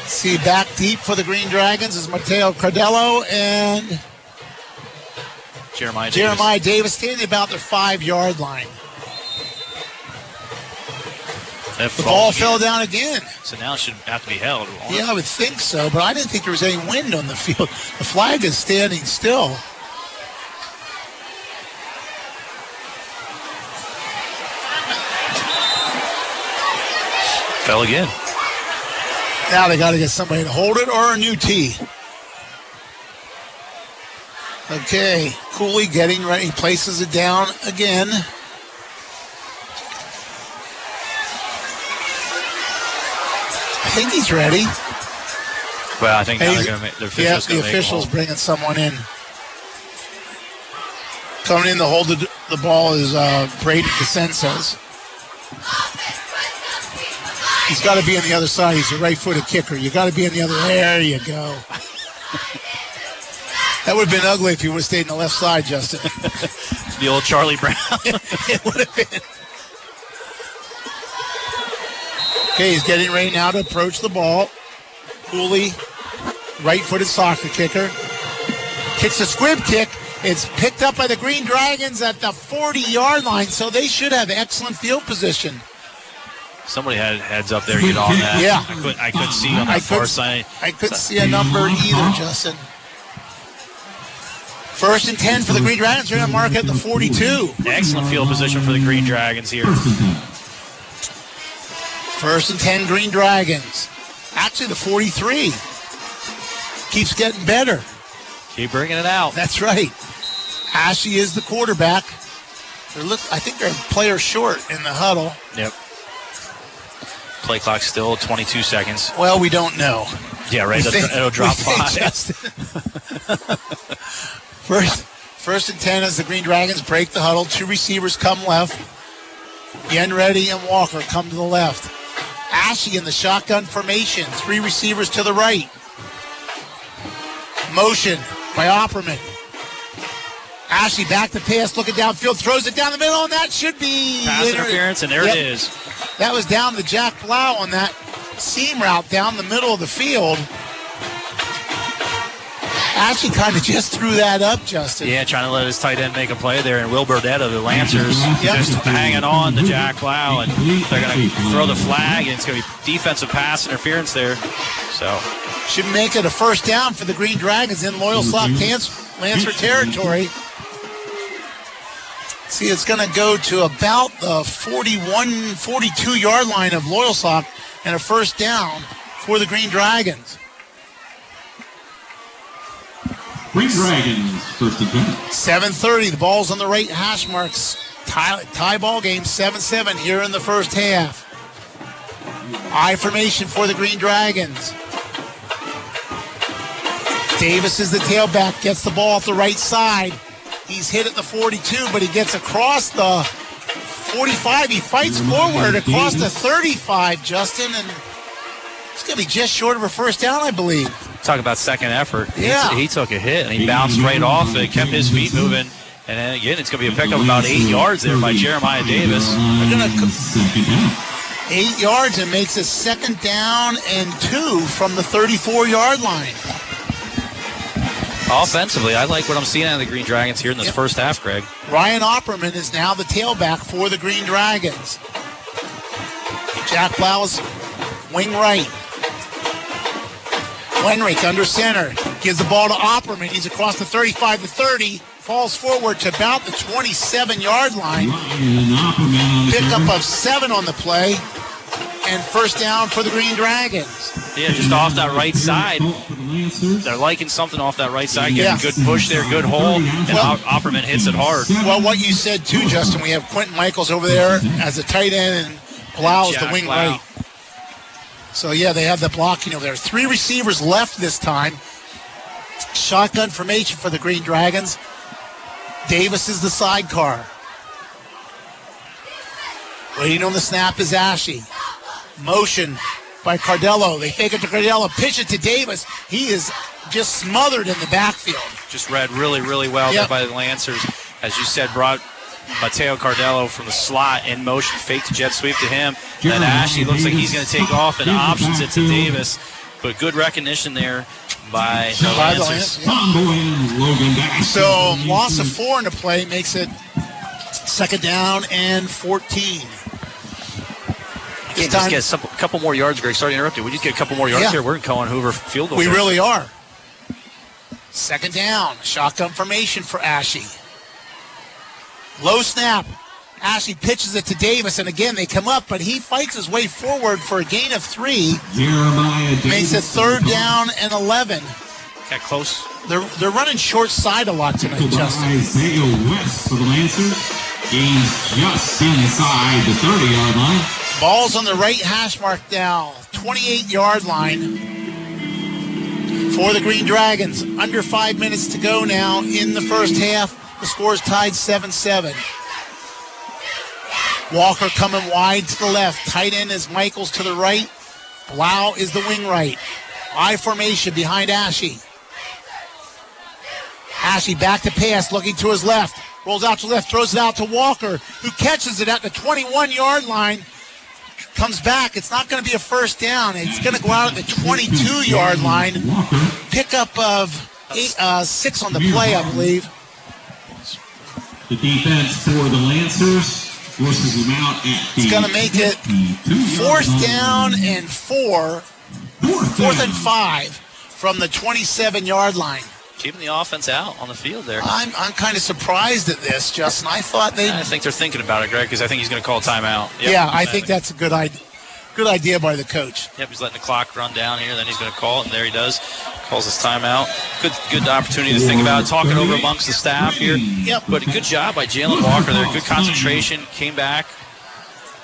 See back deep for the Green Dragons is Mateo Cardello and Jeremiah Davis. Jeremiah Davis standing about their five-yard line. That The falls ball fell down again. So now it should have to be held. Yeah, I would think so, but I didn't think there was any wind on the field. The flag is standing still. Fell again. Now they got to get somebody to hold it or a new tee. Okay, Cooley getting ready. Places it down again. Think he's ready. Well, I think Hey, they're going to make the yeah, officials. the make a official's bringing someone in. Coming in to hold the, the ball is uh, Brady Descensos. He's got to be on the other side. He's a right-footed kicker. You got to be on the other. There you go. that would have been ugly if you would have stayed on the left side, Justin. the old Charlie Brown. it would have been. Okay, he's getting ready now to approach the ball. Cooley, right-footed soccer kicker, kicks a squib kick. It's picked up by the Green Dragons at the 40-yard line, so they should have excellent field position. Somebody had heads up there. Get on that. Yeah. I couldn't. I couldn't see on that I far couldn't- side. I couldn't see a number either, Justin. First and 10 for the Green Dragons. They're going to mark at the 42. Excellent field position for the Green Dragons here. First and 10 Green Dragons. Actually, the 43. Keeps getting better. Keep bringing it out. That's right. Ashley is the quarterback. They're look, I think they're a player short in the huddle. Yep. Play clock still 22 seconds. Well, we don't know. Yeah, right. It'll, think- it'll drop five. First, first and 10 as the Green Dragons break the huddle. Two receivers come left. Yenready and Walker come to the left. Ashley in the shotgun formation. Three receivers to the right. Motion by Opperman. Ashley back to pass, looking downfield, throws it down the middle, and that should be Pass inter- interference, and there Yep. it is. That was down the Jack Blau on that seam route down the middle of the field. Ashley kind of just threw that up, Justin. Yeah, trying to let his tight end make a play there, and Will Burdett of the Lancers Yep. just hanging on to Jack Blau, and they're going to throw the flag, and it's going to be defensive pass interference there. So Should make it a first down for the Green Dragons in Loyalsock mm-hmm. Lancer, Lancer territory. See, it's going to go to about the 41, 42 yard line of Loyalsock and a first down for the Green Dragons. Green Dragons, first and 10. 7:30. The ball's on the right hash marks. Tie, tie ball game. 7-7 here in the first half. I formation for the Green Dragons. Davis is the tailback. Gets the ball off the right side. He's hit at the 42, but he gets across the 45. He fights forward across the 35, Justin, and it's going to be just short of a first down, I believe. Talk about second effort. He- Yeah. He, took a hit, and he bounced right off it, kept his feet moving. And then again, it's going to be a pickup of about eight yards there by Jeremiah Davis. They're going to eight yards and makes a second down and two from the 34 yard line. Offensively, I like what I'm seeing out of the Green Dragons here in this first half, Greg. Ryan Opperman is now the tailback for the Green Dragons. Jack Blau's wing right. Wenrick under center. Gives the ball to Opperman. He's across the 35 to 30. Falls forward to about the 27 yard line. Pickup of seven on the play. And first down for the Green Dragons. Yeah, just off that right side. For the Lancers. They're liking something off that right side. Getting Yeah. good push there, good hole. And Well- Opperman hits it hard. Well, what you said too, Justin, we have Quentin Michaels over there as a tight end and Blau is the wing Blau. right. So yeah, they have the blocking over there. Three receivers left this time. Shotgun formation for the Green Dragons. Davis is the sidecar. Waiting on the snap is Ashy. Motion by Cardello. They fake it to Cardello. Pitch it to Davis. He is just smothered in the backfield. Just read really, really well Yep. by the Lancers. As you said, brought Mateo Cardello from the slot in motion, faked the jet sweep to him. Then Ashley looks like he's going to take off and options it to Davis. But good recognition there by the Lancers. Lancers, yeah. Bongo and Logan back. So loss of four in the play makes it second down and 14. Yeah, just get some, a couple more yards, Greg. Sorry to interrupt you. We just get a couple more yards Yeah. here. We're in Cohen Hoover field goal. We range. really are. Second down. Shotgun formation for Ashy. Low snap. Ashley pitches it to Davis, and again they come up, but he fights his way forward for a gain of three. Jeremiah Makes it Davis. third down and 11. Got close. They're they're running short side a lot tonight, Tackled by Justin. Isaiah West for the Lancers. Gains just inside the 30-yard line. Ball's on the right hash mark now, 28 yard line for the Green Dragons. Under five minutes to go now in the first half. The score is tied 7 7. Walker coming wide to the left. Tight end is Michaels to the right. Blau is the wing right. I formation behind Ashy. Ashy back to pass, looking to his left. Rolls out to left, throws it out to Walker, who catches it at the 21 yard line. Comes back. It's not going to be a first down. It's going to go out at the 22 yard line. Pickup of eight, uh, six on the play, I believe. The defense for the Lancers forces them out at the It's going to make it fourth down and four, fourth and five from the 27 yard line. Keeping the offense out on the field there. I'm, I'm kind of surprised at this, Justin. I thought they. I think they're thinking about it, Greg, because I think he's going to call a timeout. Yep. Yeah, I think that's a good idea. Good idea by the coach. Yep, he's letting the clock run down here. Then he's going to call it, and there he does. Calls his timeout. Good, good opportunity to think about it, talking over amongst the staff here. Yep. But a good job by Jalen Walker there. Good concentration. Came back.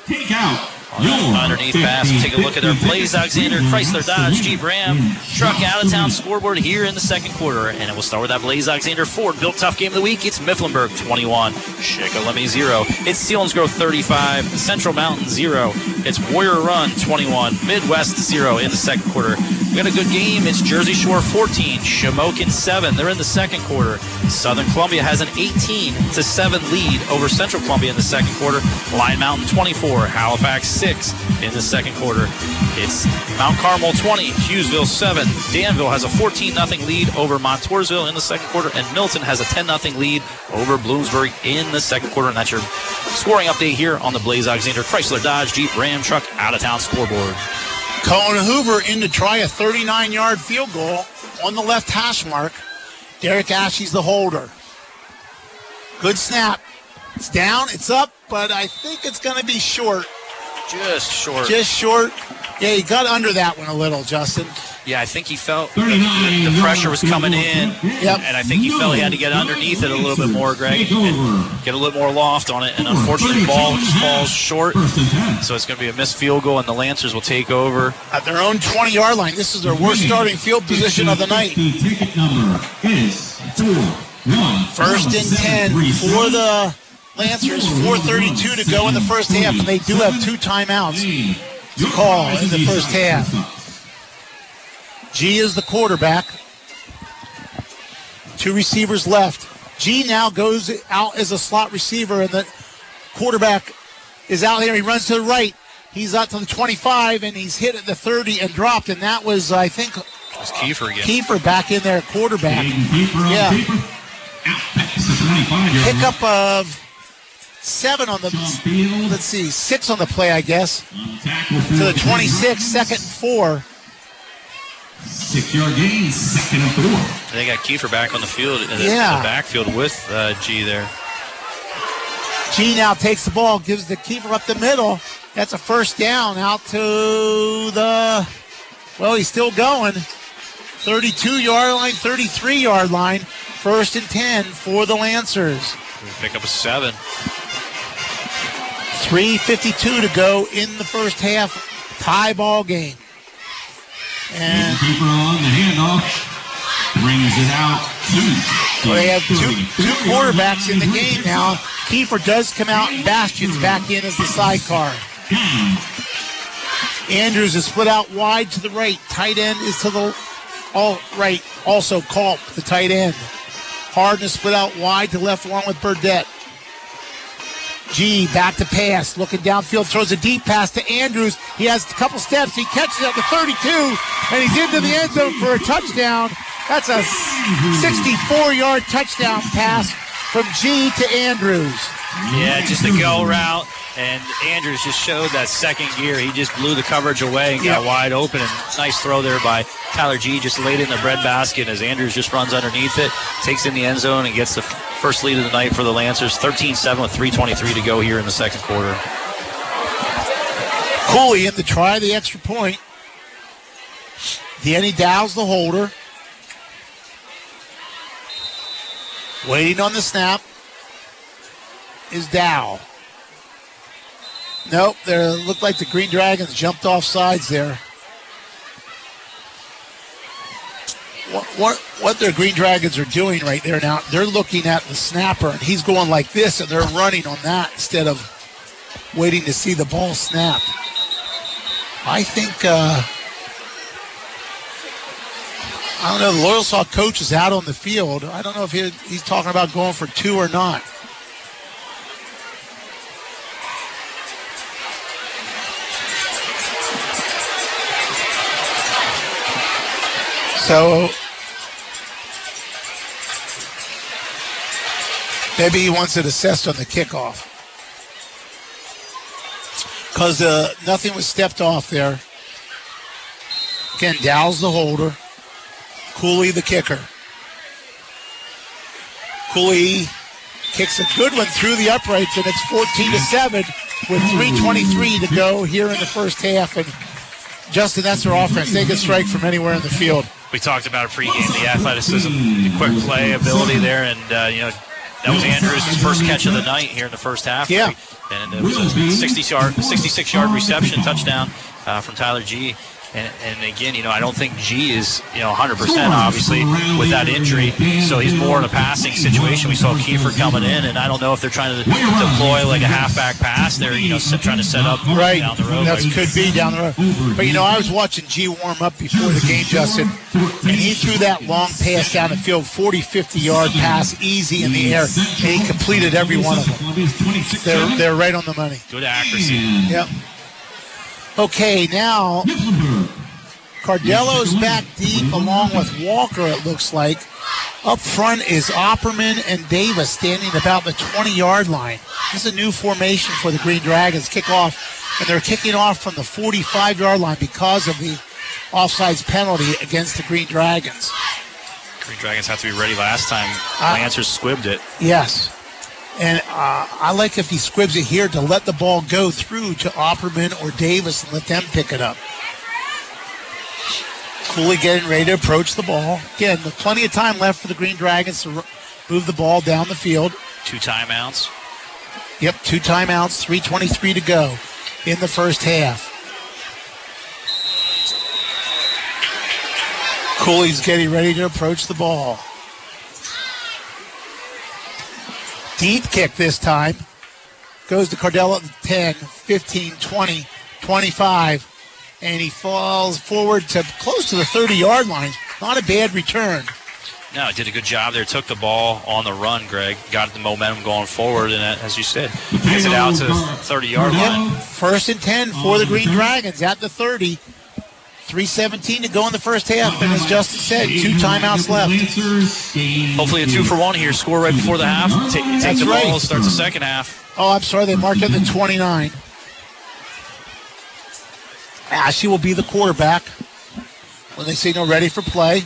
Take out on that underneath pass. Take a look at their Blaise Alexander Chrysler Dodge Jeep Ram truck out of town scoreboard here in the second quarter. And it will start with that Blaise Alexander Ford Built Tough game of the week. It's Mifflinburg 21, Shikellamy 0. It's Selinsgrove 35, Central Mountain 0. It's Warrior Run 21, Midd-West 0 in the second quarter. We got a good game. It's Jersey Shore 14, Shamokin 7. They're in the second quarter. Southern Columbia has an 18 to 7 lead over Central Columbia in the second quarter. Line Mountain 24, Halifax 6 in the second quarter. It's Mount Carmel 20, Hughesville 7. Danville has a 14 0 lead over Montoursville in the second quarter, and Milton has a 10 0 lead over Bloomsburg in the second quarter. And that's your scoring update here on the Blaise Alexander Chrysler Dodge Jeep Ram Truck out of town scoreboard. Cohen Hoover in to try a 39 yard field goal on the left hash mark. Derek Ashey's the holder. Good snap. It's down, it's up, but I think it's going to be short. Just short. Just short. Yeah, he got under that one a little, Justin. Yeah, I think he felt the, the- the pressure was coming in, Yep. and I think he felt he had to get underneath it a little bit more, Greg, and get a little more loft on it. And unfortunately, the ball just falls short, so it's going to be a missed field goal, and the Lancers will take over. At their own 20 yard line. This is their worst starting field position of the night. The ticket number is four one. First and 10 for the Lancers. 4.32 to go in the first half, and they do have two timeouts to call in the first half. G is the quarterback. Two receivers left. G now goes out as a slot receiver, and the quarterback is out here. He runs to the right. He's out to the 25, and he's hit at the 30 and dropped. And that was, I think, It's Kiefer again. Kiefer back in there, quarterback. Kiefer Yeah. Kiefer. Out past the 25 yard line. Pickup of seven on the, let's see, six on the play, I guess. To the 26, second and four. Six yard gain, second and four. They got Kiefer back on the field in the, Yeah. the backfield with uh, G there. G now takes the ball, gives the keeper up the middle. That's a first down out to the, well, he's still going. 32 yard line, 33 yard line. First and 10 for the Lancers. We pick up a seven. 3.52 to go in the first half. Tie ball game. And Keeper on the handoff. Brings it out to they have two, two quarterbacks in the game now. Kiefer does come out, and Bastion's back in as the sidecar. Andrews is split out wide to the right. Tight end is to the all right. Also Culp, the tight end. Harden is split out wide to left along with Burdett. G back to pass, looking downfield, throws a deep pass to Andrews. He has a couple steps. He catches it at the 32, and he's into the end zone for a touchdown. That's a 64-yard touchdown pass from G to Andrews. Yeah, just a go route. And Andrews just showed that second gear. He just blew the coverage away and got wide open. And nice throw there by Tyler G. Just laid in the bread basket as Andrews just runs underneath it, takes in the end zone, and gets the first lead of the night for the Lancers. 13-7 with 3:23 to go here in the second quarter. Cooley in to try the extra point. Danny Dow's the holder. Waiting on the snap is Dow. Nope, there looked like the Green Dragons jumped off sides there. What, what what their Green Dragons are doing right there now? They're looking at the snapper and he's going like this, and they're running on that instead of waiting to see the ball snap. I think uh, I don't know. The Loyalsock coach is out on the field. I don't know if he, he's talking about going for two or not. So maybe he wants it assessed on the kickoff because uh, nothing was stepped off there. Again, Dow's the holder. Cooley the kicker. Cooley kicks a good one through the uprights, and it's 14 to 7 with 3.23 to go here in the first half. And Justin, that's their offense. They can strike from anywhere in the field. We talked about it pregame, the athleticism, the quick play ability there, and uh, you know that was Andrews' first catch of the night here in the first half. Yeah, and it was a 60 yard, 66 yard reception touchdown uh, from Tyler G. And, and, again, you know, I don't think G is, you know, 100% obviously with that injury. So he's more in a passing situation. We saw Kiefer coming in, and I don't know if they're trying to deploy like a halfback pass. They're, you know, trying to set up right down the road. That could be down the road. But, you know, I was watching G warm up before the game, Justin, and he threw that long pass down the field, 40, 50 yard pass, easy in the air, and he completed every one of them. They're, they're right on the money. Good accuracy. Yep. Okay, now Cardello's back deep along with Walker, it looks like. Up front is Opperman and Davis standing about the 20 yard line. This is a new formation for the Green Dragons. Kick off, and they're kicking off from the 45 yard line because of the offsides penalty against the Green Dragons. Green Dragons have to be ready last time. Uh, Lancers squibbed it. Yes. And uh, I like if he squibs it here to let the ball go through to Opperman or Davis and let them pick it up. Cooley getting ready to approach the ball. Again, plenty of time left for the Green Dragons to move the ball down the field. Two timeouts. Yep, two timeouts, 3.23 to go in the first half. Cooley's getting ready to approach the ball. Deep kick this time. Goes to Cardello at the 10, 15, 20, 25 and he falls forward to close to the 30 yard line. Not a bad return. No, did a good job there. Took the ball on the run, Greg. Got the momentum going forward, and uh, as you said, gets it out to the 30 yard line. First and 10 for the Green mm-hmm. Dragons at the 30. 317 to go in the first half, and as Justin said, two timeouts left. Hopefully, a two for one here. Score right before the half. Take, take That's the ball. right. Start the second half. Oh, I'm sorry, they marked it the 29. Ah, Ashley will be the quarterback when they signal ready for play.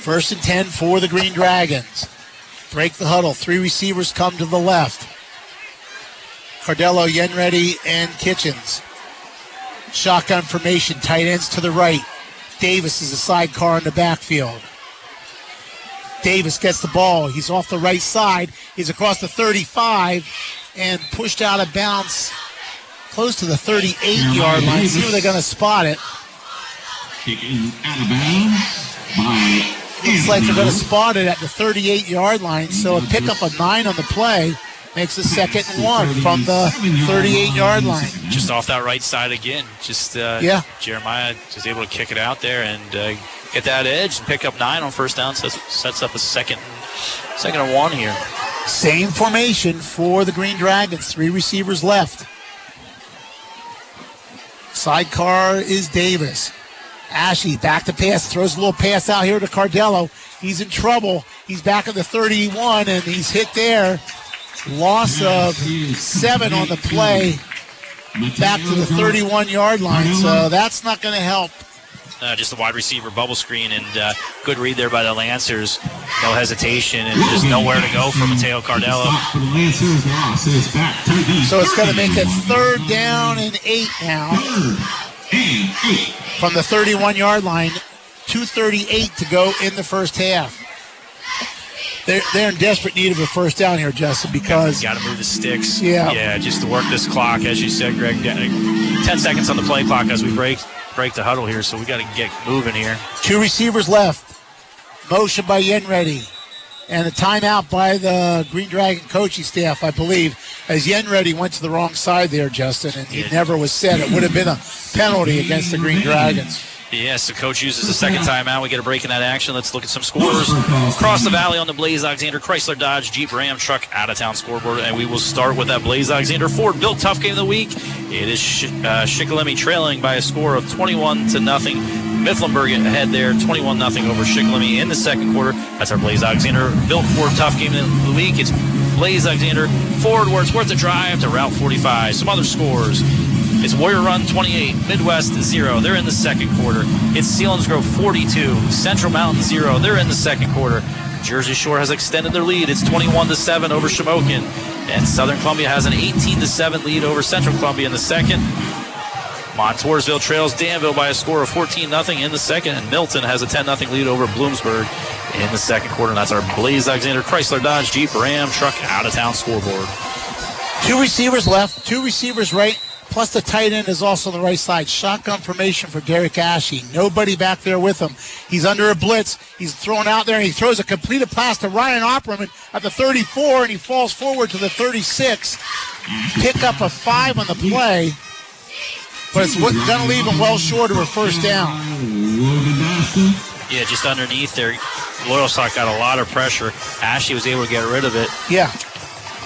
First and 10 for the Green Dragons. Break the huddle. Three receivers come to the left. Cardello, Yenready, and Kitchens. Shotgun formation, tight ends to the right. Davis is a sidecar in the backfield. Davis gets the ball. He's off the right side. He's across the 35 and pushed out of bounds close to the 38 yard line. See where they're going to spot it. Taken out of bounds by Looks like they're going to spot it at the 38 yard line. So a pickup of nine on the play makes a second and one from the 38 yard line. Just off that right side again. Just uh, Yeah. Jeremiah just able to kick it out there and uh, get that edge and pick up nine on first down. Sets, sets up a second, second and one here. Same formation for the Green Dragons. Three receivers left. Sidecar is Davis. Ashley back to pass, throws a little pass out here to Cardello. He's in trouble. He's back at the 31 and he's hit there. Loss of seven on the play back to the 31 yard line. So that's not going to help. Uh, just a wide receiver bubble screen and uh, good read there by the Lancers. No hesitation and just nowhere to go for Mateo Cardello. So it's going to make it third down and eight now from the 31 yard line. 238 to go in the first half. They're, they're in desperate need of a first down here, Justin, because. Got to move the sticks. Yeah. Yeah, just to work this clock, as you said, Greg. 10 seconds on the play clock as we break break the huddle here, so we got to get moving here. Two receivers left. Motion by Yenready. And a timeout by the Green Dragon coaching staff, I believe, as Yenready went to the wrong side there, Justin, and he never was said. It would have been a penalty against the Green Dragons. Yes, the coach uses the second timeout. We get a break in that action. Let's look at some scores. Across the valley on the Blaise Alexander Chrysler Dodge Jeep Ram truck out of town scoreboard. And we will start with that Blaise Alexander Ford Built Tough game of the week. It is Sh- uh, trailing by a score of 21 to nothing. Mifflinburg ahead there, 21 nothing over Shikellamy in the second quarter. That's our Blaise Alexander Built Ford Tough game of the week. It's Blaise Alexander Ford where it's worth a drive to Route 45. Some other scores. It's Warrior Run 28, Midd-West 0. They're in the second quarter. It's Selinsgrove 42, Central Mountain 0. They're in the second quarter. Jersey Shore has extended their lead. It's 21 to 7 over Shamokin. And Southern Columbia has an 18 to 7 lead over Central Columbia in the second. Montoursville trails Danville by a score of 14 0 in the second, and Milton has a 10 0 lead over Bloomsburg in the second quarter. And that's our Blaise Alexander Chrysler Dodge Jeep Ram truck out of town scoreboard. Two receivers left, two receivers right, plus the tight end is also on the right side. Shotgun formation for Derek Ashe. Nobody back there with him. He's under a blitz. He's thrown out there and he throws a completed pass to Ryan Opperman at the 34 and he falls forward to the 36. Pick up a five on the play, but it's going to leave him well short of a first down. Yeah, just underneath there. Loyalsock got a lot of pressure. Ashley was able to get rid of it. Yeah.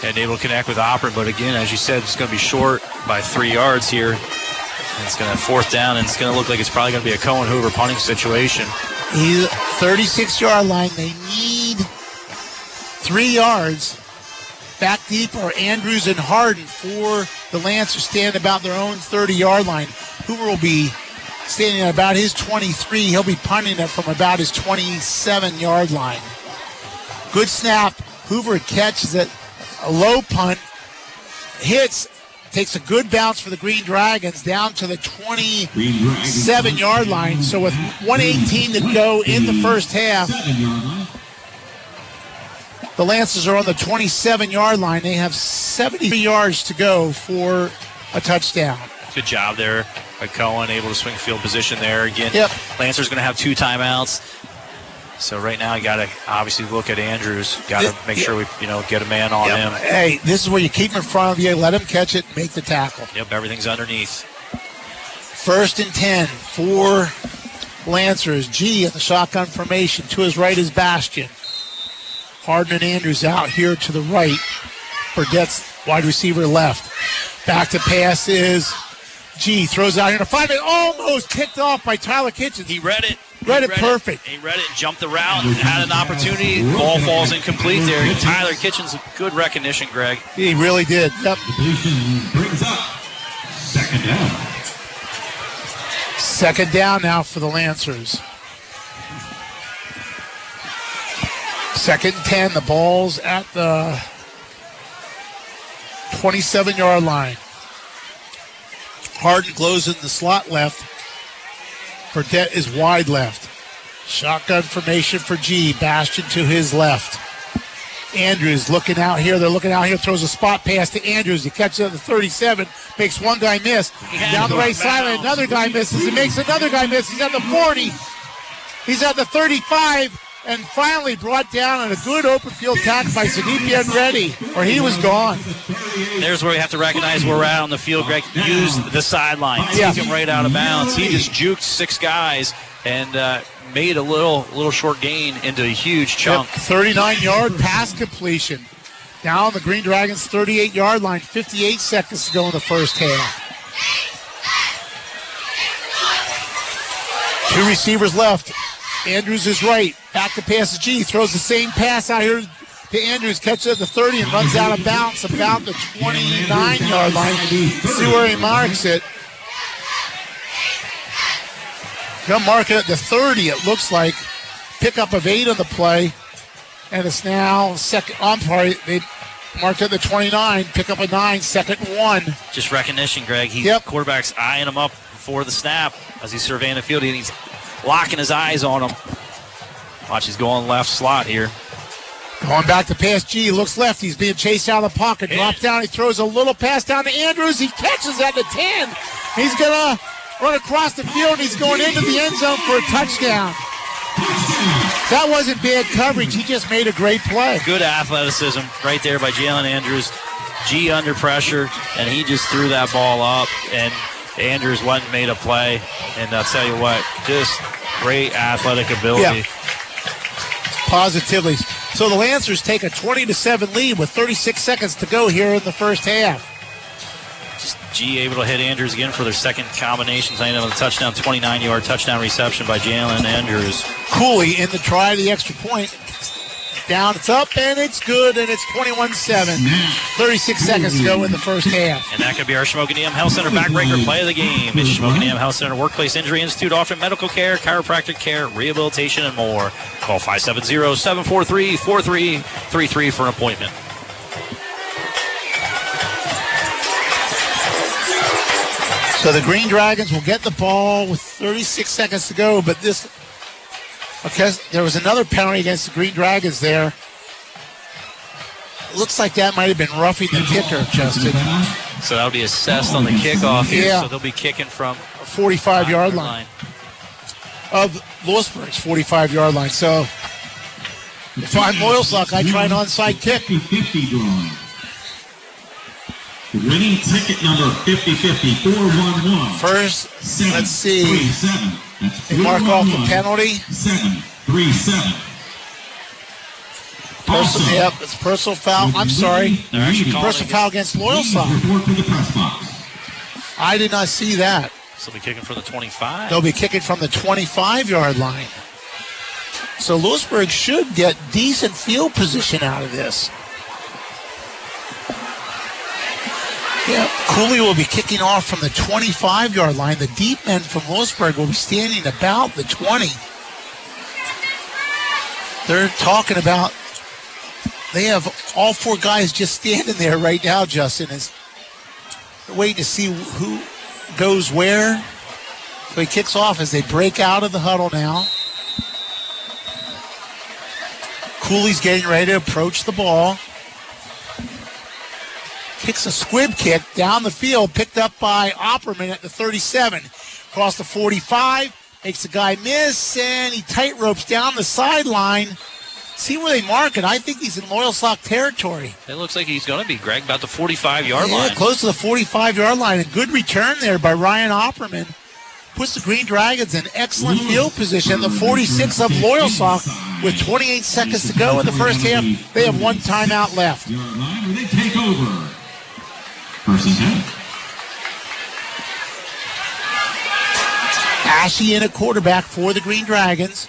And able to connect with Opera, but again, as you said, it's going to be short by three yards here. And it's going to fourth down, and it's going to look like it's probably going to be a Cohen Hoover punting situation. He's 36 yard line. They need three yards. Back deep are Andrews and Harden for the Lancers stand about their own 30 yard line. Hoover will be standing at about his 23. He'll be punting it from about his 27 yard line. Good snap. Hoover catches it. A low punt. Hits. Takes a good bounce for the Green Dragons down to the 27 yard line. So with 118 to go in the first half, the Lancers are on the 27 yard line. They have 70 yards to go for a touchdown. Good job there by Cohen, able to swing field position there. Again, Yep. Lancer's going to have two timeouts. So right now, you got to obviously look at Andrews. Got to make sure we, you know, get a man on him. Hey, this is where you keep him in front of you, let him catch it, make the tackle. Yep, everything's underneath. First and 10 for Lancers. G at the shotgun formation. To his right is Bastion. Harden and Andrews out here to the right. Burdett's wide receiver left. Back to pass is G. Throws out here to find it. Almost kicked off by Tyler Kitchens. He read it. Read He it perfect. He read it, and jumped the route, and had an opportunity. Ball falls incomplete there. Tyler Kitchens, good recognition, Greg. He really did. Yep. brings up second down. Second down now for the Lancers. Second and 10. The ball's at the 27 yard line. Harden glows in the slot left. Burdett is wide left. Shotgun formation for G. Bastion to his left. Andrews looking out here. They're looking out here. Throws a spot pass to Andrews. He catches it at the 37. Makes one guy miss. Down the right sideline, another guy misses. He makes another guy miss. He's at the 40. He's at the 35. And finally brought down on a good open field tackle by Sadiq Reddy, or he was gone. There's where we have to recognize where we're at on the field, Greg. Use the sideline. Yeah. Take him right out of bounds. He just juked six guys and uh, made a little little short gain into a huge chunk. 39 yard pass completion. Now on the Green Dragons 38 yard line, 58 seconds to go in the first half. Two receivers left. Andrews is right. Back to pass to G. Throws the same pass out here to Andrews, catches at the 30 and runs out of bounds about the 29 yard line. See where he marks it. Gonna mark it at the 30, it looks like. Pickup of eight on the play. And it's now second. I'm sorry, they marked at the 29. Pick up a nine, second one. Just recognition, Greg. He Yep. quarterback's eyeing him up before the snap as he's surveying the field, and he's locking his eyes on him. Watch, he's going left slot here. Going back to pass G, looks left. He's being chased out of the pocket. Drops down. He throws a little pass down to Andrews. He catches at the 10. He's going to run across the field. He's going into the end zone for a touchdown. That wasn't bad coverage. He just made a great play. Good athleticism right there by Jalen Andrews. G under pressure, and he just threw that ball up, and Andrews went and made a play. And I'll tell you what, just great athletic ability. Yeah. Positively. So the Lancers take a 20 to 7 lead with 36 seconds to go here in the first half. Just G able to hit Andrews again for their second combination, signing with a touchdown, 29 yard touchdown reception by Jalen Andrews. Cooley in the try the extra point. Down, it's up, and it's good, and it's 21 7. 36 seconds to go in the first half. And that could be our Dam Health Center backbreaker play of the game. It's Dam Health Center Workplace Injury Institute offering medical care, chiropractic care, rehabilitation, and more. Call 570 743 4333 for an appointment. So the Green Dragons will get the ball with 36 seconds to go, but this. Okay, there was another penalty against the Green Dragons there. Looks like that might have been roughing the kicker, Justin. So that'll be assessed on the kickoff here. Yeah. So they'll be kicking from 45 yard line of Lewisburg's 45 yard line. So if I'm Loyalsock, I try an onside kick. 50 drawing. Winning ticket number 5050 411. First, let's see. 37. That's They mark off the penalty. 737. Personal, yep, it's personal foul. I'm sorry. They're actually calling Personal foul against Loyalsock. Report for the press box. I did not see that. So they'll be kicking from the 25. They'll be kicking from the 25 yard line. So Lewisburg should get decent field position out of this. Yeah, Cooley will be kicking off from the 25 yard line. The deep men from Lewisburg will be standing about the 20. They're talking about, they have all four guys just standing there right now, Justin. Is waiting to see who goes where. So he kicks off as they break out of the huddle now. Cooley's getting ready to approach the ball. Kicks a squib kick down the field, picked up by Opperman at the 37. Across the 45, makes the guy miss, and he tight ropes down the sideline. See where they mark it. I think he's in Loyalsock territory. It looks like he's going to be, Greg, about the 45 yard Yeah, line. close to the 45 yard line. A good return there by Ryan Opperman. Puts the Green Dragons in excellent field position the 46 of Loyalsock with 28 seconds to go in the first half. They have one timeout left. Line where they take over. First and 10. Ashley in a quarterback for the Green Dragons.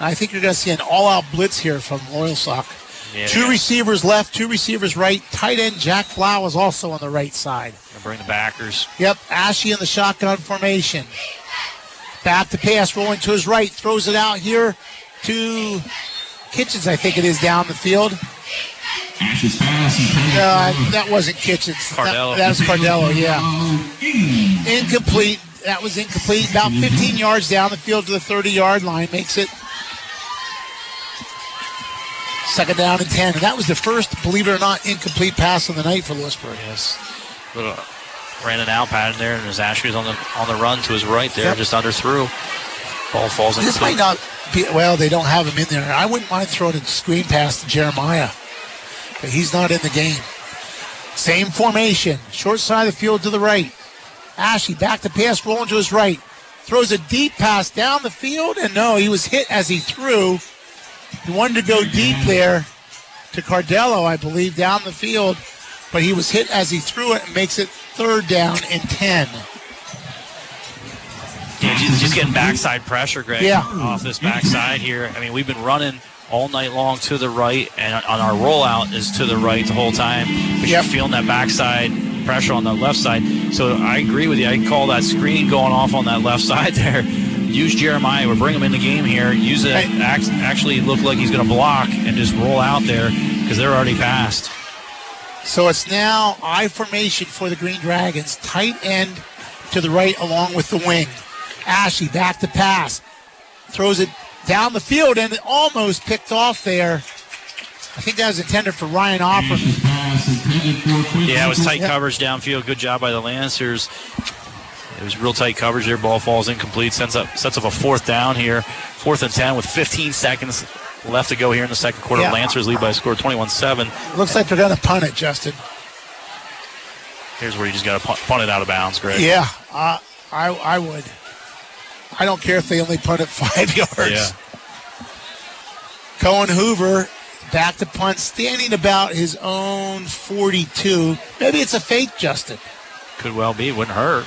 I think you're going to see an all out blitz here from Loyalsock. Yeah, two yeah. receivers left, two receivers right. Tight end Jack Blau is also on the right side. Gonna bring the backers. Yep, Ashley in the shotgun formation. Back to pass, rolling to his right, throws it out here to Kitchens, I think it is down the field. Ash's pass intended Uh, that wasn't Kitchens. Cardello. That, that was Cardello, yeah. Incomplete. That was incomplete. About 15 yards down the field to the 30 yard line. Makes it second down and 10. And that was the first, believe it or not, incomplete pass of the night for Lewisburg. Yes. Little ran an out pattern there, and as Ashley's on the on the run to his right there, Yep. just under through. Ball falls into This might not be, well, they don't have him in there. I wouldn't mind throwing a screen pass to Jeremiah, but he's not in the game. Same formation, short side of the field to the right. Ashley back to pass, rolling to his right. Throws a deep pass down the field, and no, he was hit as he threw. He wanted to go deep there to Cardello, I believe, down the field, but he was hit as he threw it and makes it third down and 10. Yeah, just, getting backside pressure, Greg. Yeah. Off this backside here. I mean, we've been running all night long to the right, and on our rollout is to the right the whole time. But you're feeling that backside pressure on the left side. So I agree with you. I call that screen going off on that left side there. Use Jeremiah. We're bringing him in the game here. Use it. Act, actually look like he's going to block and just roll out there because they're already past. So it's now I formation for the Green Dragons. Tight end to the right along with the wing. Ashley back to pass. Throws it down the field and almost picked off there. I think that was intended for Ryan Opperman. Yeah, it was tight coverage downfield. Good job by the Lancers. It was real tight coverage there. Ball falls incomplete. Sets up sets up a fourth down here. Fourth and ten with 15 seconds left to go here in the second quarter. Yeah. Lancers lead by a score of 21-7. Looks like they're going to punt it, Justin. Here's where you just got to punt, punt it out of bounds, Greg. Yeah, uh, I I would. I don't care if they only punt it five yards. Yeah. Cohen Hoover back to punt, standing about his own 42. Maybe it's a fake, Justin. Could well be. Wouldn't hurt.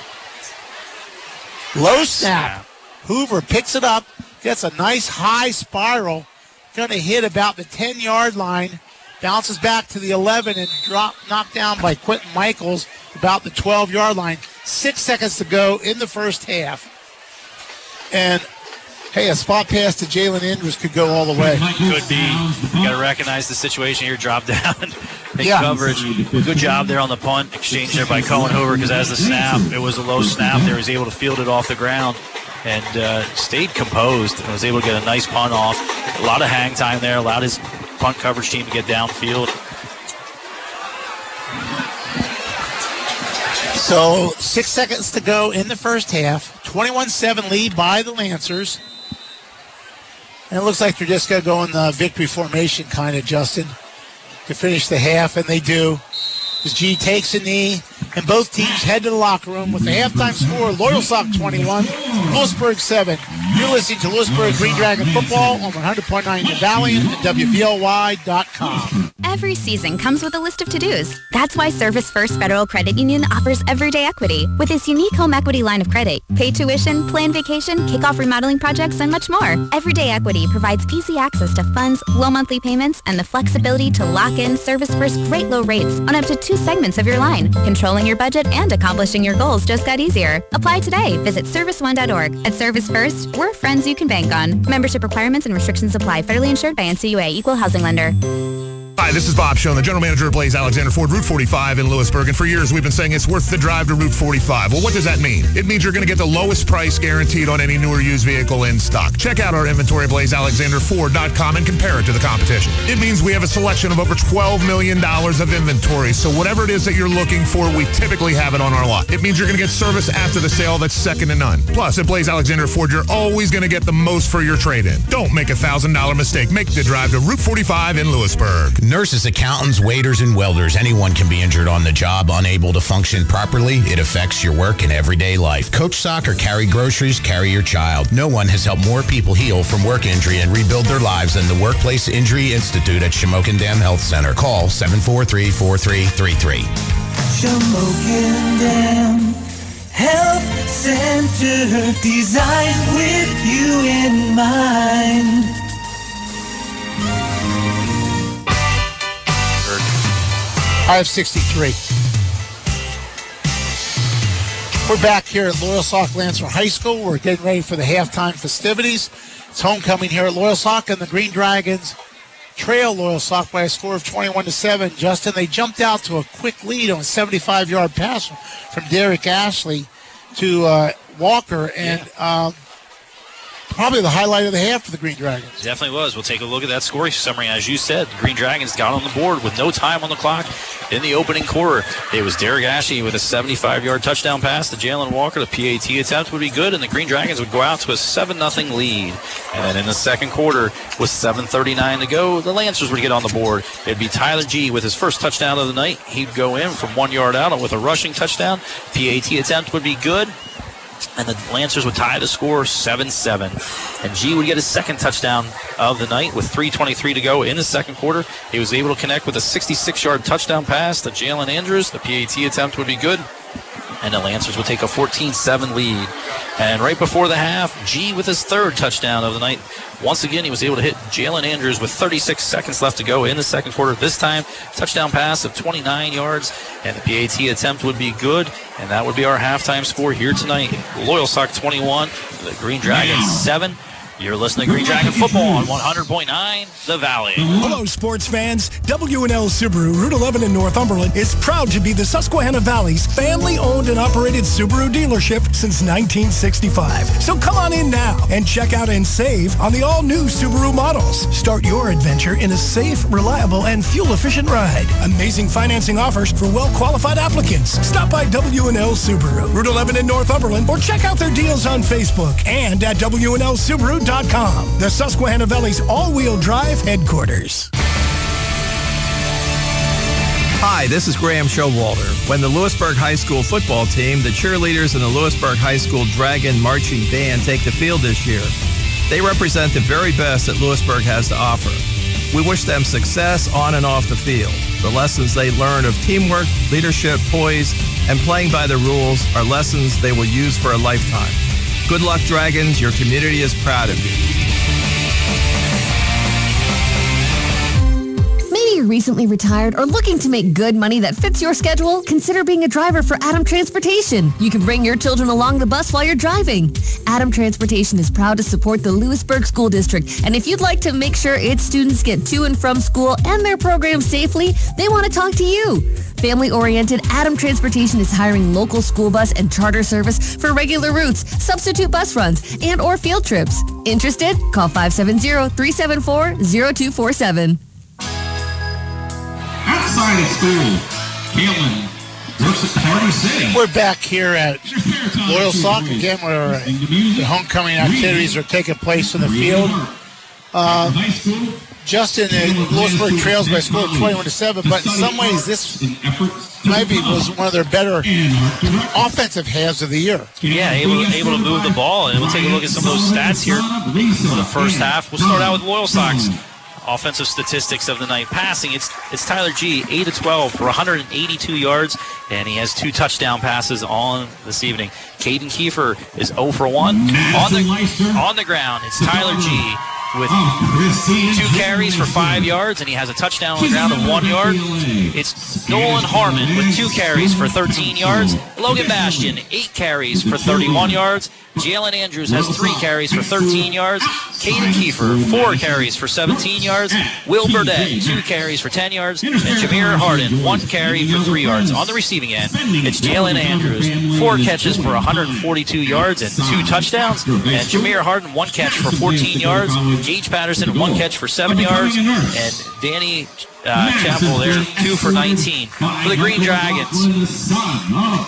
Low snap. Hoover picks it up, gets a nice high spiral, going to hit about the 10 yard line, bounces back to the 11 and drop knocked down by Quentin Michaels about the 12 yard line. Six seconds to go in the first half. And hey, a spot pass to Jalen Andrews could go all the way. Could be. You got to recognize the situation here. Drop down. Big Yeah. coverage. Good job there on the punt exchange there by Cohen Hoover because as the snap, it was a low snap there. Was able to field it off the ground and uh, stayed composed and was able to get a nice punt off. A lot of hang time there. Allowed his punt coverage team to get downfield. So six seconds to go in the first half. 21-7 lead by the Lancers. And it looks like they're just going to go in the victory formation kind of, Justin, to finish the half, and they do. As G takes a knee, and both teams head to the locker room with the halftime score, Loyalsock 21, Lewisburg 7. You're listening to Lewisburg Green Dragon Football on 100.9 The Valley and WVLY.com. Every season comes with a list of to-dos. That's why Service First Federal Credit Union offers everyday equity with its unique home equity line of credit. Pay tuition, plan vacation, kick off remodeling projects, and much more. Everyday equity provides easy access to funds, low monthly payments, and the flexibility to lock in Service First great low rates on up to two segments of your line. Controlling your budget and accomplishing your goals just got easier. Apply today. Visit service1.org. At Service First, we're friends you can bank on. Membership requirements and restrictions apply. Federally insured by NCUA. Equal housing lender. Hi, this is Bob Schoen, the general manager of Blaise Alexander Ford, Route 45 in Lewisburg. And for years, we've been saying it's worth the drive to Route 45. Well, what does that mean? It means you're going to get the lowest price guaranteed on any new or used vehicle in stock. Check out our inventory at blaisealexanderford.com and compare it to the competition. It means we have a selection of over $12 million of inventory. So whatever it is that you're looking for, we typically have it on our lot. It means you're going to get service after the sale that's second to none. Plus, at Blaise Alexander Ford, you're always going to get the most for your trade-in. Don't make a $1,000 mistake. Make the drive to Route 45 in Lewisburg. Nurses, accountants, waiters, and welders, anyone can be injured on the job, unable to function properly. It affects your work and everyday life. Coach soccer, carry groceries, carry your child. No one has helped more people heal from work injury and rebuild their lives than the Workplace Injury Institute at Shamokin Dam Health Center. Call 743-4333. Shamokin Dam Health Center designed with you in mind. 563. We're back here at Loyalsock Lancer High School. We're getting ready for the halftime festivities. It's homecoming here at Loyalsock, and the Green Dragons trail Loyalsock by a score of 21 to 7. Justin, they jumped out to a quick lead on a 75 yard pass from Derek Ashley to uh, Walker, and um, probably the highlight of the half for the Green Dragons. Definitely was. We'll take a look at that scoring summary. As you said, the Green Dragons got on the board with no time on the clock in the opening quarter. It was Derek Ashley with a 75-yard touchdown pass to Jalen Walker. The PAT attempt would be good, and the Green Dragons would go out to a 7-0 lead. And then in the second quarter, with 7.39 to go, the Lancers would get on the board. It'd be Tyler G with his first touchdown of the night. He'd go in from one yard out with a rushing touchdown. PAT attempt would be good and the Lancers would tie the score 7-7. And G would get his second touchdown of the night with 3.23 to go in the second quarter. He was able to connect with a 66-yard touchdown pass to Jalen Andrews. The PAT attempt would be good. And the Lancers would take a 14-7 lead. And right before the half, G with his third touchdown of the night. Once again, he was able to hit Jalen Andrews with 36 seconds left to go in the second quarter. This time, touchdown pass of 29 yards, and the PAT attempt would be good, and that would be our halftime score here tonight. Loyalsock 21, the Green Dragons 7. You're listening to Green Dragon Football on 100.9 The Valley. Hello, sports fans. W&L Subaru, Route 11 in Northumberland, is proud to be the Susquehanna Valley's family-owned and operated Subaru dealership since 1965. So come on in now and check out and save on the all-new Subaru models. Start your adventure in a safe, reliable, and fuel-efficient ride. Amazing financing offers for well-qualified applicants. Stop by W&L Subaru, Route 11 in Northumberland, or check out their deals on Facebook and at WNLSubaru.com. The Susquehanna Valley's all-wheel drive headquarters. Hi, this is Graham Showalter. When the Lewisburg High School football team, the cheerleaders, and the Lewisburg High School Dragon Marching Band take the field this year, they represent the very best that Lewisburg has to offer. We wish them success on and off the field. The lessons they learn of teamwork, leadership, poise, and playing by the rules are lessons they will use for a lifetime. Good luck, Dragons. Your community is proud of you. You're recently retired or looking to make good money that fits your schedule. Consider being a driver for Adam Transportation. You can bring your children along the bus while you're driving. Adam Transportation is proud to support the Lewisburg School District, and if you'd like to make sure its students get to and from school and their programs safely, they want to talk to you. Family-oriented, Adam Transportation is hiring local school bus and charter service for regular routes, substitute bus runs, and or field trips. Interested? Call 570-374-0247. Outside of school, Kaelin versus Party City. We're back here at Loyalsock again, where uh, the homecoming activities are taking place in the field. Uh, Justin, the Lewisburg trails by score 21 to 7, but in some ways, this maybe was one of their better offensive halves of the year. Yeah, able, able to move the ball, and we'll take a look at some of those stats here for the first half. We'll start out with Loyalsock's. Offensive statistics of the night. Passing, it's it's Tyler G, 8 to 12 for 182 yards, and he has two touchdown passes on this evening. Caden Kiefer is 0 for 1. On the, on the ground, it's Tyler G with two carries for five yards, and he has a touchdown on the ground of one yard. It's Nolan Harmon with two carries for 13 yards. Logan Bastion, eight carries for 31 yards. Jalen Andrews has three carries for 13 yards. Caden Kiefer, four carries for 17 yards. Will Burdett, two carries for 10 yards. And Jameer Harden, one carry for three yards. On the receiving end, it's Jalen Andrews, four catches for 142 yards and two touchdowns. And Jameer Harden, one catch for 14 yards. Gage Patterson, one catch for seven yards. And Danny uh, Chapel there, two for 19. For the Green Dragons,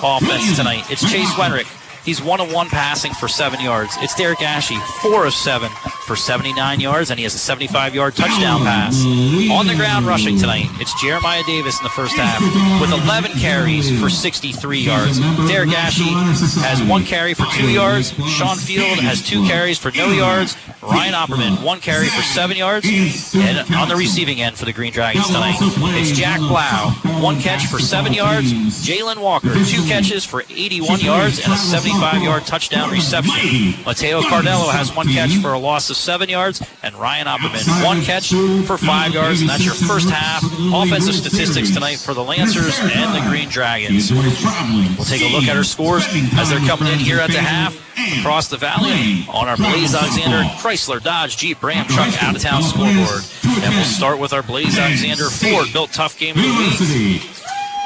offense tonight, it's Chase Wenrick. He's one of one passing for seven yards. It's Derek Ashe, four of seven for 79 yards, and he has a 75 yard touchdown pass. On the ground rushing tonight, it's Jeremiah Davis in the first half with 11 carries for 63 yards. Derek Ashe has one carry for two yards. Sean Field has two carries for no yards. Ryan Opperman, one carry for seven yards. And on the receiving end for the Green Dragons tonight, it's Jack Blau, one catch for seven yards. Jalen Walker, two catches for 81 yards and a 75 yard touchdown reception. Mateo Cardello has one catch for a loss of seven yards, and Ryan Opperman, one catch for five yards. And that's your first half offensive statistics tonight for the Lancers and the Green Dragons. We'll take a look at our scores as they're coming in here at the half across the valley on our Blaise Alexander Chrysler Dodge Jeep Ram Truck out of town scoreboard. And we'll start with our Blaise Alexander Ford Built Tough Game of the Week.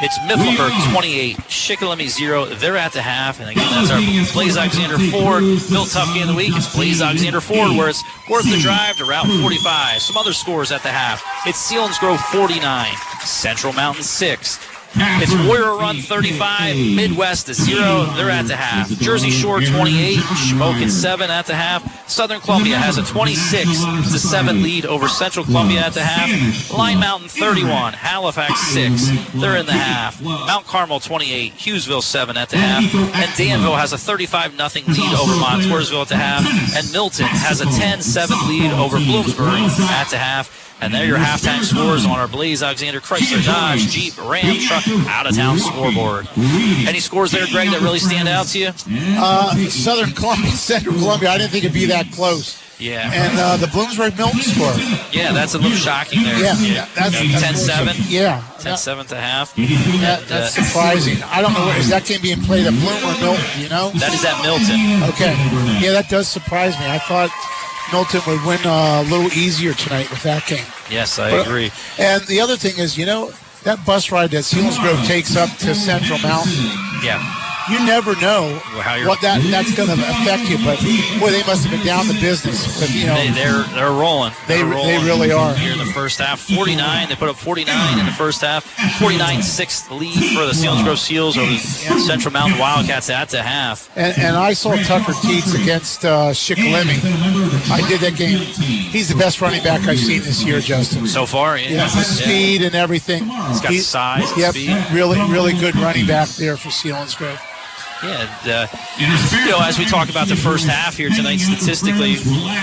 It's Mifflinburg 28, Shikellamy 0. They're at the half. And again, that's our Blaise Alexander Ford Built Tough Game of the Week. It's Blaise Alexander Ford, where it's worth the drive to Route 45. Some other scores at the half. It's Selinsgrove 49, Central Mountain 6. It's Warrior Run 35, Midd-West to 0. They're at the half. Jersey Shore 28, Shamokin 7 at the half. Southern Columbia has a 26 to 7 lead over Central Columbia at the half. Line Mountain 31, Halifax 6. They're in the half. Mount Carmel 28, Hughesville 7 at the half. And Danville has a 35 0 lead over Montoursville at the half. And Milton has a 10 7 lead over Bloomsburg at the half. And there are your halftime scores on our Blaise Alexander Chrysler Dodge Jeep Ram truck out of town scoreboard. Any scores there, Greg, that really stand out to you? Uh, Southern Columbia, Central Columbia. I didn't think it'd be that close. Yeah. And uh, the Bloomsburg Milton score. Yeah, that's a little shocking there. Yeah, yeah, that's- You know, that's 10-7. Yeah. 10-7 to half. That, that's uh, surprising. I don't know where is that game being played at Bloom or Milton. You know? That is at Milton. Okay. Yeah, that does surprise me. I thought Milton would win uh, a little easier tonight with that game. Yes, I But- agree. And the other thing is, you know, that bus ride that Selinsgrove takes up to Central Mountain, Yeah. You never know how what that that's going to affect you. But boy, they must have been down the business. But, you know, They, they're they're rolling. They- They're they rolling really are. Here in the first half, 49. They put up 49 in the first half. 49-6 lead for the Selinsgrove Seals over the Central Mountain Wildcats at the half. And, and I saw Tucker Keats against uh, Shikellamy. I did that game. He's the best running back I've seen this year, Justin. So far, yeah. Yeah, the speed and everything. He's got size and Yep, speed. really, really good running back there for Selinsgrove. Yeah, and, uh, you know, as we talk about the first half here tonight, statistically,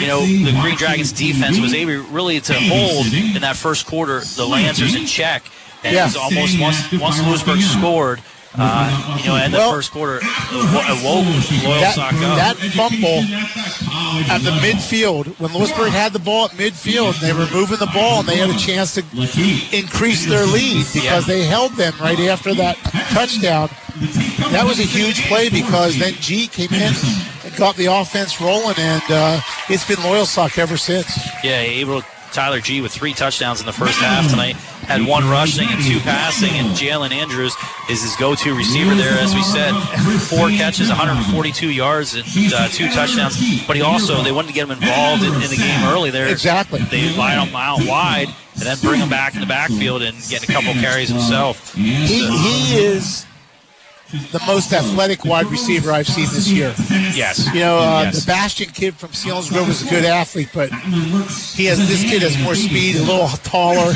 you know, the Green Dragons defense was able really to hold in that first quarter the Lancers in check. And Yeah. it was almost once once Lewisburg scored, uh, you know, in the Well- first quarter, it woke Loyal That, Sock up. that fumble at the midfield, when Lewisburg had the ball at midfield, they were moving the ball and they had a chance to increase their lead because they held them right after that touchdown. That was a huge play because then G came in and got the offense rolling, and uh, it's been Loyalsock ever since. Yeah, able Tyler G with three touchdowns in the first half tonight. Had one rushing and two passing, and Jalen Andrews is his go-to receiver there. As we said, four catches, 142 yards, and uh, two touchdowns. But he also they wanted to get him involved in, in the game early there. Exactly. They line him out wide and then bring him back in the backfield and get a couple carries himself. He, he is the most athletic wide receiver I've seen this year. Yes. You know, uh, Yes. the Bastion kid from Selinsgrove was a good athlete, but he has this kid has more speed, a little taller,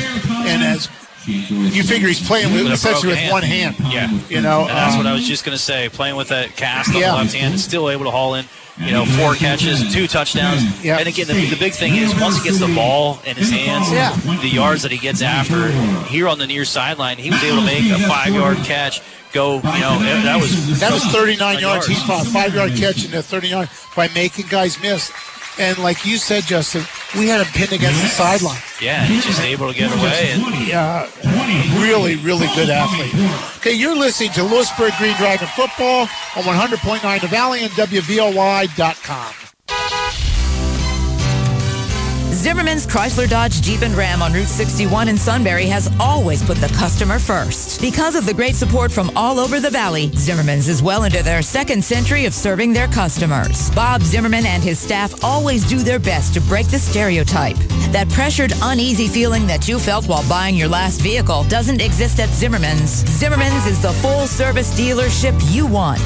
and as you figure he's playing with, With essentially with broken one hand. Yeah. You know, And that's um, what I was just going to say. Playing with that cast on Yeah. the left hand and still able to haul in, you know, four catches, two touchdowns. Yeah. And again, the, the big thing is once he gets the ball in his hands, Yeah. the yards that he gets after, here on the near sideline, he was able to make a five yard catch. Go, you know, that was That was 39 Nine yards. yards. He's a five yard catch in the 39 by making guys miss. And like you said, Justin, we had him pinned against the sideline. yeah, he's just able to get away. And Yeah, really, really good athlete. Okay, you're listening to Lewisburg Green Dragon Football on 100.9 The Valley and WVLY.com. Zimmerman's Chrysler Dodge Jeep and Ram on Route 61 in Sunbury has always put the customer first. Because of the great support from all over the valley, Zimmerman's is well into their second century of serving their customers. Bob Zimmerman and his staff always do their best to break the stereotype. That pressured, uneasy feeling that you felt while buying your last vehicle doesn't exist at Zimmerman's. Zimmerman's is the full service dealership you want.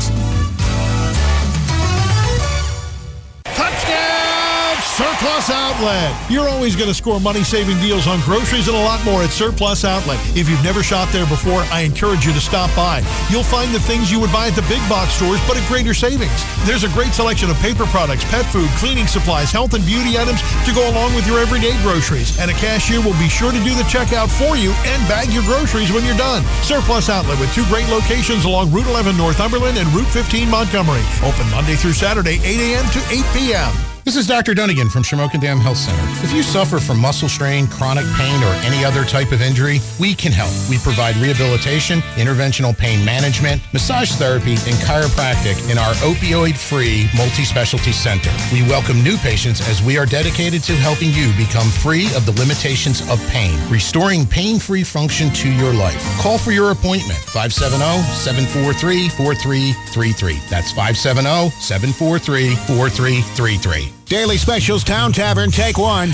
Surplus Outlet. You're always going to score money saving deals on groceries and a lot more at Surplus Outlet. If you've never shopped there before, I encourage you to stop by. You'll find the things you would buy at the big box stores, but at greater savings. There's a great selection of paper products, pet food, cleaning supplies, health and beauty items to go along with your everyday groceries. And a cashier will be sure to do the checkout for you and bag your groceries when you're done. Surplus Outlet with two great locations along Route 11 Northumberland and Route 15 Montgomery. Open Monday through Saturday, 8 a.m. to 8 p.m. This is Dr. Dunnigan from Shamokin Dam Health Center. If you suffer from muscle strain, chronic pain, or any other type of injury, we can help. We provide rehabilitation, interventional pain management, massage therapy, and chiropractic in our opioid-free multi-specialty center. We welcome new patients as we are dedicated to helping you become free of the limitations of pain, restoring pain-free function to your life. Call for your appointment, 570-743-4333. That's 570-743-4333. Daily specials, Town Tavern, take one.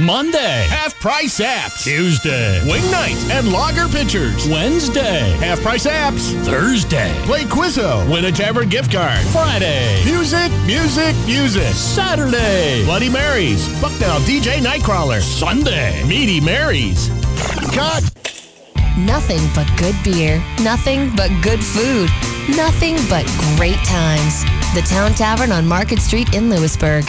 Monday, half price apps. Tuesday, wing night and lager pitchers. Wednesday, half price apps. Thursday, play Quizzo, win a tavern gift card. Friday, music, music, music. Saturday, Bloody Marys, Bucknell DJ Nightcrawler. Sunday, Meaty Marys. Cut! Nothing but good beer. Nothing but good food. Nothing but great times. The Town Tavern on Market Street in Lewisburg.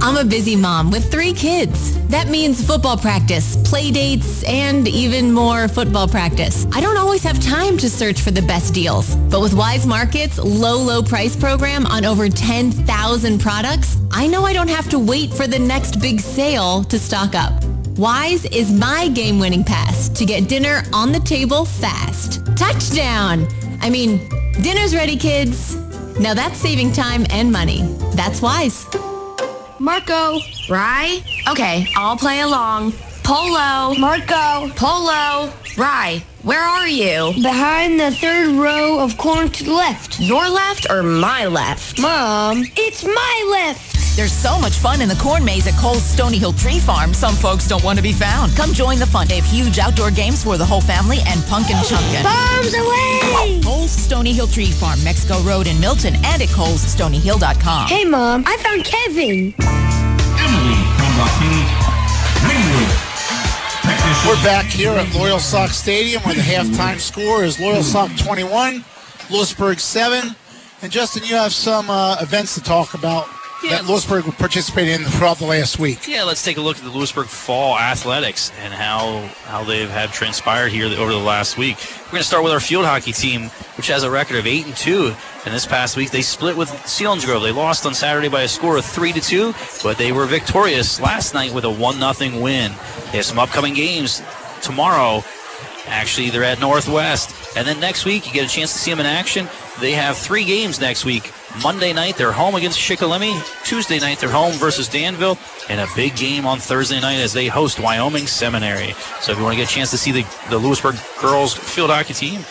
I'm a busy mom with three kids. That means football practice, play dates, and even more football practice. I don't always have time to search for the best deals. But with Weis Market's low, low price program on over 10,000 products, I know I don't have to wait for the next big sale to stock up. Weis is my game-winning pass to get dinner on the table fast. Touchdown! I mean, dinner's ready, kids. Now that's saving time and money. That's Weis. Marco. Rye? Okay, I'll play along. Polo. Marco. Polo. Rye, where are you? Behind the third row of corn to the left. Your left or my left? Mom, it's my left. There's so much fun in the corn maze at Cole's Stony Hill Tree Farm. Some folks don't want to be found. Come join the fun. They have huge outdoor games for the whole family and pumpkin chunkin. Bombs away! Cole's Stony Hill Tree Farm, Mexico Road in Milton, and at colesstonyhill.com. Hey, Mom, I found Kevin. Emily from the Ringwood. We're back here at Loyalsock Stadium where the halftime score is Loyalsock 21, Lewisburg 7. And Justin, you have some uh, events to talk about that Lewisburg participated in throughout the last week. Yeah, let's take a look at the Lewisburg Fall Athletics and how how they have transpired here over the last week. We're going to start with our field hockey team, which has a record of eight and two. And this past week, they split with Selinsgrove. They lost on Saturday by a score of three to two, but they were victorious last night with a one nothing win. They have some upcoming games tomorrow. Actually, they're at Northwest. And then next week, you get a chance to see them in action. They have three games next week. Monday night, they're home against Shikellamy. Tuesday night, they're home versus Danville. And a big game on Thursday night as they host Wyoming Seminary. So if you want to get a chance to see the, the Lewisburg girls field hockey team,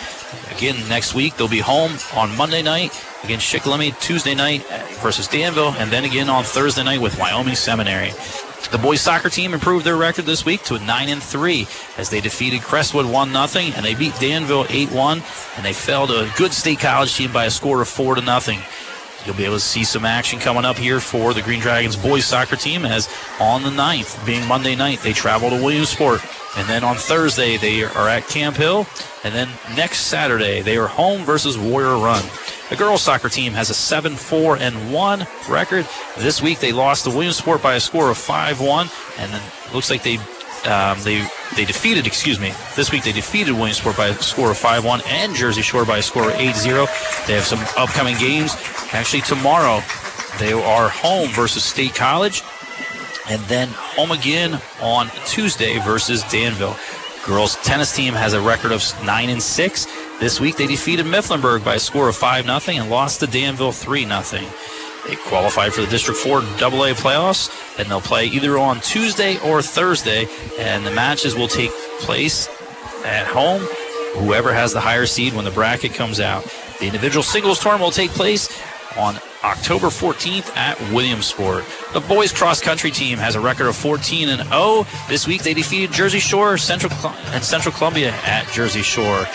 again, next week, they'll be home on Monday night against Shikellamy, Tuesday night versus Danville, and then again on Thursday night with Wyoming Seminary. The boys soccer team improved their record this week to a 9 and 3 as they defeated Crestwood 1 0 and they beat Danville 8 1 and they fell to a good state college team by a score of 4 to nothing. You'll be able to see some action coming up here for the Green Dragons boys soccer team as on the 9th, being Monday night, they travel to Williamsport. And then on Thursday, they are at Camp Hill. And then next Saturday, they are home versus Warrior Run. The girls soccer team has a 7 4 and 1 record. This week, they lost to Williamsport by a score of 5 1. And then looks like they um, they they defeated, excuse me, this week they defeated Williamsport by a score of 5-1 and Jersey Shore by a score of 8-0. They have some upcoming games. Actually, tomorrow they are home versus State College and then home again on Tuesday versus Danville. Girls tennis team has a record of 9 and 6. This week they defeated Mifflinburg by a score of 5 0 and lost to Danville 3 0. They qualified for the District 4 AA playoffs, and they'll play either on Tuesday or Thursday, and the matches will take place at home. Whoever has the higher seed when the bracket comes out. The individual singles tournament will take place on October 14th at Williamsport. The boys cross country team has a record of 14 and 0. This week they defeated Jersey Shore Central and Central Columbia at Jersey Shore.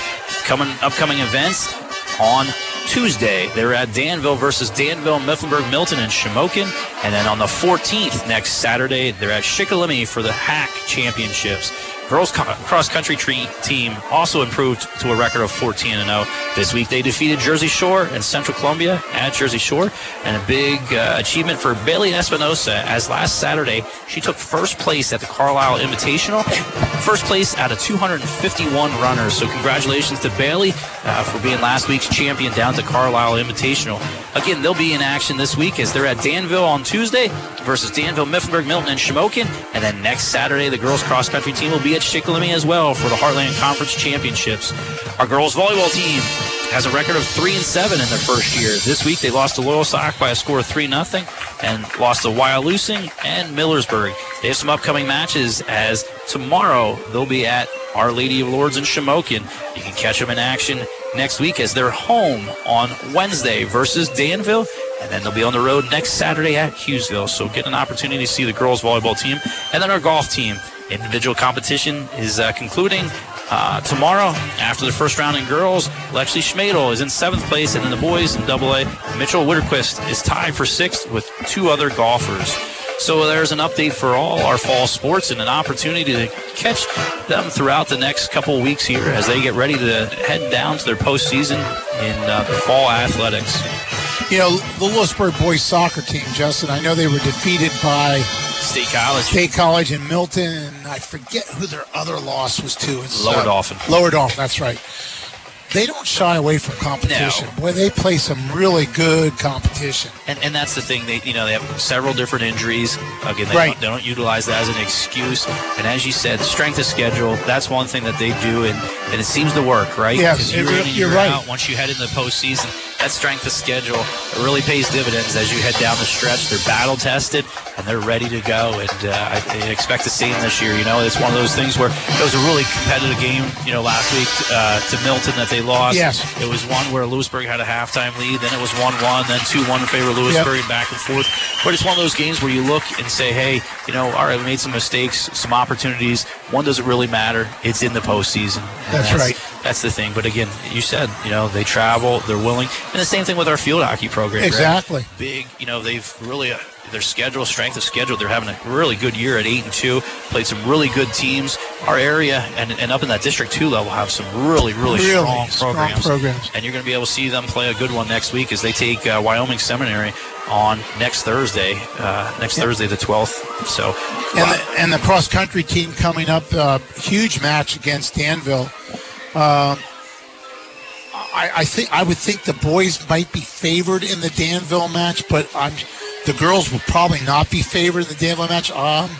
Coming upcoming events on Tuesday, they're at Danville versus Danville, Mifflinburg, Milton, and Shamokin. And then on the 14th, next Saturday, they're at Shikellamy for the HAC Championships. Girls cross country team also improved to a record of 14 and 0. This week they defeated Jersey Shore and Central Columbia at Jersey Shore, and a big uh, achievement for Bailey Espinosa. As last Saturday she took first place at the Carlisle Invitational, first place out of 251 runners. So congratulations to Bailey uh, for being last week's champion down to Carlisle Invitational. Again, they'll be in action this week as they're at Danville on Tuesday versus Danville, Mifflinburg, Milton, and Shamokin, and then next Saturday the girls cross country team will be at Shikellamy as well for the Heartland Conference Championships. Our girls volleyball team has a record of three and seven in their first year. This week they lost to Loyalsock by a score of three nothing, and lost to Wyalusing and Millersburg. They have some upcoming matches as tomorrow they'll be at Our Lady of Lourdes in Shamokin. You can catch them in action next week as they're home on Wednesday versus Danville. And then they'll be on the road next Saturday at Hughesville. So get an opportunity to see the girls volleyball team. And then our golf team. Individual competition is uh, concluding uh, tomorrow after the first round in girls. Lexley Schmadel is in seventh place, and then the boys in double A. Mitchell Witterquist is tied for sixth with two other golfers. So there's an update for all our fall sports and an opportunity to catch them throughout the next couple weeks here as they get ready to head down to their postseason in uh, the fall athletics. You know, the Lewisburg boys soccer team, Justin, I know they were defeated by State College. State College and Milton, and I forget who their other loss was to. It's, Lower uh, Dauphin. Lower Dauphin, that's right. They don't shy away from competition. Boy, they play some really good competition. And, and that's the thing. They you know they have several different injuries. Again, they, Right. don't, they don't utilize that as an excuse. And as you said, strength of schedule. That's one thing that they do, and, and it seems to work, right? Yes, Because it year re- in and you're year right. out, once you head into the postseason, that strength of schedule really pays dividends as you head down the stretch. They're battle tested and they're ready to go. And uh, I, expect to see them this year. You know, it's one of those things where it was a really competitive game. You know, last week uh, to Milton that they lost. Yes. It was one where Lewisburg had a halftime lead, then it was 1 1, then 2 1 in favor of Lewisburg, and back and forth. But it's one of those games where you look and say, hey, you know, all right, we made some mistakes, some opportunities. One doesn't really matter. It's in the postseason. And That's right. That's the thing. But again, you said, you know, they travel, they're willing. And the same thing with our field hockey program. Exactly. Big, you know, they've really. Uh, their schedule, strength of schedule, they're having a really good year at eight and two. Played some really good teams. Our area and, and up in that District Two level have some really, really, Really strong, strong programs. programs. And you're going to be able to see them play a good one next week as they take uh, Wyoming Seminary on next Thursday, uh, next Thursday the 12th. So, And the, and the cross country team coming up, uh, huge match against Danville. Um, I, I think I would think the boys might be favored in the Danville match, but I'm the girls will probably not be favored in the Danville match. Um,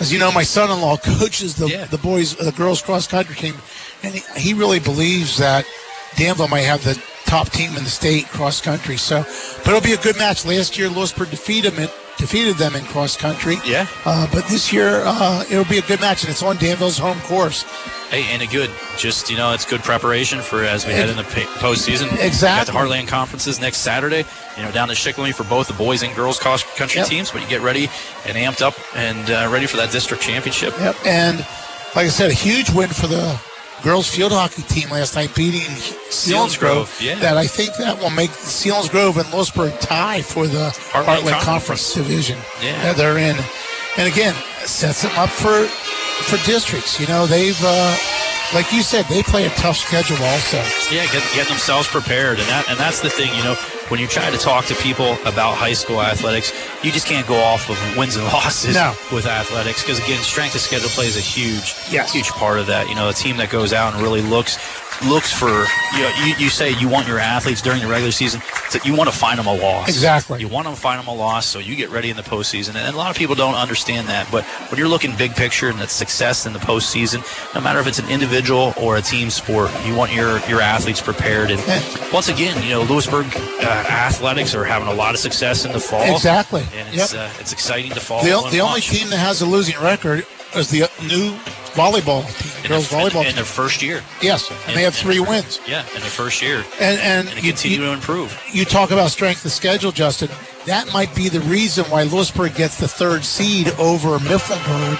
as you know, my son-in-law coaches the the boys, the girls cross country team, and he, he really believes that Danville might have the top team in the state cross country. So, but it'll be a good match. Last year, Lewisburg defeated them. Defeated them in cross country. Yeah. Uh, but this year, uh, it'll be a good match, and it's on Danville's home course. hey, and a good, just, you know, it's good preparation for as we head into postseason. Exactly. Got the Heartland conferences next Saturday, you know, down in Shikellamy for both the boys and girls cross country Yep. teams, but you get ready and amped up and uh, ready for that district championship. Yep. And like I said, a huge win for the girls field hockey team last night, beating Selinsgrove. Grove, yeah. That I think that will make Selinsgrove and Lewisburg tie for the Heartland Heartland, Conference. Conference. division Yeah. that they're in. And again, sets them up for for districts. You know, they've uh, like you said, they play a tough schedule also. Yeah, get, getting themselves prepared, and that and that's the thing. You know, when you try to talk to people about high school athletics, you just can't go off of wins and losses No. with athletics because again, strength of schedule plays a huge, Yes. huge part of that. You know, a team that goes out and really looks looks for you, know, you. You say you want your athletes during the regular season, to, you want to find them a loss. Exactly. You want them to find them a loss, so you get ready in the postseason. And a lot of people don't understand that, but when you're looking big picture and it's success in the postseason, no matter if it's an individual or a team sport, you want your your athletes prepared. And once again, you know, Lewisburg uh, athletics are having a lot of success in the fall. Exactly. and it's Yep. uh, it's exciting to fall The, the only team that has a losing record is the new volleyball team, in girls their, volleyball in team. their first year. Yes, and they have three wins. Yeah, in their first year, And and, and you- continue you- to improve. you talk about strength of schedule, Justin. That might be the reason why Lewisburg gets the third seed over Mifflinburg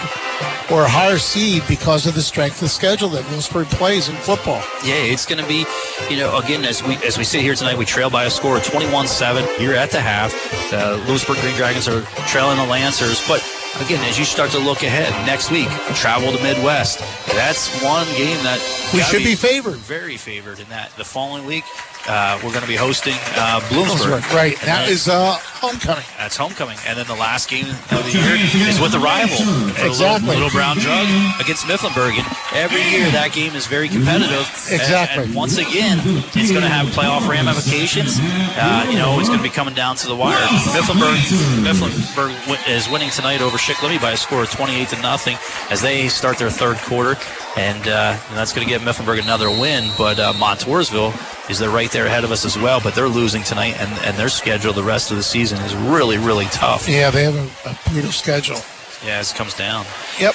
or a higher seed because of the strength of schedule that Lewisburg plays in football. Yeah, it's going to be, you know, again as we as we sit here tonight, we trail by a score of 21-7. You're at the half. The Lewisburg Green Dragons are trailing the Lancers, but again, as you start to look ahead next week, travel to Midd-West. That's one game that We should be favored. very favored in that. The following week, uh, we're going to be hosting uh, Bloomsburg. Right. And That then- is uh, homecoming. that's homecoming, and then the last game of the year is with the rival, Exactly. Little, Little Brown Jug against Mifflinburg. And every year that game is very competitive. Exactly. And, once again, it's going to have playoff ramifications. Uh, you know, it's going to be coming down to the wire. Mifflinburg, Mifflinburg is winning tonight over Shikellamy by a score of 28 to nothing as they start their third quarter, and, uh, and that's going to give Mifflinburg another win. But uh, Montoursville is they're right there ahead of us as well, but they're losing tonight, and, and their schedule the rest of the season is really, really tough. Yeah, they have a, a brutal schedule. Yeah, as it comes down. Yep.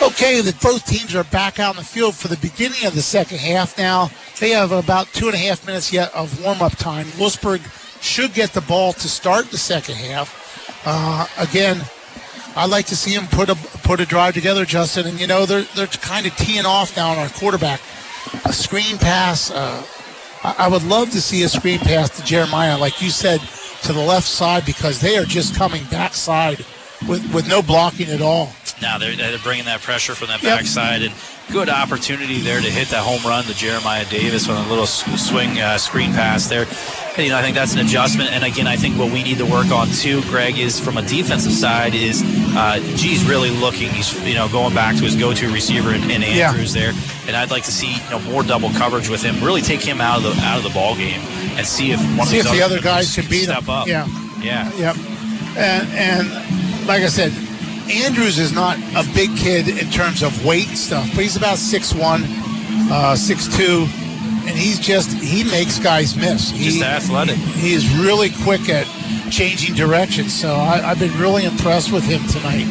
Okay, the both teams are back out in the field for the beginning of the second half now. They have about two and a half minutes yet of warm up time. Lewisburg should get the ball to start the second half. Uh, again, I'd like to see them put a put a drive together, Justin. And you know they're they're kind of teeing off now on our quarterback. A screen pass. Uh, I, I would love to see a screen pass to Jeremiah, like you said, to the left side because they are just coming backside with with no blocking at all. Now they're, they're bringing that pressure from that Yep. backside, and good opportunity there to hit that home run to Jeremiah Davis with a little swing uh, screen pass there. you know, I think that's an adjustment. And again, I think what we need to work on too, Greg, is from a defensive side is uh, G's really looking. He's you know going back to his go-to receiver in, in Yeah. Andrews there, and I'd like to see you know more double coverage with him. Really take him out of the out of the ball game and see if one See of if the other guys can beat step him. up. Yeah. yeah. Yep. And, and like I said, Andrews is not a big kid in terms of weight stuff, but he's about 6'1", uh, 6'2", and he's just he makes guys miss. Just he, athletic. He is really quick at changing directions. So I, I've been really impressed with him tonight.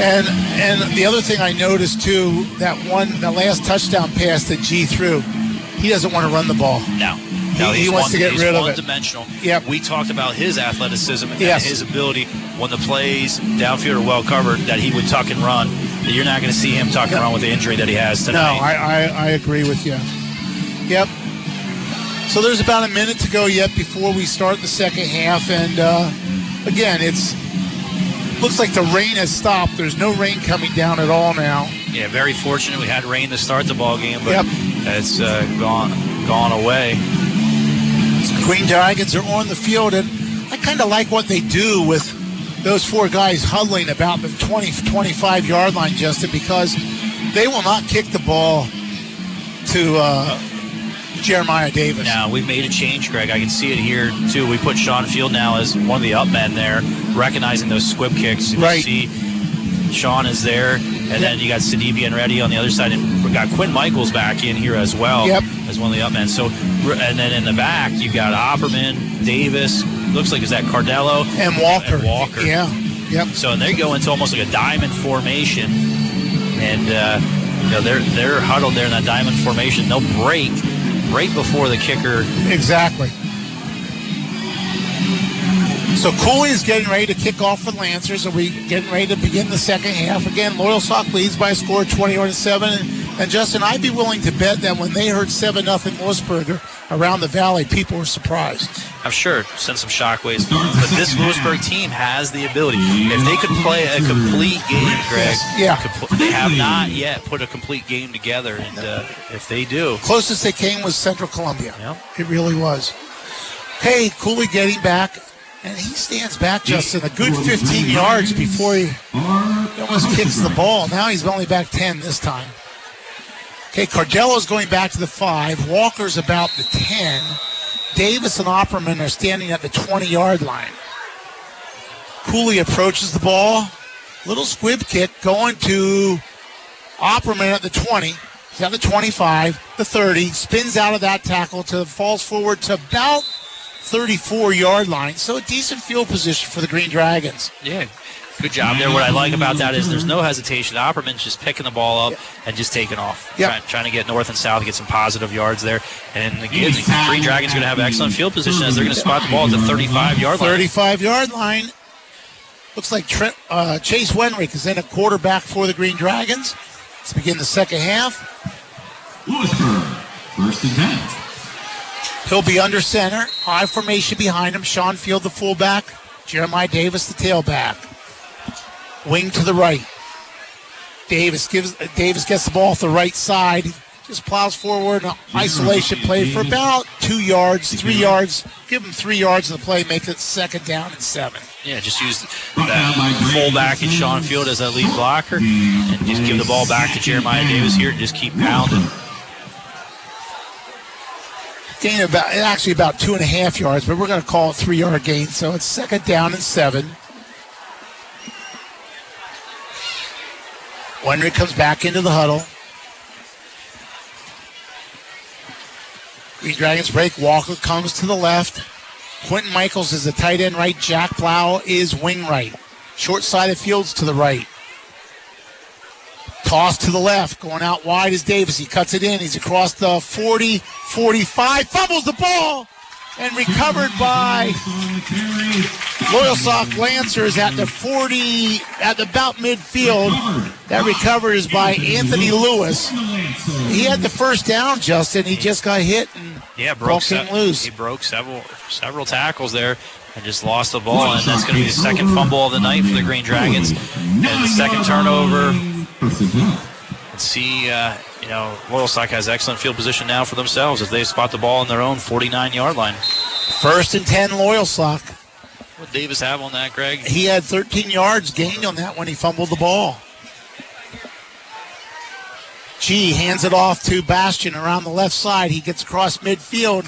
And and the other thing I noticed too, that one the last touchdown pass that G threw, he doesn't want to run the ball. No. He- No, he he's wants one, to get rid of it. one-dimensional. Yep. We talked about his athleticism and Yes. his ability when the plays downfield are well covered that he would tuck and run. You're not going to see him tuck and run with the injury that he has No, tonight. I, I, I agree with you. Yep. So there's about a minute to go yet before we start the second half, and uh, again, it's looks like the rain has stopped. There's no rain coming down at all now. yeah, very fortunate. We had rain to start the ball game, but Yep. it's uh, gone gone away. Green Dragons are on the field, and I kind of like what they do with those four guys huddling about the 20, 25 yard line, Justin, because they will not kick the ball to uh, Jeremiah Davis. Now we've made a change, Greg. I can see it here too. We put Sean Field now as one of the up men there, recognizing those squib kicks. You Right. see Sean is there, and then you got Sidibe and Reddy on the other side, and we got Quinn Michaels back in here as well Yep. as one of the up men. So, and then in the back you have got Opperman, Davis. Looks like is that Cardello And Walker. And Walker. Yeah. Yep. So and they go into almost like a diamond formation, and uh, you know they're they're huddled there in that diamond formation. They'll break right before the kicker Exactly. So Cooley is getting ready to kick off for Lancers. Are we getting ready to begin the second half? Again, Loyalsock leads by a score of 21 to 7. And, and Justin, I'd be willing to bet that when they heard 7 0 Lewisburg around the valley, people were surprised. I'm sure send some shockwaves. But this Lewisburg team has the ability. If they could play a complete game, Greg, Yeah. compl- they have not yet put a complete game together. And uh, if they do, Closest they came was Central Columbia. Yep. It really was. Hey, Cooley getting back, and he stands back, Justin, a good 15 yards before he, almost kicks the ball. Now he's only back 10 this time. Okay, Cardello's going back to the 5. Walker's about the 10. Davis and Opperman are standing at the 20 yard line. Cooley approaches the ball. Little squib kick going to Opperman at the 20. He's at the 25, the 30, spins out of that tackle to the falls forward to about 34 yard line. So a decent field position for the Green Dragons. yeah, good job there. What I like about that is there's no hesitation. Opperman's just picking the ball up and just taking off, Yep. trying, trying to get north and south, get some positive yards there. And again, the Green Dragons are going to have excellent field position as they're going to spot the ball at the 35 yard line. 35 yard line. Looks like Trent, uh, Chase Wenrick is in a quarterback for the Green Dragons. Let's begin the second half. Lewisburg, first and 10. He'll be under center. High formation behind him. Sean Field, the fullback. Jeremiah Davis, the tailback. Wing to the right. Davis gives Davis gets the ball off the right side. Just plows forward. Uh, An isolation play for about two yards, three yards. Give him three yards in the play. Make it second down and seven. Yeah, just use that fullback and Sean Field as that lead blocker, and just give the ball back to Jeremiah Davis here, and just keep pounding. Gain about actually about two and a half yards, but we're going to call it three yard gain. So it's second down and seven. Wenrick comes back into the huddle. Green Dragons break. Walker comes to the left. Quentin Michaels is the tight end right. Jack Blau is wing right. Short side of fields to the right. Toss to the left. Going out wide is Davis. He cuts it in. He's across the 40, 45. Fumbles the ball. And recovered by Loyalsock Lancers at the 40, at about midfield. That recovery is by Anthony Lewis. He had the first down, Justin. He just got hit and Yeah, broke came se- loose. He broke several several tackles there and just lost the ball, and that's going to be the second fumble of the night for the Green Dragons, and the second turnover. First and 10. And see, uh, you know, Loyalsock has excellent field position now for themselves as they spot the ball on their own 49 yard line. First and 10, Loyalsock. What Davis have on that, Greg? He had 13 yards gained on that when he fumbled the ball. G hands it off to Bastion around the left side. He gets across midfield,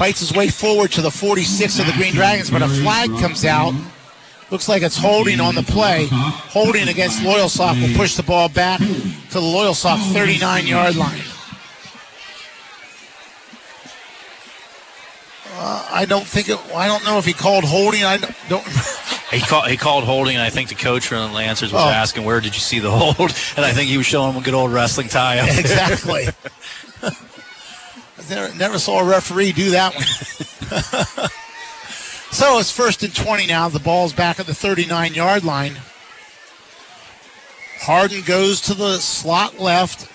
fights his way forward to the 46 of the Green Dragons, but a flag comes out. Looks like it's holding on the play. Holding against Loyalsock will push the ball back to the Loyalsock 39 yard line. Uh, I don't think it, I don't know if he called holding. I don't. He called, he called holding, and I think the coach from the Lancers was Oh. asking, where did you see the hold? And I think he was showing him a good old wrestling tie up. Exactly. never, never saw a referee do that one. so it's first and 20 now. The ball's back at the 39 yard line. Harden goes to the slot left.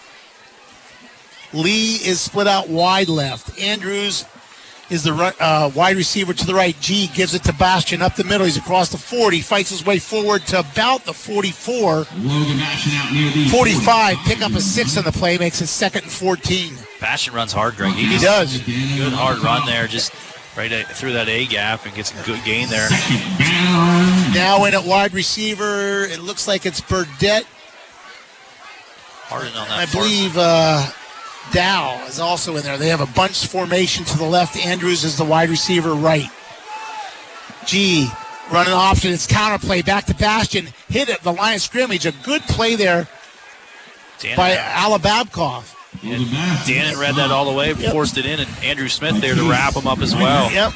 Lee is split out wide left. Andrews is the uh, wide receiver to the right. G gives it to Bastion up the middle. He's across the 40, fights his way forward to about the 44. Logan Bastion out near the 45, pick up a six on the play, makes it second and 14. Bastion runs hard, Greg. He just- does. Good hard run there, just right through that A gap and gets a good gain there. Now in at wide receiver, it looks like it's Burdett. Harden on that. I believe uh, Dow is also in there. They have a bunch formation to the left. Andrews is the wide receiver right. G running option. It's counterplay back to Bastion. Hit at the line of scrimmage. A good play there Dan- by Alababkov. Dannon read that all the way, forced it in, and Andrew Smith there to wrap him up as well. Yep.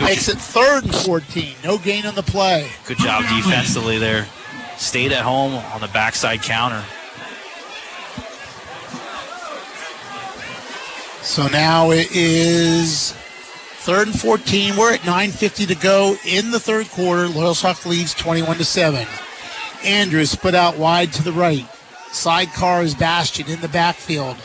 Makes it third and 14. No gain on the play. Good job defensively there. Stayed at home on the backside counter. So now it is third and 14. We're at 9.50 to go in the third quarter. Loyalsock leads 21 to 7. Andrews split out wide to the right. Sidecar is Bastion in the backfield.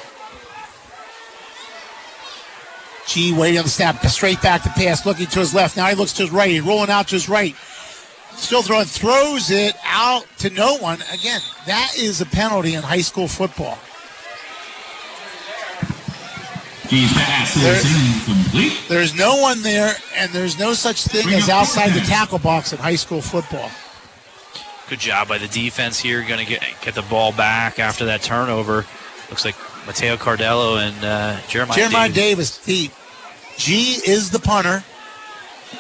G waiting on the snap. Straight back to pass, looking to his left. Now he looks to his right. He's rolling out to his right. Still throwing, throws it out to no one. Again, that is a penalty in high school football. G's pass There- is incomplete. There's no one there, and there's no such thing as outside the tackle box in high school football. Good job by the defense here. Going to get get the ball back after that turnover. Looks like Mateo Cardello and uh, Jeremiah. Jeremiah Davis. Davis, deep. G is the punter.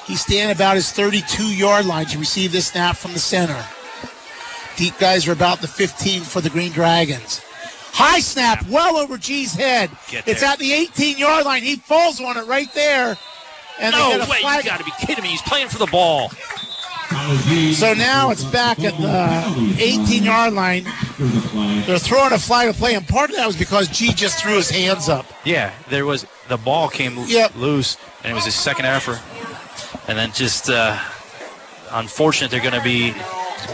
He's standing about his 32 yard line to receive this snap from the center. Deep guys are about the 15 for the Green Dragons. High snap, well over G's head. It's at the 18 yard line. He falls on it right there. And they no get a way! flag. You got to be kidding me! He's playing for the ball. So now it's back at the 18 yard line. They're throwing a flag of play, and part of that was because G just threw his hands up. Yeah, there was the ball came loose, and it was his second effort, and then just uh, unfortunate. They're going to be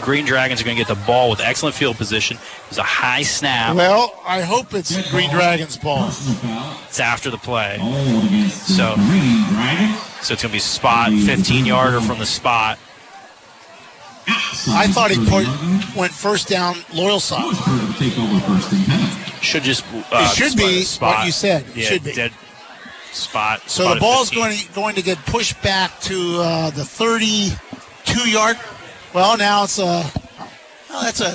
Green Dragons are going to get the ball with excellent field position. It was a high snap. Well, I hope it's Green Dragons' ball. It's after the play, so so it's going to be spot 15 yarder from the spot. I thought he put, went first down Loyalsock. Take over first and ten. Should just uh, It should spot- be spot. what you said. It Yeah, should be. dead spot. So spot the at ball's going to, going to get pushed back to uh, the 32 yard. Well, now it's uh, a. Oh, that's a.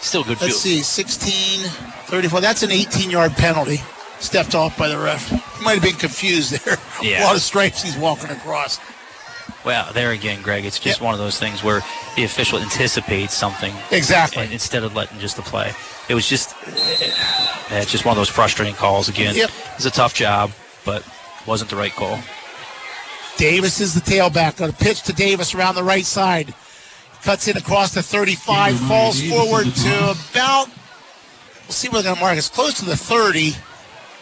Still good Let's field. see, 16, 34. That's an 18 yard penalty. Stepped off by the ref. He might have been confused there. Yeah. A lot of stripes he's walking across. Well, there again, Greg, it's just one of those things where the official anticipates something. Exactly. Instead of letting just the play. It was just, yeah, it's just one of those frustrating calls again. Yep. It's a tough job, but wasn't the right call. Davis is the tailback. Got a pitch to Davis around the right side. Cuts in across the 35, falls forward to about, we'll see where they're going to mark. It's close to the 30.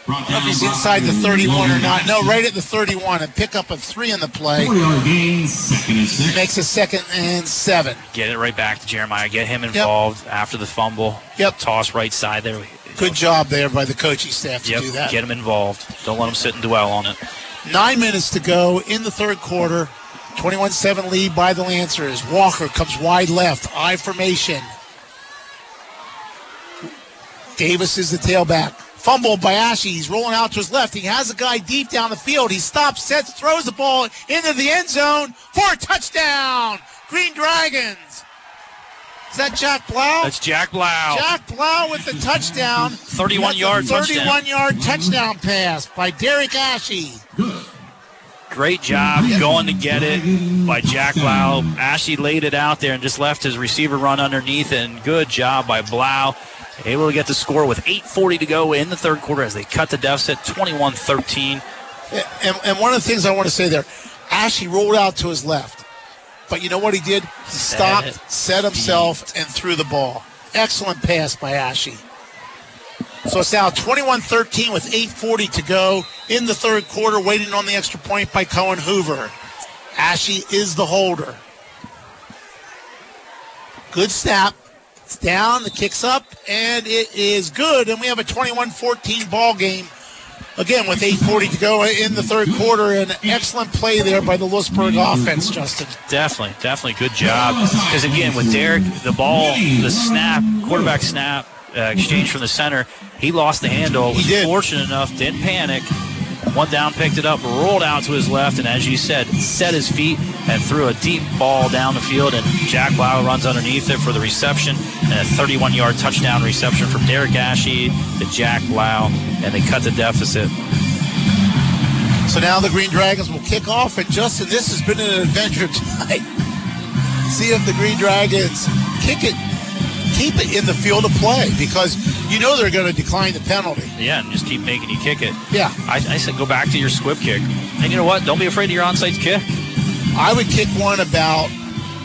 I don't know if he's inside the 31 or not. No, right at the 31. A pickup of three in the play. Four-yard gain, second and six. Makes a second and seven. Get it right back to Jeremiah. Get him involved after the fumble. Yep. Toss right side there. Good job there by the coaching staff to Yep. do that. Get him involved. Don't let him sit and dwell on it. Nine minutes to go in the third quarter. 21 7 lead by the Lancers. Walker comes wide left. I formation. Davis is the tailback. Fumbled by Ashley. He's rolling out to his left. He has a guy deep down the field. He stops, sets, throws the ball into the end zone for a touchdown. Green Dragons. Is that Jack Blau? That's Jack Blau. Jack Blau with the touchdown. 31 That's a yard touchdown. 31 yard touchdown pass by Derek Ashley. Great job going to get it by Jack Blau. Ashley laid it out there and just left his receiver run underneath. And good job by Blau. Able to get the score with 8.40 to go in the third quarter as they cut the deficit 21 13. And, and one of the things I want to say there, Ashley rolled out to his left. But you know what he did? He stopped, set himself, and threw the ball. Excellent pass by Ashley. So it's now 21 13 with 8.40 to go in the third quarter, waiting on the extra point by Cohen Hoover. Ashley is the holder. Good snap. It's down, the kick's up, and it is good. And we have a 21 14 ball game. Again, with 8.40 to go in the third quarter, an excellent play there by the Lewisburg offense, Justin. Definitely, definitely good job. Because again, with Derek, the ball, the snap, quarterback snap, uh, exchange from the center, he lost the handle. Was fortunate enough, didn't panic. One down, picked it up, rolled out to his left, and as you said, set his feet and threw a deep ball down the field. And Jack Blau runs underneath it for the reception, and a 31-yard touchdown reception from Derek Ashley to Jack Blau, and they cut the deficit. So now the Green Dragons will kick off, and Justin, this has been an adventure tonight. See if the Green Dragons kick it, keep it in the field of play, because you know they're going to decline the penalty. Yeah, and just keep making you kick it. Yeah. I, I said go back to your squib kick. And you know what? Don't be afraid of your onside kick. I would kick one about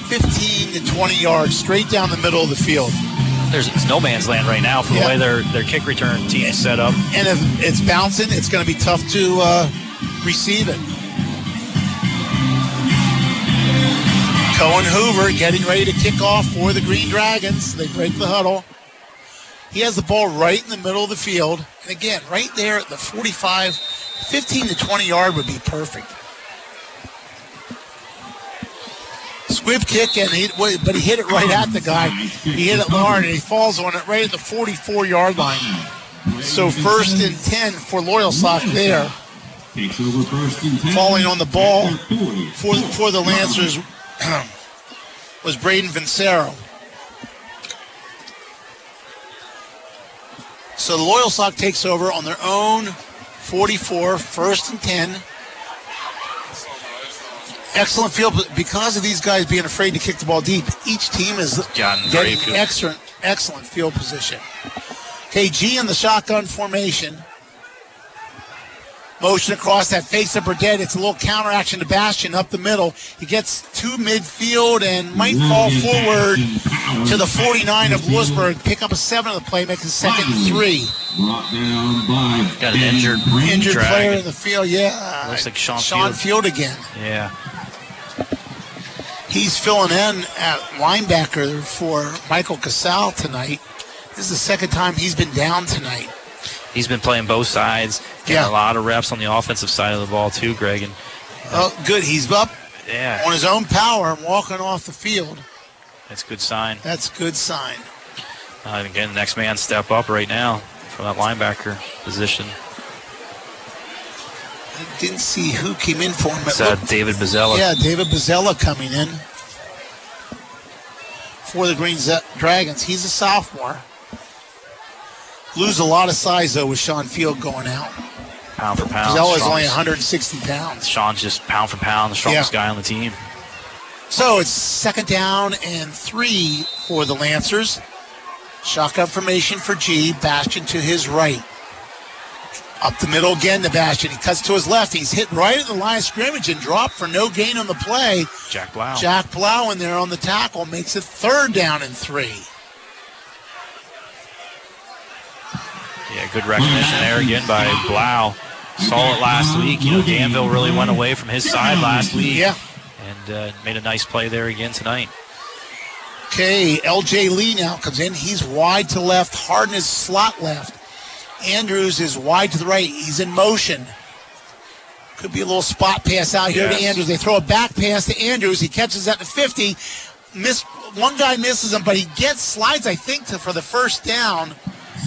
15 to 20 yards straight down the middle of the field. There's it's no man's land right now for Yeah. the way their, their kick return team is set up. And if it's bouncing, it's going to be tough to uh, receive it. Cohen Hoover getting ready to kick off for the Green Dragons. They break the huddle. He has the ball right in the middle of the field. And again, right there at the 45, 15 to 20 yard would be perfect. Squib kick, and he, but he hit it right at the guy. He hit it hard, and he falls on it right at the 44 yard line. So first and 10 for Loyalsock there. Takes over first and 10. Falling on the ball for, for the Lancers was Braden Vincero. So the Loyalsock takes over on their own 44, first and 10. Excellent field because of these guys being afraid to kick the ball deep. Each team is Gotten getting excellent, excellent field position. KG in the shotgun formation. Motion across that face of Burdett. It's a little counter action to Bastion up the middle. He gets to midfield and might fall forward to the 49 of Lewisburg. Pick up a seven of the play, make a second and three. Brought down by Got an injured Injured Dragon. player in the field, yeah. Looks like Sean, Sean Field. Field again. Yeah. He's filling in at linebacker for Michael Cassell tonight. This is the second time he's been down tonight. He's been playing both sides, getting Yeah. a lot of reps on the offensive side of the ball too, Greg. And Oh, good. He's up yeah, on his own power and walking off the field. that's a good sign. That's a good sign. Uh, and again, the next man step up right now from that linebacker position. I didn't see who came in for him. It It's uh, David Bazella. Yeah, David Bazella coming in for the Green Dragons. He's a sophomore. Lose a lot of size though with Sean Field going out. pound for pound. Bazella's only 160 pounds. Sean's just pound for pound, the strongest guy on the team. So it's second down and three for the Lancers. Shotgun formation for G. Bastion to his right. Up the middle again to Bastion. He cuts to his left. He's hit right at the line of scrimmage and dropped for no gain on the play. Jack Blau. Jack Blau in there on the tackle makes it third down and three. Yeah, good recognition there again by Blau. Saw it last week. You know, Danville really went away from his side last week. Yeah. And uh, made a nice play there again tonight. Okay, LJ Lee now comes in. He's wide to left. Harden is slot left. Andrews is wide to the right. He's in motion. Could be a little spot pass out here to Andrews. They throw a back pass to Andrews. He catches at the 50. Miss one guy misses him, but he gets slides, I think, to, for the first down.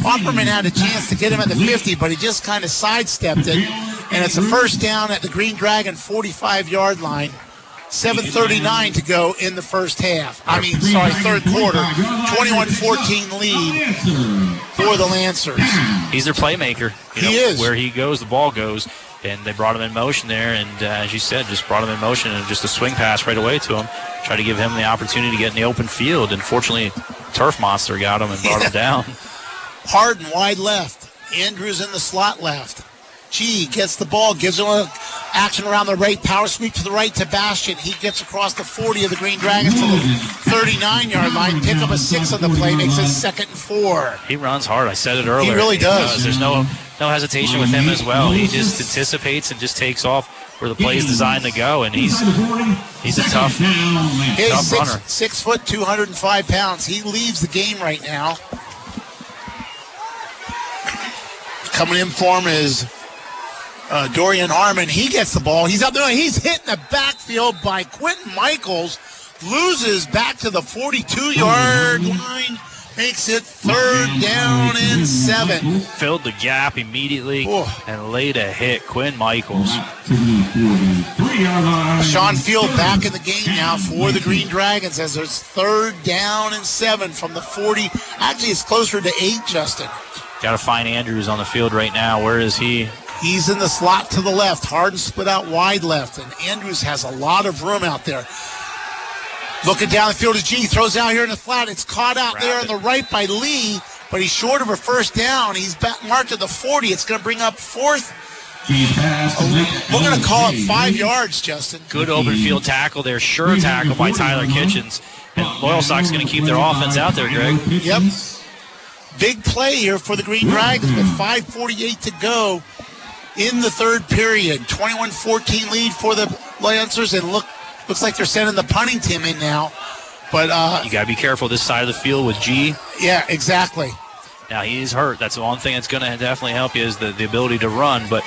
Opperman had a chance to get him at the 50, but he just kind of sidestepped it. And it's a first down at the Green Dragon 45 yard line. 7.39 to go in the first half. I mean, sorry, third quarter. 21 14 lead for the Lancers. He's their playmaker. You He know, is. Where he goes, the ball goes. And they brought him in motion there. And uh, as you said, just brought him in motion and just a swing pass right away to him. Try to give him the opportunity to get in the open field. And fortunately, Turf Monster got him and brought him down. Harden wide left. Andrews in the slot left. G gets the ball, gives him a action around the right, power sweep to the right to Bastion. He gets across the 40 of the Green Dragons to the 39 yard line, pick up a six on the play, makes it second and four. He runs hard. I said it earlier. He really does. There's no no hesitation with him as well. He just anticipates and just takes off where the play is designed to go, and he's he's a tough, He's tough six, runner. six foot, 205 pounds. He leaves the game right now. Coming in for him is uh, Dorian Harmon. He gets the ball. He's out there. He's hit in the backfield by Quentin Michaels. Loses back to the 42 yard line. Makes it third down and seven. Filled the gap immediately and laid a hit. Quinn Michaels. Sean Field back in the game now for the Green Dragons as it's third down and seven from the 40. Actually, it's closer to eight, Justin. Got to find Andrews on the field right now. Where is he? He's in the slot to the left. Harden split out wide left, and Andrews has a lot of room out there. Looking down the field is G. Throws out here in the flat. It's caught out there on the right by Lee, but he's short of a first down. He's back marked at the 40. It's going to bring up fourth. We're going to call it five yards, Justin. Good open field tackle there. Sure tackle by Tyler Kitchens. And Loyalsock's going to keep their offense out there, Greg. Yep. Big play here for the Green Dragons with 5.48 to go in the third period. 21-14 lead for the Lancers, and look, looks like they're sending the punting team in now. But uh, You got to be careful this side of the field with G. yeah, exactly. Now he's hurt. That's the one thing that's going to definitely help you is the, the ability to run. But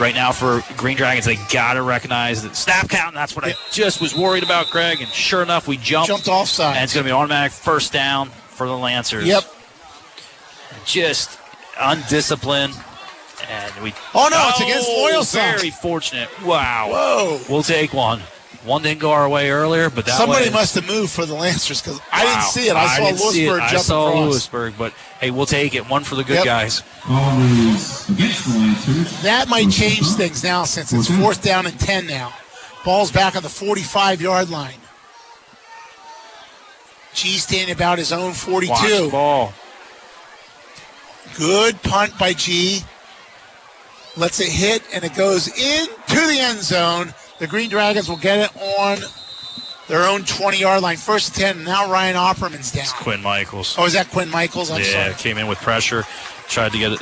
right now for Green Dragons, they got to recognize that snap count. That's what I just was worried about, Greg. And sure enough, we jumped. Jumped offside. And it's going to be automatic first down for the Lancers. Yep. Just undisciplined. And we. Oh, no, it's against oh, Loyalsock's. Very fortunate. Wow. Whoa. We'll take one. One didn't go our way earlier, but that Somebody way- must have moved for the Lancers because I didn't see it. I saw didn't see it. Lewisburg I saw across. Lewisburg, but hey, we'll take it. One for the good Yep. guys. against the Lancers. That might change things now since it's fourth down and 10 now. Ball's back on the 45 yard line. G standing about his own 42. Watch the ball. Good punt by G. Lets it hit and it goes into the end zone. The Green Dragons will get it on their own 20 yard line. First 10. Now Ryan Opperman's down. Quinn Michaels. Oh, is that Quinn Michaels? I'm yeah, sorry. came in with pressure, tried to get it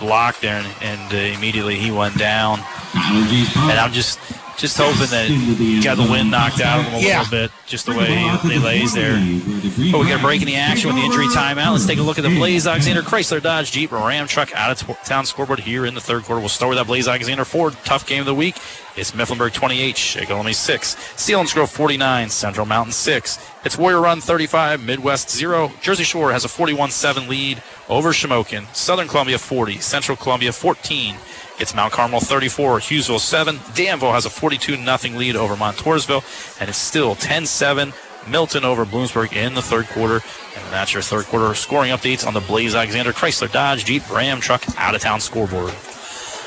blocked there, and, and uh, immediately he went down. And I'm just just hoping that he got the wind knocked out of him a Yeah. little bit, just the way he, he lays there. But oh, we got a break in the action with the injury timeout. Let's take a look at the Blaise Alexander Chrysler Dodge Jeep Ram truck out of t- town scoreboard here in the third quarter. We'll start with that Blaise Alexander Ford tough game of the week. It's Mifflinburg 28, Shikellamy 6, Selinsgrove 49, Central Mountain 6. It's Warrior Run 35, Midd-West 0. Jersey Shore has a 41-7 lead over Shamokin. Southern Columbia 40, Central Columbia 14. It's Mount Carmel 34, Hughesville 7. Danville has a 42 0 lead over Montoursville, and it's still 10 7 Milton over Bloomsburg in the third quarter. And that's your third quarter scoring updates on the Blaise Alexander Chrysler Dodge Jeep Ram Truck out of town scoreboard.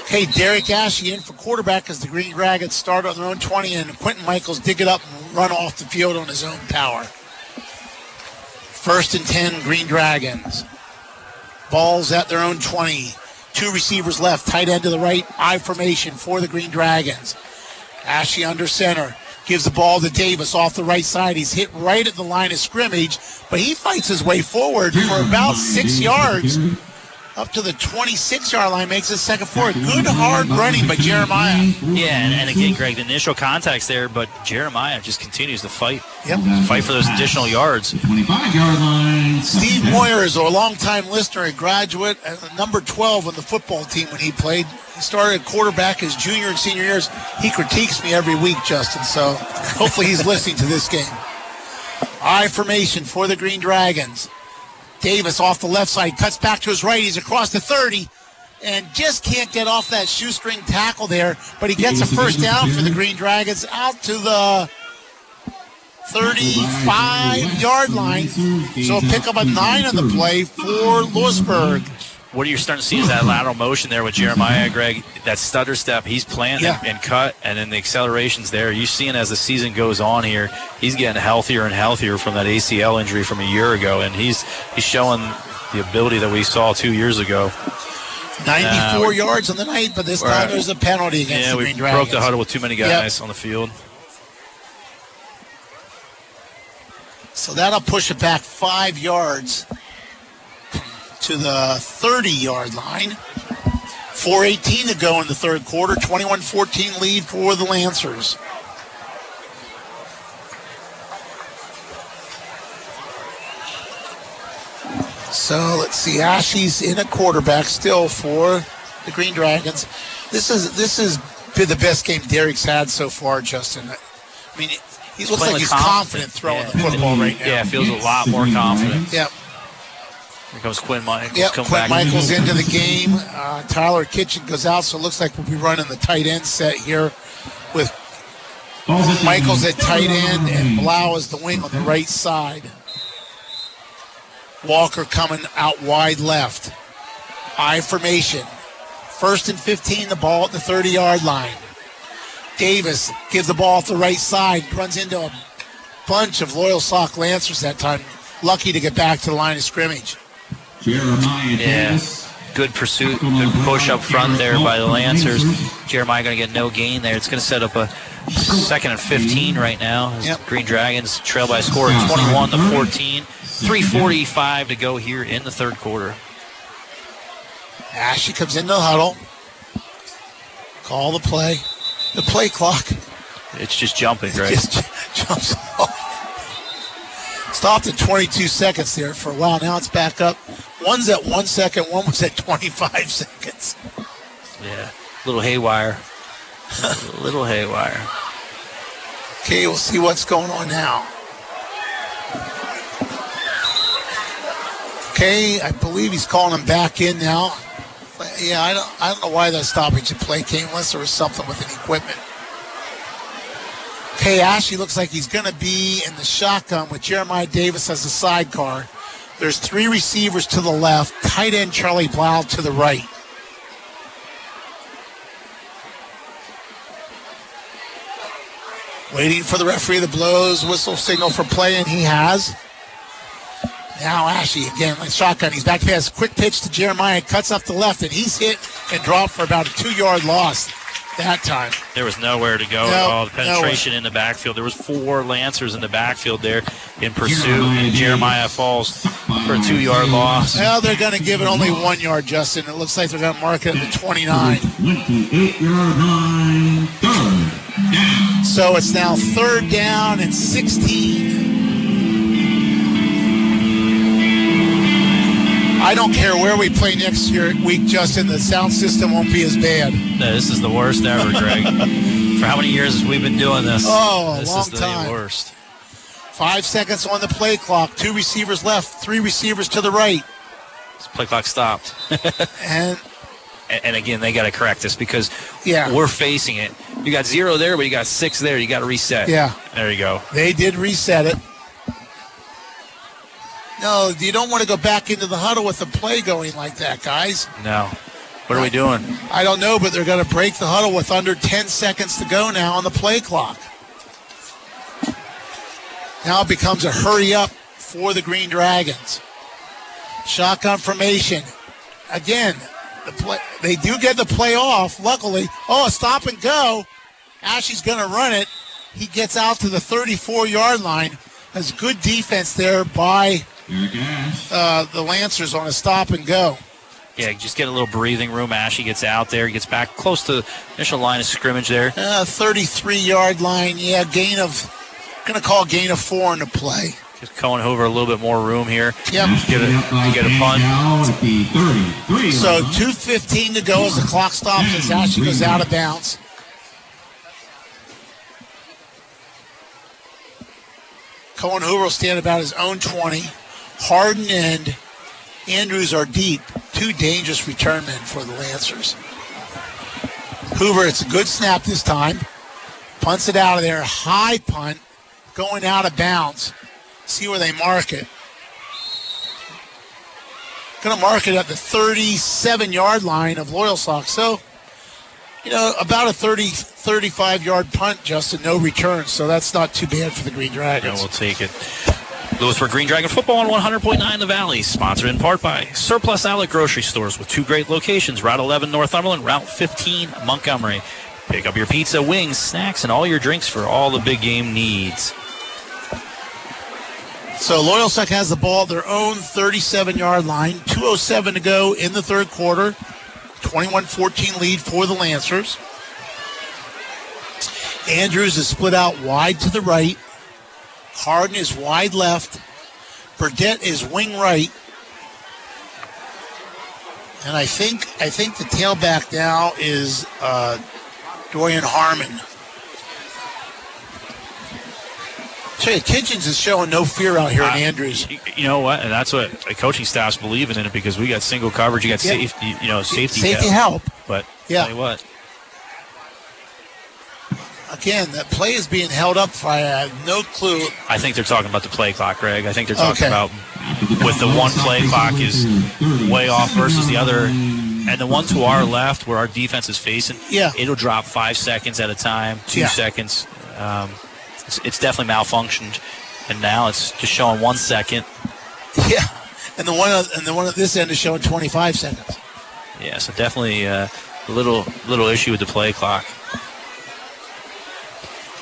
Hey, Derek Ashley in for quarterback as the Green Dragons start on their own 20, and Quentin Michaels dig it up and run off the field on his own power. First and 10, Green Dragons. Balls at their own 20. Two receivers left, tight end to the right, I formation for the Green Dragons. Ashley under center. Gives the ball to Davis off the right side. He's hit right at the line of scrimmage, but he fights his way forward for about six yards up to the 26 yard line, makes a second forward. Good hard running by Jeremiah. Yeah, and, and again, Greg, the initial contact's there, but Jeremiah just continues to fight. Yep. Fight for those additional yards. 25 yard line. Steve Moyer is a longtime listener, a graduate, and number 12 on the football team when he played. He started quarterback his junior and senior years. He critiques me every week, Justin, so hopefully he's listening to this game. I formation for the Green Dragons. Davis off the left side, cuts back to his right. He's across the 30 and just can't get off that shoestring tackle there. But he gets a first down for the Green Dragons out to the 35 yard line. So pick up a nine on the play for Lewisburg. What are you're starting to see is that lateral motion there with Jeremiah, Greg. That stutter step, he's planting Yeah. and cut, and then the acceleration's there. You're seeing as the season goes on here, he's getting healthier and healthier from that ACL injury from a year ago, and he's he's showing the ability that we saw two years ago. 94 Uh, yards on the night, but this time there's a penalty against Yeah, the we Green broke the huddle with too many Yep. guys on the field. So that'll push it back five yards to the 30 yard line. 4.18 to go in the third quarter. 21 14 lead for the Lancers. So let's see. Ashley's in a quarterback still for the Green Dragons. This is this has been the best game Derek's had so far, Justin. I mean, he looks Playing like he's confident throwing Yeah. the football right now. Yeah, feels a lot more confident. Yep. Here comes Quinn Michaels. Yep, Quinn back. Michaels into the game. Uh, Tyler Kitchen goes out, so it looks like we'll be running the tight end set here with Michaels at tight end and Blau as the wing on the right side. Walker coming out wide left. I formation. First and 15, the ball at the 30 yard line. Davis gives the ball off the right side, runs into a bunch of Loyalsock Lancers that time. Lucky to get back to the line of scrimmage. Jeremiah Yeah. Davis. Good pursuit, good push up front there by the Lancers. Jeremiah going to get no gain there. It's going to set up a second and 15 right now. As Green Dragons trail by a score of 21 to 14. 3:45 to go here in the third quarter. Ashley comes into the huddle. Call the play. The play clock It's just jumping, Greg. just jumps off. Stopped at 22 seconds there for a while. Now it's back up. One's at one second, one was at 25 seconds. Yeah, little haywire. little haywire. Okay, we'll see what's going on now. Okay, I believe he's calling him back in now. Yeah, I don't, I don't know why that stoppage of play came unless there was something with an equipment. Okay, Ashley looks like he's going to be in the shotgun with Jeremiah Davis as a sidecar. There's three receivers to the left, tight end Charlie Blau to the right. Waiting for the referee to blows whistle signal for play, and he has. Now Ashley again, like shotgun. He's back pass, quick pitch to Jeremiah, cuts off the left, and he's hit and dropped for about a two-yard loss that time. There was nowhere to go No, at all. The penetration in the backfield. There was four Lancers in the backfield there in pursuit, and Jeremiah falls for a two-yard loss. Well, they're going to give it only one yard, Justin. It looks like they're going to mark it at the 29. 28 yard line. So it's now third down and 16. I don't care where we play next year week, Justin. The sound system won't be as bad. No, this is the worst ever, Greg. for how many years have we been doing this? Oh, a this long is the time. worst. Five seconds on the play clock. Two receivers left. Three receivers to the right. This play clock stopped. And and, and again, they got to correct this because Yeah. we're facing it. You got zero there, but you got six there. You got to reset. Yeah. There you go. they did reset it. No, you don't want to go back into the huddle with the play going like that, guys. No. What are we doing? I don't know, but they're going to break the huddle with under 10 seconds to go now on the play clock. Now it becomes a hurry up for the Green Dragons. Shotgun formation. Again, the play, they do get the play off, luckily. Oh, a stop and go. Ashley's going to run it. He gets out to the 34 yard line. Has good defense there by uh, the Lancers on a stop and go. Yeah, just get a little breathing room. Ashley gets out there, He gets back close to the initial line of scrimmage there. Uh, 33 yard line. Yeah, gain of, going to call gain of four in the play. Just Cohen Hoover a little bit more room here. Yep. Get a, get a punt. Now at the 33 So 2.15 to go as the clock stops as Ashley goes out of bounds. Cohen Hoover will stand about his own 20. Harden and Andrews are deep. Two dangerous return men for the Lancers. Hoover, it's a good snap this time. Punts it out of there. High punt. Going out of bounds. See where they mark it. Going to mark it at the 37 yard line of Loyalsock's. So, you know, about a 30, 35 yard punt, Justin. No return. So that's not too bad for the Green Dragons. Yeah, we'll take it. Lewisburg Green Dragon Football on 100.9 The Valley, sponsored in part by Surplus Outlet Grocery Stores with two great locations, Route 11 Northumberland, Route 15 Montgomery. Pick up your pizza, wings, snacks, and all your drinks for all the big game needs. So Loyalsock has the ball at their own 37 yard line. 2.07 to go in the third quarter. 21 14 lead for the Lancers. Andrews is split out wide to the right. Harden is wide left. Burdett is wing right. And I think I think the tailback now is uh, Dorian Harmon. Tell you, Kitchens is showing no fear out here in Andrews. You, know what? And that's what the coaching staff's believing in it because we got single coverage, you got Yeah. safety, you know, safety, Safety help. But Yeah. tell you what, Again, that play is being held up for I have no clue. I think they're talking about the play clock, Greg. I think they're talking Okay. about with the one play clock is way off versus the other. And the one to our left, where our defense is facing, Yeah. it'll drop five seconds at a time, two Yeah. seconds. Um, it's, it's definitely malfunctioned, and now it's just showing one second. Yeah, and the one and the one at this end is showing 25 seconds. Yeah, so definitely uh, a little little issue with the play clock.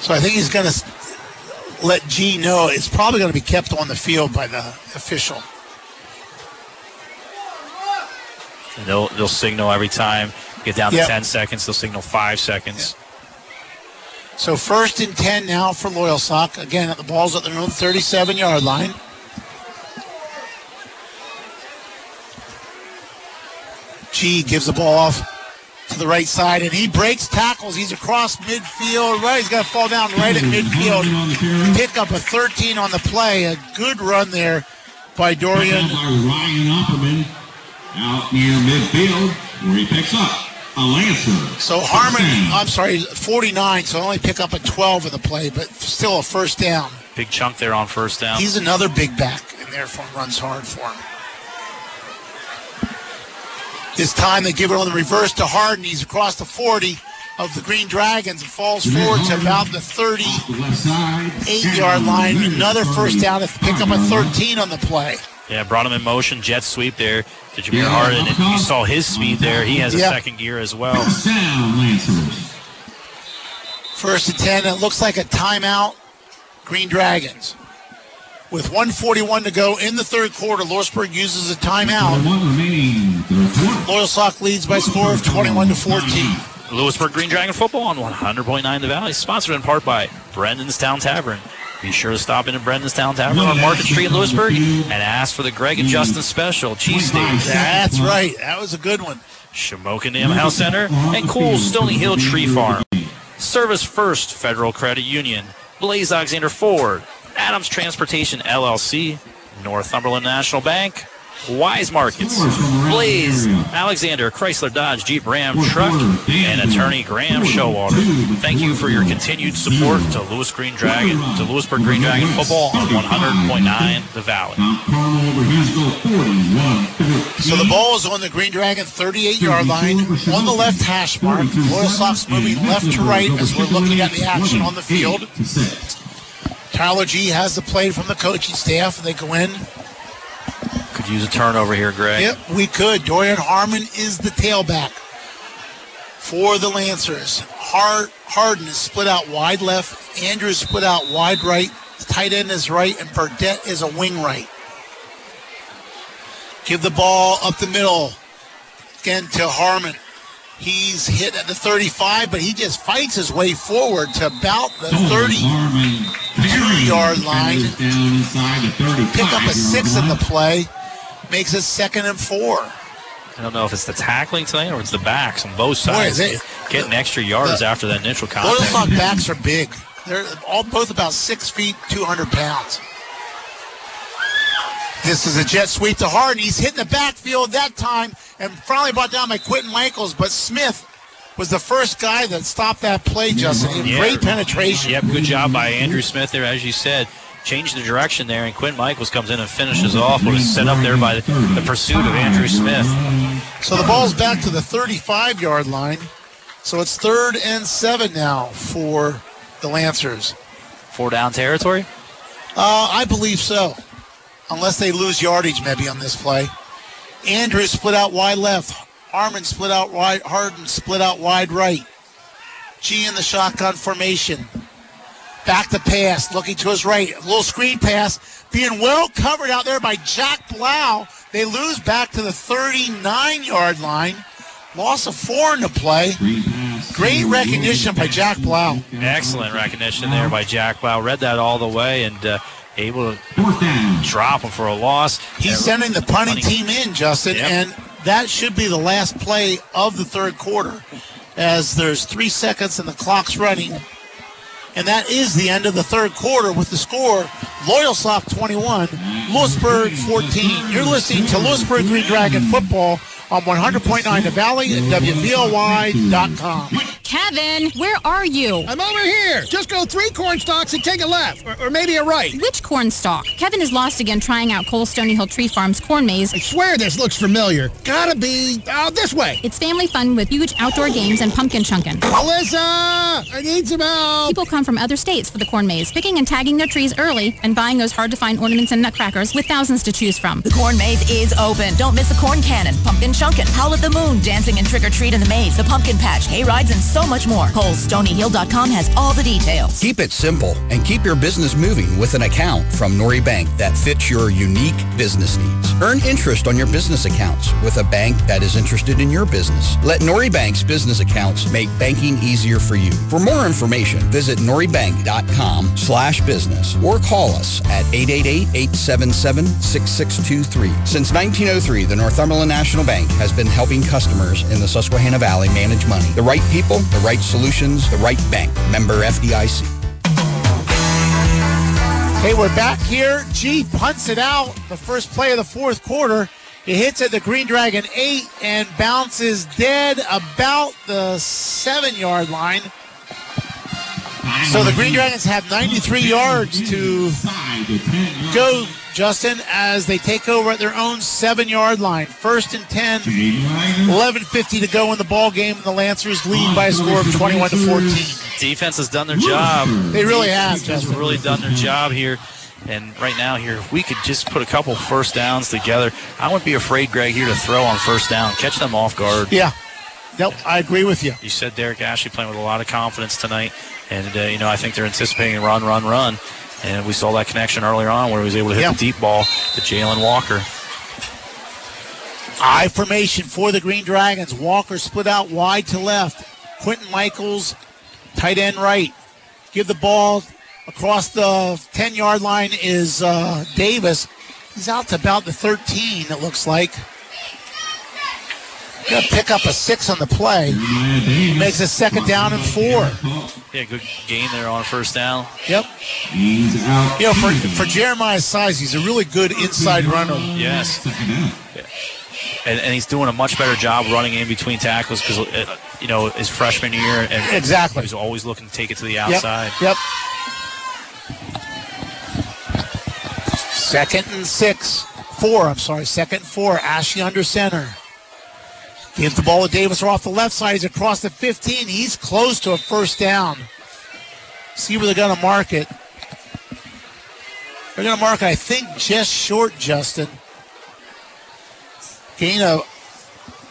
So I think he's going to let G know it's probably going to be kept on the field by the official. And they'll they'll signal every time get down to Yep. ten seconds. They'll signal five seconds. So first and 10 now for Loyalsock. Again, at the ball's at their own 37 yard line. G gives the ball off to the right side, and he breaks tackles. He's across midfield. Right, he's got to fall down right at midfield. Pick up a 13 on the play. A good run there by Dorian. By Ryan Opperman out near midfield where he picks up a Lancer. So Harmon, I'm sorry, 49, so only pick up a 12 in the play, but still a first down. Big chunk there on first down. He's another big back, and therefore runs hard for him. This time they give it on the reverse to Harden. He's across the 40 of the Green Dragons and falls forward to about the 38 yard line. Another first down to pick up a 13 on the play. Yeah, brought him in motion, jet sweep there to Jameer Harden, and you saw his speed there. He has a Yeah. second gear as well. First and 10. It looks like a timeout. Green Dragons. With 141 to go in the third quarter, Lewisburg uses a timeout. One remaining third quarter. Loyalsock leads by a score of 21 to 14. Lewisburg Green Dragon Football on 100.9 The Valley, sponsored in part by Brendanstown Tavern. Be sure to stop in at Brendanstown Tavern on Market Street in Lewisburg and ask for the Greg and Justin special cheesesteaks. That's right. That was a good one. Shamokin Dam House Center and Cole's Stony Hill Tree Farm. Service First Federal Credit Union. Blaise Alexander Ford. Adams Transportation LLC. Northumberland National Bank. Weis Markets, Blaise, Alexander, Chrysler Dodge Jeep Ram Truck, and attorney Graham Showalter. Thank you for your continued support to Lewis Green Dragon, to Lewisburg Green Dragon football on 100.9 The Valley. Carmel over Hansville 41 So the ball is on the Green Dragon 38 yard line on the left hash mark. Loyalsock's moving left to right as we're looking at the action on the field. Tyler G has the play from the coaching staff. and They go in. Could use a turnover here, Greg. Yep, we could. Dorian Harmon is the tailback for the Lancers. Hard, Harden is split out wide left. Andrews split out wide right. Tight end is right, and Burdett is a wing right. Give the ball up the middle again to Harmon. He's hit at the 35, but he just fights his way forward to about the 32 yard line. down inside the 35 Pick up a six in the play. Makes it second and four. I don't know if it's the tackling tonight or it's the backs on both Boy, sides. is it- Getting extra yards the- after that initial Loyal contact. Sock backs are big. They're all both about six feet, 200 pounds. This is a jet sweep to Harden. He's hitting the backfield that time and finally brought down by Quentin Michaels, but Smith was the first guy that stopped that play, Justin. Yeah. Great penetration. Yep, good job by Andrew Smith there, as you said. Changed the direction there, and Quinn Michaels comes in and finishes off. What was set up there by the, the pursuit of Andrew Smith. So the ball's back to the 35 yard line. So it's third and seven now for the Lancers. Four down territory? Uh, I believe so. Unless they lose yardage maybe on this play. Andrews split out wide left. Harmon split out wide. Harden split out wide right. G in the shotgun formation. Back to pass, looking to his right. A little screen pass, being well covered out there by Jack Blau. They lose back to the 39 yard line. Loss of four in the play. Great recognition by Jack Blau. Excellent recognition there by Jack Blau. Read that all the way and uh, able to drop him for a loss. He's sending the punting team in, Justin, Yep. and that should be the last play of the third quarter as there's three seconds and the clock's running. And that is the end of the third quarter with the score Loyalsock 21, Lewisburg 14. You're listening to Lewisburg Green Dragon football on 100.9 The Valley and WVLY.com. Kevin, where are you? I'm over here. Just go three corn stalks and take a left, or, or maybe a right. Which corn stalk? Kevin is lost again trying out Cole Stony Hill Tree Farm's corn maze. I swear this looks familiar. Gotta be uh, this way. It's family fun with huge outdoor games and pumpkin chunkin'. Alyssa, I need some help. People come from other states for the corn maze, picking and tagging their trees early and buying those hard-to-find ornaments and nutcrackers with thousands to choose from. The corn maze is open. Don't miss the corn cannon, pumpkin chunkin', howl at the moon, dancing and trick or treat in the maze, the pumpkin patch, hay rides, and so much more. ColeStonyHill.com has all the details. Keep it simple and keep your business moving with an account from Norry Bank that fits your unique business needs. Earn interest on your business accounts with a bank that is interested in your business. Let Norry Bank's business accounts make banking easier for you. For more information, visit norrybank.com slash business or call us at 888-877-6623. Since 1903, the Northumberland National Bank has been helping customers in the Susquehanna Valley manage money. The right people, the right solutions, the right bank. Member FDIC. Hey, we're back here. G punts it out. The first play of the fourth quarter. It hits at the Green Dragon 8 and bounces dead about the 7 yard line. So the Green Dragons have 93 yards to go, Justin, as they take over at their own 7 yard line. First and 10, 11.50 to go in the ball game, and the Lancers lead by a score of 21 to 14. Defense has done their job. They really have, Defense has really done their job here. And right now, here, if we could just put a couple first downs together, I wouldn't be afraid, Greg, here to throw on first down, catch them off guard. Yeah. Nope, I agree with you. You said Derek Ashley playing with a lot of confidence tonight, and uh, you know I think they're anticipating a run, run, run, and we saw that connection earlier on where he was able to hit Yeah. the deep ball to Jalen Walker. I formation for the Green Dragons. Walker split out wide to left. Quentin Michaels, tight end right. Give the ball across the 10 yard line is uh, Davis. He's out to about the 13, it looks like. Gonna pick up a six on the play. Makes a second down and four. Yeah, good gain there on first down. Yep. You know, for, for Jeremiah's size, he's a really good inside runner. Yes. And, and he's doing a much better job running in between tackles because, uh, you know, his freshman year. And Exactly. He was always looking to take it to the Yep, outside. Yep. Second and six. Four, I'm sorry. Second and four. Ashley under center. Gives the ball to Davis off the left side. He's across the 15. He's close to a first down. See where they're going to mark it. They're going to mark I think, just short, Justin. Gain of,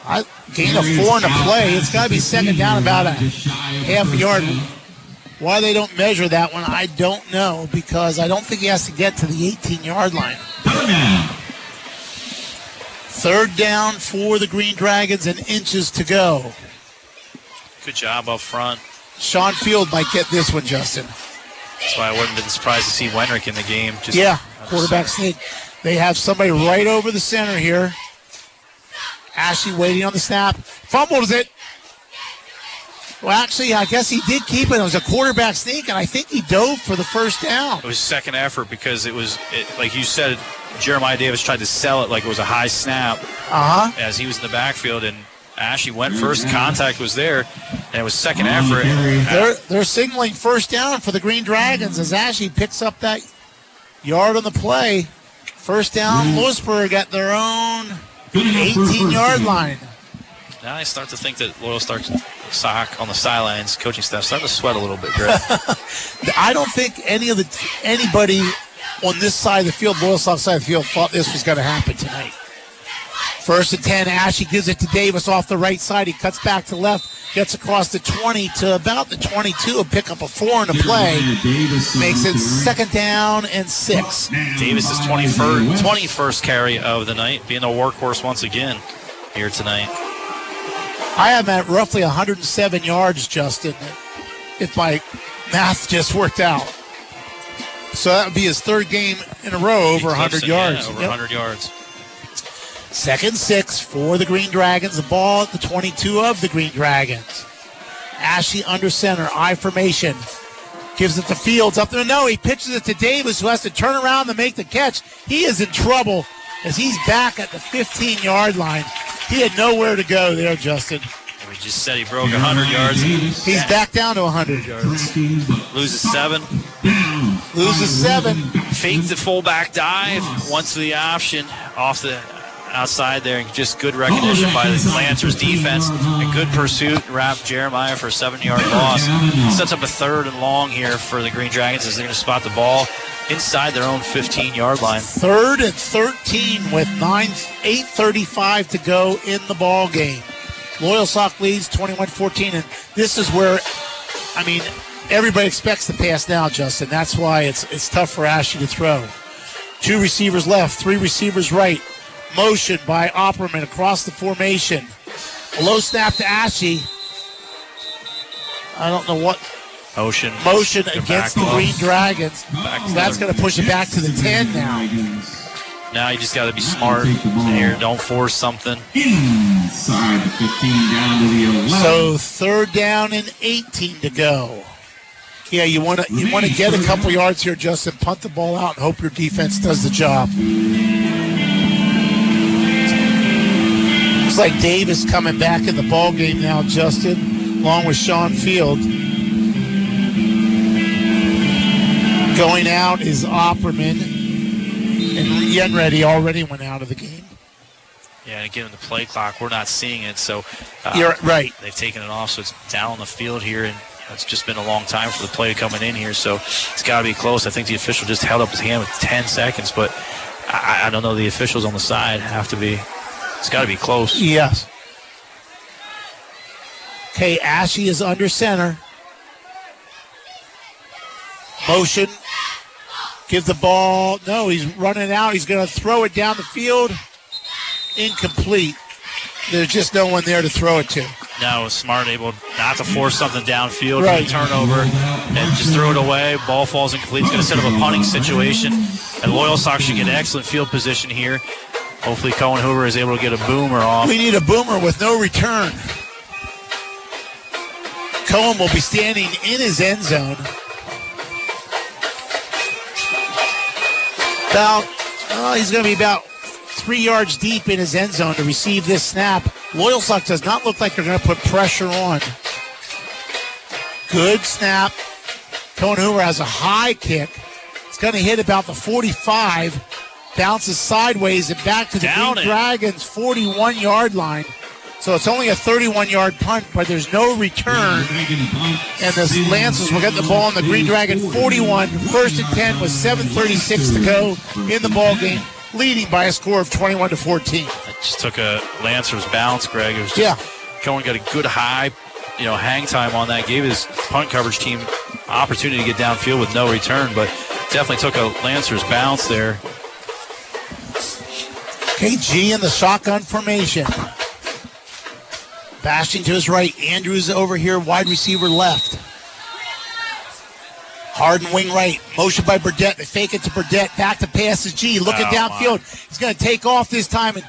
I, gain of four in the play. It's got to be second down about a half yard. Why they don't measure that one, I don't know because I don't think he has to get to the 18 yard line. Third down for the Green Dragons and inches to go. Good job up front. Sean Field might get this one, Justin. That's why I wouldn't have been surprised to see Wenrick in the game. Just yeah, quarterback sneak. They have somebody right over the center here. Ashley waiting on the snap. Fumbles it. Well, actually, I guess he did keep it. It was a quarterback sneak, and I think he dove for the first down. It was second effort because it was, it, like you said, Jeremiah Davis tried to sell it like it was a high snap Uh huh. as he was in the backfield, and Ashley went first. Contact was there, and it was second effort. They're they're signaling first down for the Green Dragons as Ashley picks up that yard on the play. First down, Lewisburg at their own 18 yard line. Now I start to think that Loyal starts sock on the sidelines, coaching staff starting to sweat a little bit, Greg. I don't think any of the anybody on this side of the field, Loyalsock's side of the field, thought this was going to happen tonight. First and 10, Ashley gives it to Davis off the right side. He cuts back to left, gets across the 20 to about the 22, and pick up a four in the play. Makes it second down and six. Davis is 21st, 21st carry of the night, being the workhorse once again here tonight. I am at roughly 107 yards, Justin, if my math just worked out. So that would be his third game in a row over 100 Clips it, yeah, yards. over Yep. 100 yards. Second six for the Green Dragons. The ball at the 22 of the Green Dragons. Ashley under center, I formation. Gives it to Fields up there. No, he pitches it to Davis, who has to turn around to make the catch. He is in trouble as he's back at the 15 yard line. He had nowhere to go there, Justin. We just said he broke 100 yards. He's back down to 100 yards. Loses seven. Loses seven. Faked the fullback dive. Once the option off the outside there. and Just good recognition by the Lancers defense. A good pursuit. Wrapped Jeremiah for a seven yard loss. Sets up a third and long here for the Green Dragons as they're going to spot the ball inside their own 15 yard line. Third and 13 with nine, 8.35 to go in the ball game. Loyalsock leads 21-14, and this is where, I mean, everybody expects the pass now, Justin. That's why it's it's tough for Ashley to throw. Two receivers left, three receivers right. Motion by Opperman across the formation. A low snap to Ashy. I don't know what Motion. motion against the Green. Dragons. Back That's going to push it back to the 10 now. Now you just got to be smart here. Don't force something. Inside the 15 down to the 11. So third down and 18 to go. Yeah, you want to you want to get a couple yards here, Justin. Punt the ball out and hope your defense does the job. Like Davis coming back in the ball game now, Justin, along with Sean Field. Going out is Opperman, and Yenready already went out of the game. Yeah, and again, the play clock, we're not seeing it. So uh, You're right. They've taken it off, so it's down on the field here, and it's just been a long time for the play coming in here. So it's got to be close. I think the official just held up his hand with 10 seconds, but I, I don't know. The officials on the side have to be. It's got to be close. Yes. Okay, Ashy is under center. Motion. Give the ball. No, he's running out. He's going to throw it down the field. Incomplete. There's just no one there to throw it to. No, smart able not to force something downfield, Right. turnover, and just throw it away. Ball falls incomplete. It's going to set up a punting situation. And Loyal Sox should get excellent field position here. Hopefully, Cohen Hoover is able to get a boomer off. We need a boomer with no return. Cohen will be standing in his end zone. About, oh, he's going to be about three yards deep in his end zone to receive this snap. Loyal Sox does not look like they're going to put pressure on. Good snap. Cohen Hoover has a high kick. It's going to hit about the 45. Bounces sideways and back to the Down Green it. Dragons 41 yard line. So it's only a 31 yard punt, but there's no return. And the Lancers will get the ball on the Green Dragon 41. First and 10 with 7.36 to go in the ball game, leading by a score of 21 to 14. just took a Lancers bounce, Greg. It was just, Yeah. Cohen got a good high, you know, hang time on that. Gave his punt coverage team opportunity to get downfield with no return, but definitely took a Lancers bounce there. KG in the shotgun formation. Bashing to his right. Andrews over here, wide receiver left. Harden wing right. Motion by Burdett. They fake it to Burdett. Back to passes G. Looking Oh, downfield. He's going to take off this time and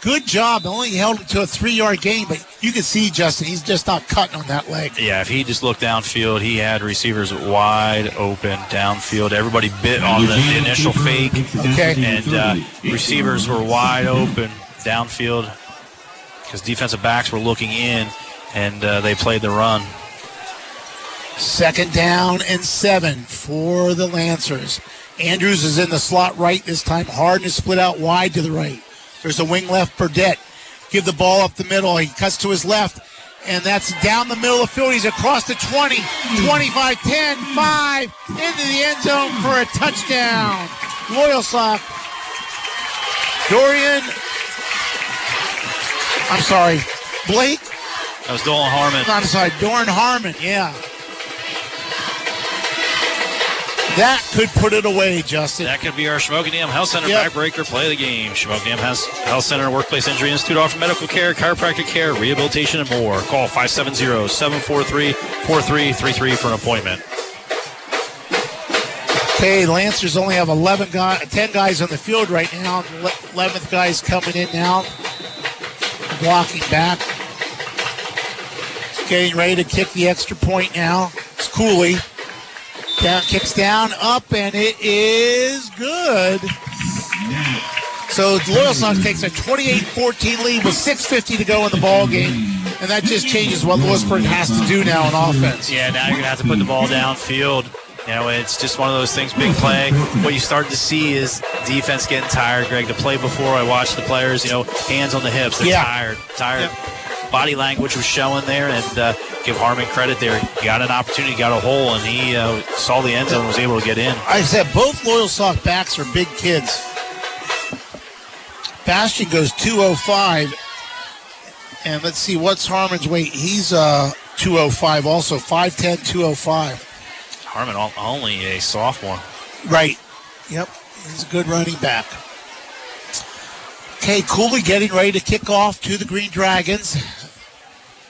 good job. Only held it to a three-yard gain, but you can see Justin, he's just not cutting on that leg. Yeah, if he just looked downfield, he had receivers wide open downfield. Everybody bit on the, the initial fake. Okay. And uh, receivers were wide open downfield because defensive backs were looking in, and uh, they played the run. Second down and seven for the Lancers. Andrews is in the slot right this time. Harden is split out wide to the right. There's a wing left, Burdett. Give the ball up the middle. He cuts to his left, and that's down the middle of the field. He's across the 20, 25, 10, 5, into the end zone for a touchdown. Loyalsock. Dorian. I'm sorry. Blake. That was Dolan Harmon. I'm sorry, Doran Harmon. Yeah. That could put it away, Justin. That could be our Shamokin Dam Health Center Yep. backbreaker play of the game. Has Health Center Workplace Injury Institute offer medical care, chiropractic care, rehabilitation, and more. Call 570-743-4333 for an appointment. Okay, Lancers only have 11 guys, 10 guys on the field right now. The 11th guy's coming in now, blocking back. Getting ready to kick the extra point now. It's Cooley. Down, kicks down, up, and it is good. So Loyal Sox takes a 28-14 lead with 6.50 to go in the ball game. And that just changes what Lewisburg has to do now on offense. Yeah, now you're going to have to put the ball downfield. You know, it's just one of those things, big play. What you start to see is defense getting tired, Greg. The play before, I watched the players, you know, hands on the hips. They're Yeah. tired, tired. Body language was showing there, and uh, give Harmon credit there. He got an opportunity, got a hole, and he uh, saw the end zone and was able to get in. I said both Loyalsock backs are big kids. Bastion goes 205. And let's see, what's Harmon's weight? He's uh 205 also, 5'10, 205. Harmon only a sophomore. Right. Yep. He's a good running back. Okay, Cooley getting ready to kick off to the Green Dragons.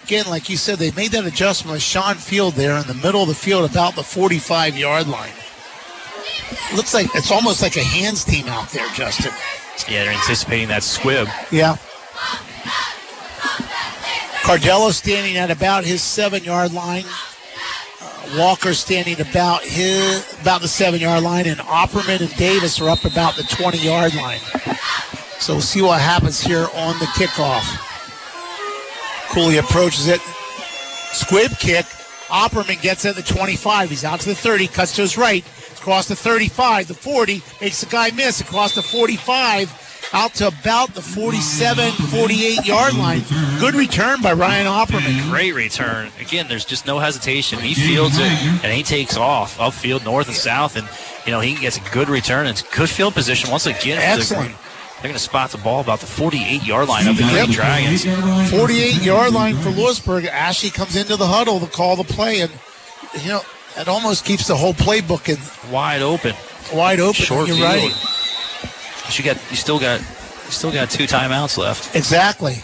Again, like you said, they made that adjustment with Sean Field there in the middle of the field, about the 45 yard line. Looks like it's almost like a hands team out there, Justin. Yeah, they're anticipating that squib. Yeah. Cardello standing at about his seven yard line. Uh, Walker standing about his about the seven yard line, and Opperman and Davis are up about the 20 yard line. So we'll see what happens here on the kickoff. Cooley approaches it. Squib kick. Opperman gets it at the 25. He's out to the 30, cuts to his right. Across the 35, the 40, makes the guy miss. Across the 45, out to about the 47, 48 yard line. Good return by Ryan Opperman. Great return. Again, there's just no hesitation. He fields it and he takes off upfield, north and south, and you know he gets a good return and it's good field position once again. Excellent. They're going to spot the ball about the 48 yard line of the Green Dragons. 48 yard line for Lewisburg. Ashley comes into the huddle to call the play, and you know it almost keeps the whole playbook in Wide open. wide open. Short You're field. right. But you got you still got you still got two timeouts left. Exactly.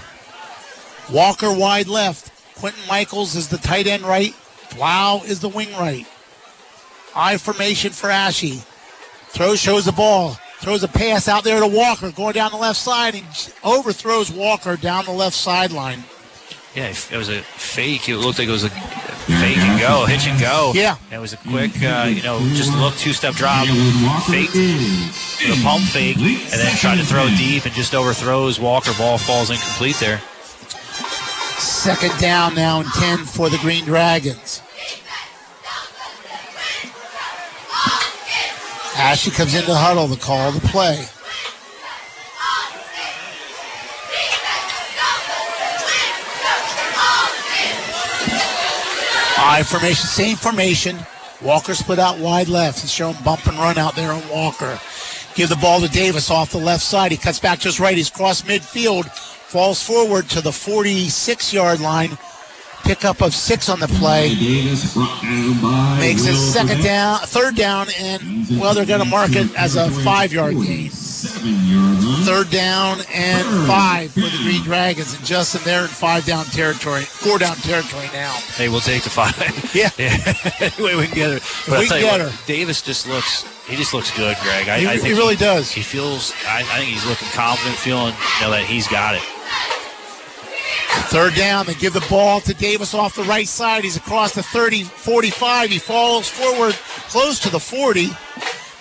Walker wide left. Quentin Michaels is the tight end right. Blau is the wing right. I formation for Ashy. Throw shows the ball. Throws a pass out there to Walker going down the left side He overthrows Walker down the left sideline. Yeah, it was a fake. It looked like it was a fake and go, hitch and go. Yeah. It was a quick, uh, you know, just look, two step drop, fake, a pump fake, and then tried to throw deep and just overthrows Walker. Ball falls incomplete there. Second down now and 10 for the Green Dragons. Ashley comes into the huddle to call the play. I formation, same formation. Walker split out wide left. He's showing bump and run out there on Walker. Give the ball to Davis off the left side. He cuts back to his right. He's cross midfield. Falls forward to the 46 yard line. Pickup of six on the play. Makes it second down, third down, and well, they're going to mark it as a five yard gain. Third down and five for the Green Dragons, and Justin, they're in five down territory, four down territory now. Hey, we'll take the five. Yeah. yeah. anyway, we can get her. But We tell get what, her. Davis just looks he just looks good, Greg. I, He- I he think really does. He feels. I, I think he's looking confident, feeling you know that he's got it. Third down, they give the ball to Davis off the right side. He's across the 30, 45. He falls forward close to the 40.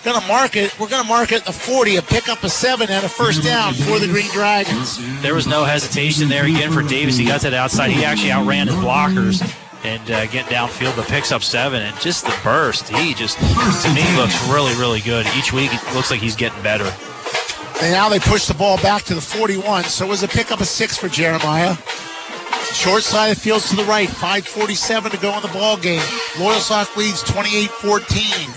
Gonna mark it. We're gonna mark it the 40, a pickup of seven and a first down for the Green Dragons. There was no hesitation there again for Davis. He got to the outside. He actually outran his blockers and uh, get downfield, but picks up seven. And just the burst, he just to me looks really, really good. Each week, it looks like he's getting better. And now they push the ball back to the 41. So it was a pickup of six for Jeremiah. Short side of the field's to the right. 5.47 to go in the ball game. Loyalsock leads 28 14.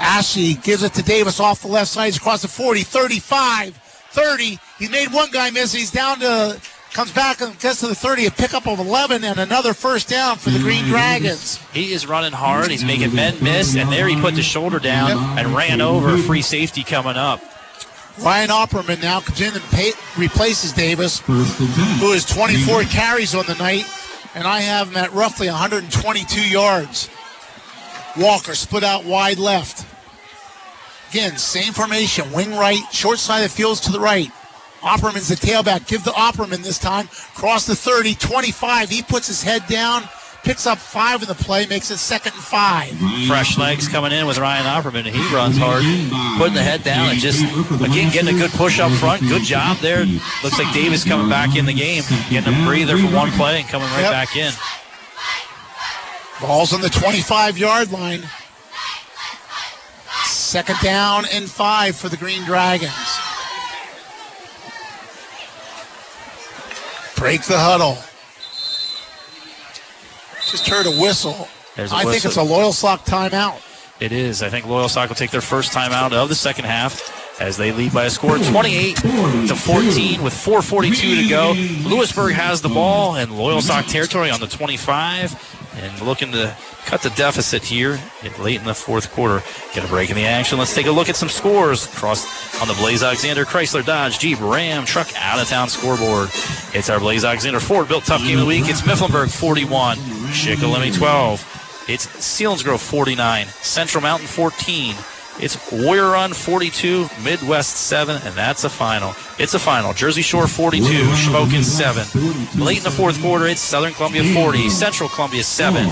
Ashley gives it to Davis off the left side. He's across the 40, 35, 30. He made one guy miss. He's down to, comes back and gets to the 30. A pickup of 11 and another first down for the Green mm-hmm. Dragons. He is running hard. He's making men miss, and there he put the shoulder down and ran over free safety coming up. Ryan Opperman now comes in and pay, replaces Davis, who has 24 carries on the night, and I have him at roughly 122 yards. Walker split out wide left. Again, same formation, wing right, short side of the field's to the right. Opperman's the tailback. Give the Opperman this time. Cross the 30, 25. He puts his head down, picks up five in the play, makes it second and five. Fresh legs coming in with Ryan Opperman. He runs hard, putting the head down and just, again, getting a good push up front. Good job there. Looks like Davis coming back in the game, getting a breather for one play and coming right Yep. back in. Ball's on the 25 yard line. Second down and five for the Green Dragons. Break the huddle. Just heard a whistle. There's a I think it's a Loyalsock timeout. It is. I think Loyalsock will take their first timeout of the second half as they lead by a score of 28 to 14 with 4:42 to go. Lewisburg has the ball and Loyalsock territory on the 25 and looking to cut the deficit here late in the fourth quarter. Get a break in the action. Let's take a look at some scores across on the Blaise Alexander Chrysler Dodge Jeep Ram Truck out of town scoreboard. It's our Blaise Alexander Ford Built Tough Game of the Week. It's Mifflinburg 41, Shikellamy 12. It's Selinsgrove 49, Central Mountain 14. It's Warrior Run 42, Midd-West 7, and that's a final. It's a final. Jersey Shore 42, Shamokin 7. Late in the fourth quarter, it's Southern Columbia 40, Central Columbia 7.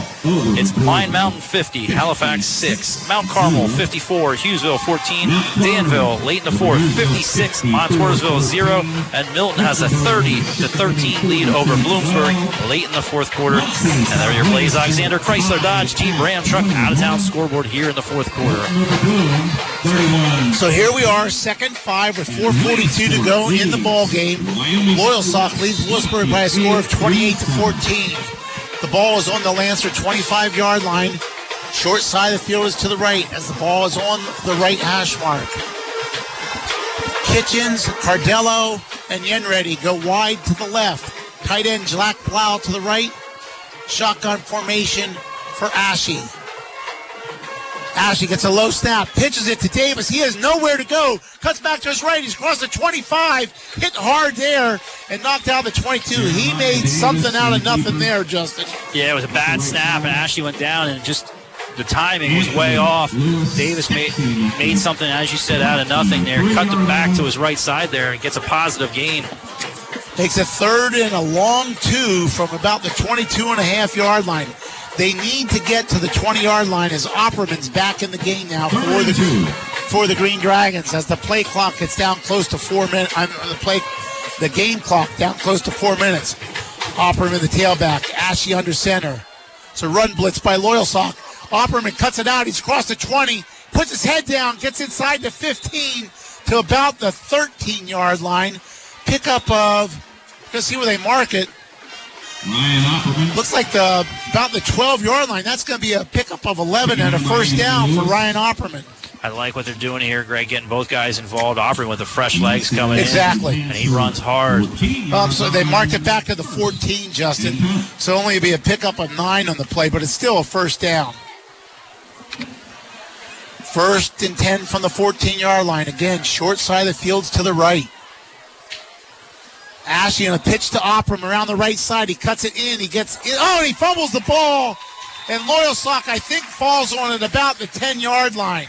It's Line Mountain 50, Halifax 6, Mount Carmel 54, Hughesville 14, Danville late in the fourth 56, Montoursville 0, and Milton has a 30 to 13 lead over Bloomsburg late in the fourth quarter. And there are your Blaise Alexander Chrysler Dodge Jeep Ram truck out of town scoreboard here in the fourth quarter. So here we are, second five with 4:42 to go in the ball game. Loyalsock leads Lewisburg by a score of 28 to 14. The ball is on the Lancer 25 yard line. Short side of the field is to the right as the ball is on the right hash mark. Kitchens, Cardello, and Yenready go wide to the left. Tight end Jack Blau to the right. Shotgun formation for Ashy. Ashley gets a low snap, pitches it to Davis. He has nowhere to go. Cuts back to his right. He's across the 25, hit hard there, and knocked out the 22. He made something out of nothing there, Justin. Yeah, it was a bad snap, and Ashley went down, and just the timing was way off. Davis made made something, as you said, out of nothing there. Cut them back to his right side there, and gets a positive gain. Takes a third and a long two from about the 22 and a half yard line. They need to get to the 20 yard line as Opperman's back in the game now for the for the Green Dragons as the play clock gets down close to four minutes. Uh, I'm the play the game clock down close to four minutes. Opperman the tailback, Ashy under center. It's a run blitz by Loyalsock. Opperman cuts it out. He's across the 20, puts his head down, gets inside the 15 to about the 13 yard line. Pickup of, let's see where they mark it. Looks like the about the 12 yard line. That's going to be a pickup of 11 and a first down for Ryan Opperman. I like what they're doing here, Greg, getting both guys involved. Opry with the fresh legs coming Exactly. in. Exactly. And he runs hard. Um, so they marked it back to the 14, Justin. So only be a pickup of nine on the play, but it's still a first down. First and 10 from the 14 yard line. Again, short side of the field's to the right. Ashley on a pitch to Opram around the right side. He cuts it in. He gets. Oh, and he fumbles the ball. And Loyalsock, I think, falls on it about the 10 yard line.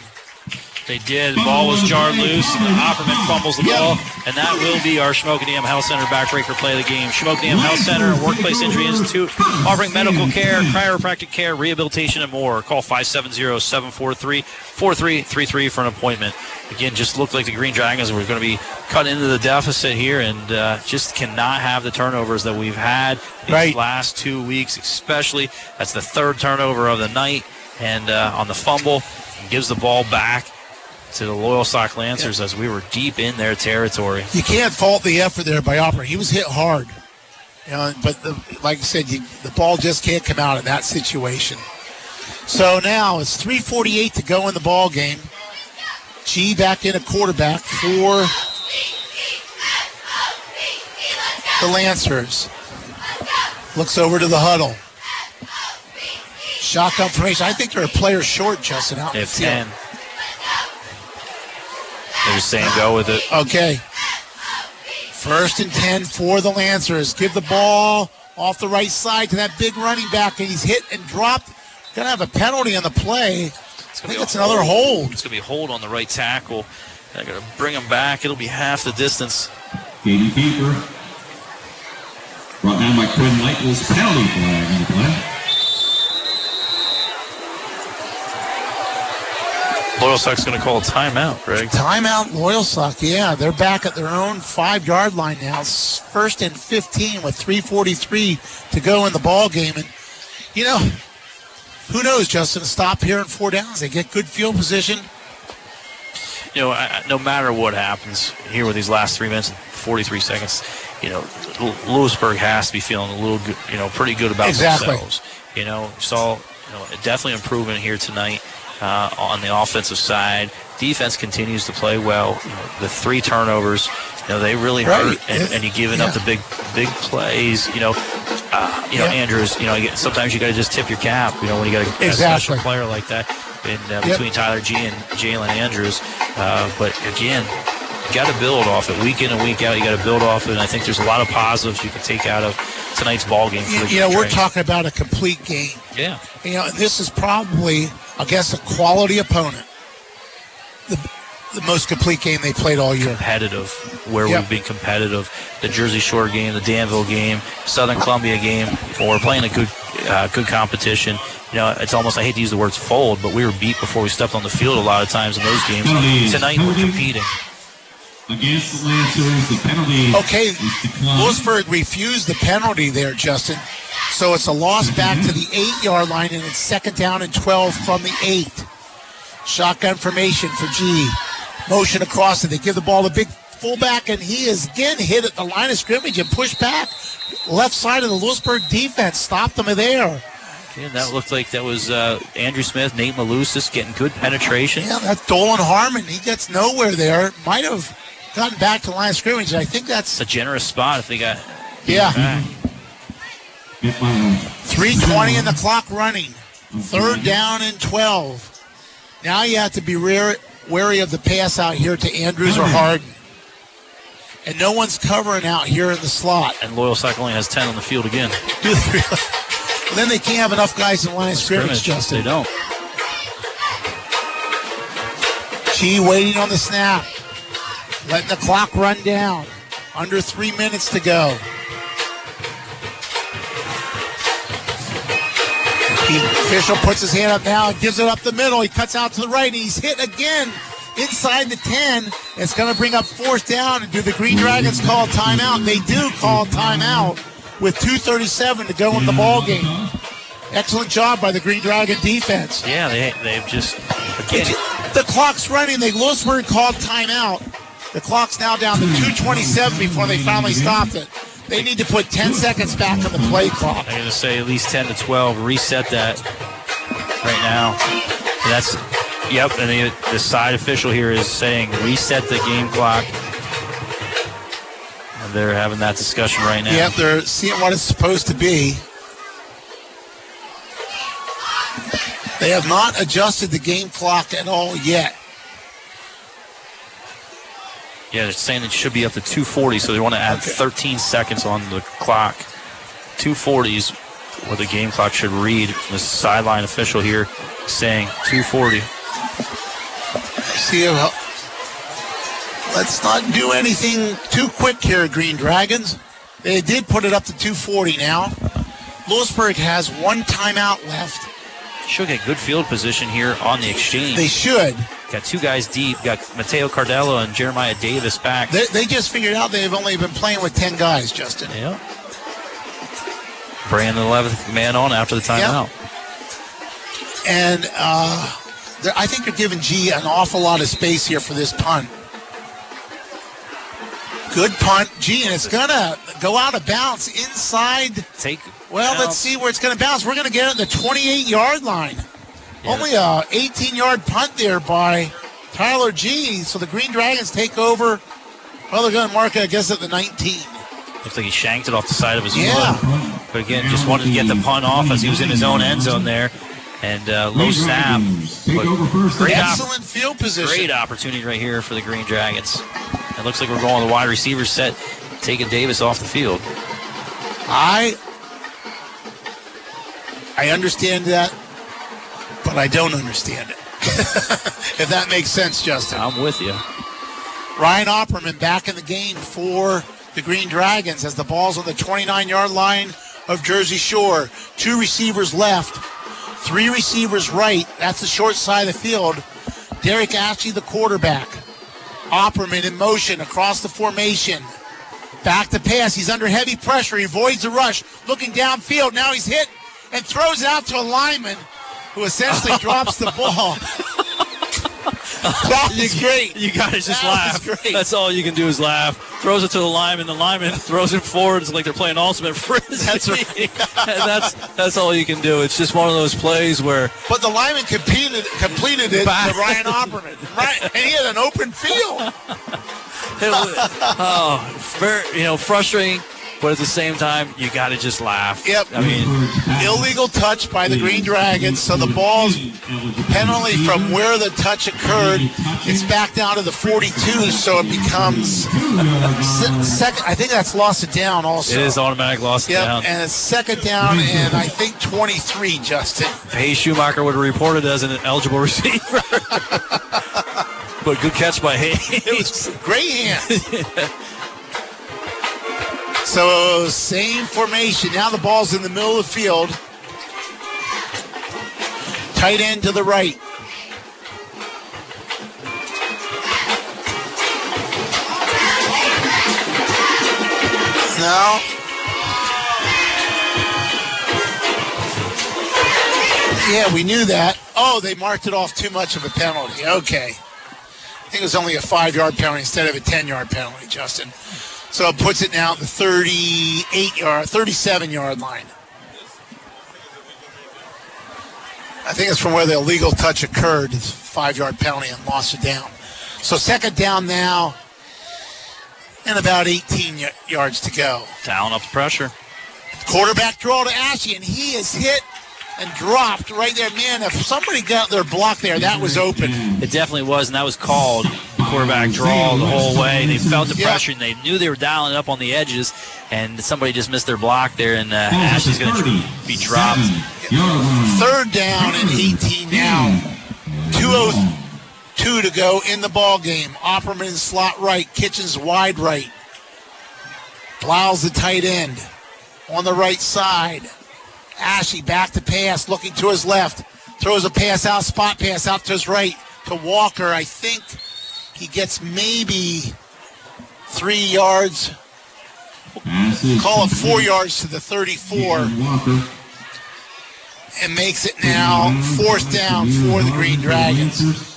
They did. Ball was jarred loose, and Opperman fumbles the ball, and that will be our Shamokin Dam Health Center backbreaker play of the game. Shamokin Dam Health Center, Workplace Injury Institute, offering medical care, chiropractic care, rehabilitation, and more. Call 570-743-4333 for an appointment. Again, just looked like the Green Dragons were going to be cut into the deficit here, and uh, just cannot have the turnovers that we've had these Right. last two weeks, especially. That's the third turnover of the night, and uh, on the fumble, gives the ball back to the Loyalsock Lancers as we were deep in their territory. You can't fault the effort there by Opera. He was hit hard. You know, but the, like I said, you, the ball just can't come out in that situation. So now it's 3:48 to go in the ball game. G back in a quarterback for the Lancers. Looks over to the huddle. Shotgun formation. I think they're a player short, Justin. Out in They the have field. 10. They're just saying go with it. Okay. First and 10 for the Lancers. Give the ball off the right side to that big running back, and he's hit and dropped. Gonna have a penalty on the play. I think it's another hold. It's going to be a hold on the right tackle. They're going to bring him back. It'll be half the distance. Katie Keeper. Brought down by Quinn Lightwell's penalty flag on the play. Loyalsock's going to call a timeout, Greg. Timeout, Loyalsock. Yeah, they're back at their own five yard line now. First and 15 with 3:43 to go in the ball game, and you know, who knows? Justin, stop here in four downs. They get good field position. You know, I, I- no matter what happens here with these last three minutes and 43 seconds, you know, Lewisburg has to be feeling a little good, you know, pretty good about Exactly. themselves. You know, saw, you know, definitely improvement here tonight uh, on the offensive side. Defense continues to play well. You know, the three turnovers, you know, they really Right. hurt, and, and you giving up the big, big plays. You know, uh, you know, Yeah. Andrews. You know, sometimes you got to just tip your cap. You know, when you got a, a special player like that in uh, Yep. between Tyler G and Jalen Andrews. Uh, but again, you got to build off it week in and week out. You got to build off it, and I think there's a lot of positives you can take out of tonight's ball game. For You, you know, we're talking about a complete game. Yeah. You know, this is probably against a quality opponent. The, the most complete game they played all year. competitive where Yep. we've been competitive. The Jersey Shore game, the Danville game, Southern Columbia game, or we're playing a good uh, good competition. You know, it's almost I hate to use the words fold, but we were beat before we stepped on the field a lot of times in those games. Tonight we're competing. Against the Lancers, the penalty Okay, is declined. Lewisburg refused the penalty there, Justin. So it's a loss back to the eight yard line, and it's second down and 12 from the eight. Shotgun formation for G. Motion across it. They give the ball to big fullback, and he is again hit at the line of scrimmage and pushed back. Left side of the Lewisburg defense stopped them there. And that looked like that was uh, Andrew Smith, Nate Malusis getting good penetration. Yeah, that's Dolan Harmon. He gets nowhere there. Might have gotten back to the line of scrimmage. I think that's a generous spot if they got Yeah. back. 320 and the clock running. Third down and 12. Now you have to be rear, wary of the pass out here to Andrews or Harden. And no one's covering out here in the slot. And Loyalsock only has 10 on the field again. Do then they can't have enough guys in line of scrimmage, Justin. They don't. G waiting on the snap. Letting the clock run down. Under three minutes to go. The official puts his hand up now and gives it up the middle. He cuts out to the right and he's hit again inside the 10. It's going to bring up fourth down. And do the Green Dragons call timeout? They do call timeout with 2.37 to go in the ball game. Excellent job by the Green Dragon defense. Yeah, they, they've just, again, The clock's running. They Lewisburg called timeout. The clock's now down to 2:27 before they finally stopped it. They need to put 10 seconds back on the play clock. I'm going to say at least 10 to 12. Reset that right now. And that's, yep. And the, the side official here is saying reset the game clock. And they're having that discussion right now. Yep, they're seeing what it's supposed to be. They have not adjusted the game clock at all yet. Yeah, they're saying it should be up to 240, so they want to add 13 seconds on the clock. 240 is what the game clock should read. The sideline official here saying 240. See how. Let's not do anything too quick here, Green Dragons. They did put it up to 240 now. Lewisburg has one timeout left. Should get good field position here on the exchange. They should. Got two guys deep. Got Mateo Cardello and Jeremiah Davis back. They, they just figured out they've only been playing with 10 guys, Justin. Yeah. Brandon, the 11th man on after the timeout. And uh, I think they're giving G an awful lot of space here for this punt. Good punt, G, and it's gonna go out of bounds inside. Take. Well, let's see where it's gonna bounce. We're gonna get it at the 28 yard line. Only a 18 yard punt there by Tyler G. So the Green Dragons take over. Well, they're gonna mark it, I guess, at the 19. Looks like he shanked it off the side of his Yeah. foot. But again, just wanted to get the punt off as he was in his own end zone there. And uh, low snap. But great, op- Excellent field position. great opportunity right here for the Green Dragons. It looks like we're going the wide receiver set, taking Davis off the field. I I understand that, but I don't understand it. if that makes sense, Justin. I'm with you. Ryan Opperman back in the game for the Green Dragons as the ball's on the 29 yard line of Jersey Shore. Two receivers left, three receivers right. That's the short side of the field. Derek Ashley, the quarterback. Opperman in motion across the formation. Back to pass. He's under heavy pressure. He avoids the rush. Looking downfield. Now he's hit and throws it out to a lineman who essentially drops the ball. that was great. You guys just That laugh. That's all you can do is laugh. Throws it to the lineman. The lineman throws it forward. It's like they're playing ultimate frisbee. That's right. and that's that's all you can do. It's just one of those plays where But the lineman completed, completed it to Ryan Opperman. Right, and he had an open field. it was, oh, very you know frustrating, but at the same time you got to just laugh. Yep. I mean, Illegal touch by the Green Dragons, so the ball's penalty from where the touch occurred. It's back down to the 42, so it becomes second. I think that's lost it down also. it is automatic loss Yep, down. and it's second down, and I think 23, Justin. Hayes Schumacher would have reported as an eligible receiver. but good catch by Hayes. Great hands. So same formation. Now the ball's in the middle of the field. Tight end to the right. No. Yeah, we knew that. Oh, they marked it off too much of a penalty. Okay. I think it was only a five yard penalty instead of a 10 yard penalty, Justin. So it puts it now at the 38 yard, 37 yard line. I think it's from where the illegal touch occurred. It's five yard penalty and lost it down. So second down now and about 18 y- yards to go. Down up the pressure. Quarterback draw to Ashley, and he is hit and dropped right there. Man, if somebody got their block there, that was open. It definitely was, and that was called quarterback draw the whole way. They felt the pressure, and they knew they were dialing up on the edges, and somebody just missed their block there, and uh, Ashley's going to be dropped. Third down and 18 now. 202 to go in the ball game. Opperman slot right, Kitchens wide right. Plows the tight end on the right side. Ashley back to pass, looking to his left. Throws a pass out, spot pass out to his right to Walker. I think he gets maybe three yards. Call it four yards to the 34 and makes it now fourth down for the Green Dragons.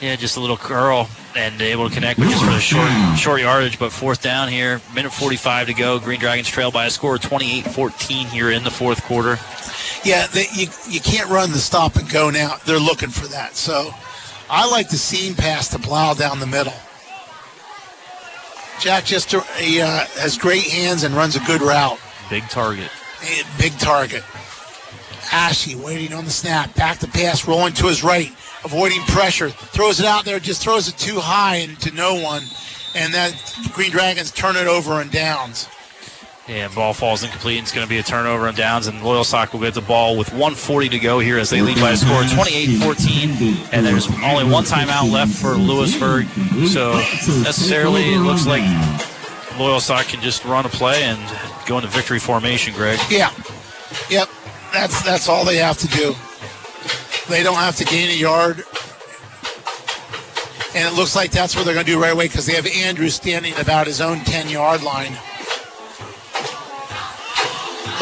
Yeah, just a little curl and able to connect, but just for the short short yardage. But fourth down here, minute 45 to go. Green Dragons trail by a score of 28-14 here in the fourth quarter. Yeah, they, you you can't run the stop and go now. They're looking for that. So I like the seam pass to Blau down the middle. Jack just he, uh, has great hands and runs a good route. Big target. Big target. Ashy waiting on the snap. Back to pass, rolling to his right, avoiding pressure. Throws it out there, just throws it too high and to no one. And that Green Dragons turn it over and downs. And ball falls incomplete. It's going to be a turnover and downs, and Loyalsock will get the ball with 140 to go here as they lead by a score of 28-14. And there's only one timeout left for Lewisburg, so necessarily it looks like Loyalsock can just run a play and go into victory formation. Greg. Yeah. Yep. That's that's all they have to do. They don't have to gain a yard. And it looks like that's what they're going to do right away because they have Andrews standing about his own 10 yard line.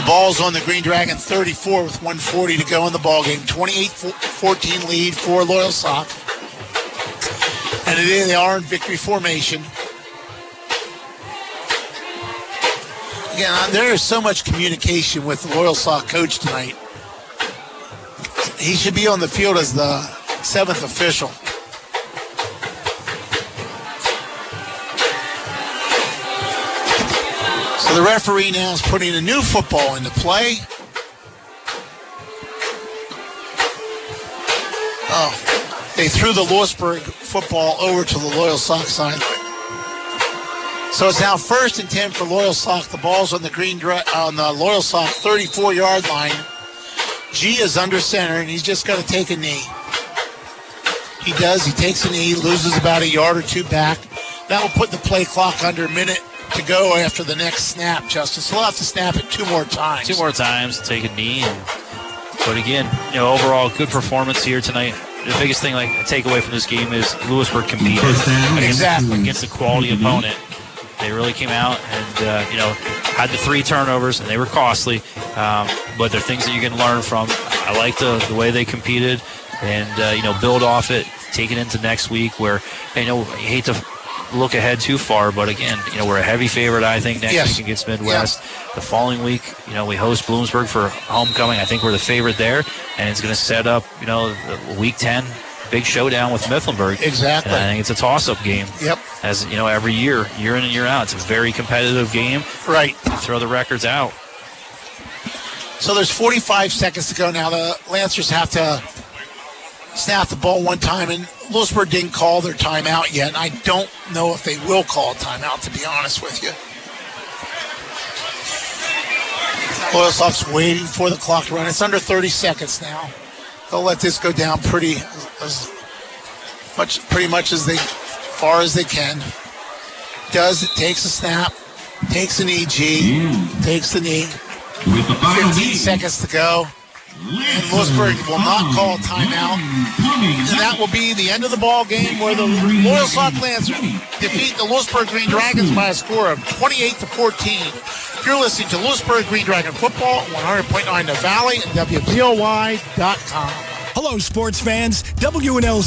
The ball's on the Green Dragon 34 with 140 to go in the ball game. 28-14 lead for Loyalsock. And today they are in victory formation. Again, uh, there is so much communication with the Loyalsock coach tonight. He should be on the field as the seventh official. The referee now is putting a new football into play. Oh, they threw the Lewisburg football over to the Loyalsock side. So it's now first and 10 for Loyalsock. The ball's on the green on the Loyalsock 34 yard line. G is under center and he's just going to take a knee. He does. He takes a knee, loses about a yard or two back. That will put the play clock under a minute to go after the next snap, Justice. He'll have to snap it two more times. Two more times, take a knee. And, but again, you know, overall, good performance here tonight. The biggest thing, like, take away from this game is Lewisburg competed against, Exactly. against a quality opponent. They really came out and, uh, you know, had the three turnovers, and they were costly. Um, but they're things that you can learn from. I like the, the way they competed and, uh, you know, build off it, take it into next week where, you know, I hate to look ahead too far, but again, you know, we're a heavy favorite, I think, next Yes. week against Midd-West. The following week, you know, we host Bloomsburg for homecoming. I think we're the favorite there, and it's going to set up, you know, week 10 big showdown with Mifflinburg. Exactly. And I think it's a toss-up game. Yep. As, you know, every year, year in and year out. It's a very competitive game. Right. Throw the records out. So there's 45 seconds to go now. The Lancers have to snap the ball one time, and Lewisburg didn't call their timeout yet. And I don't know if they will call a timeout, to be honest with you. Loyal waiting for the clock to run. It's under 30 seconds now. They'll let this go down pretty as much, pretty much as they far as they can. Does it takes a snap, takes an EG, mm. takes the knee. With the final 15 seconds to go. And Lewisburg will not call timeout. And that will be the end of the ball game where the Loyalsock Lancers defeat the Lewisburg Green Dragons by a score of 28 to 14. You're listening to Lewisburg Green Dragon Football, 100.9 The Valley, and WVLY.com. Hello, sports fans. WNL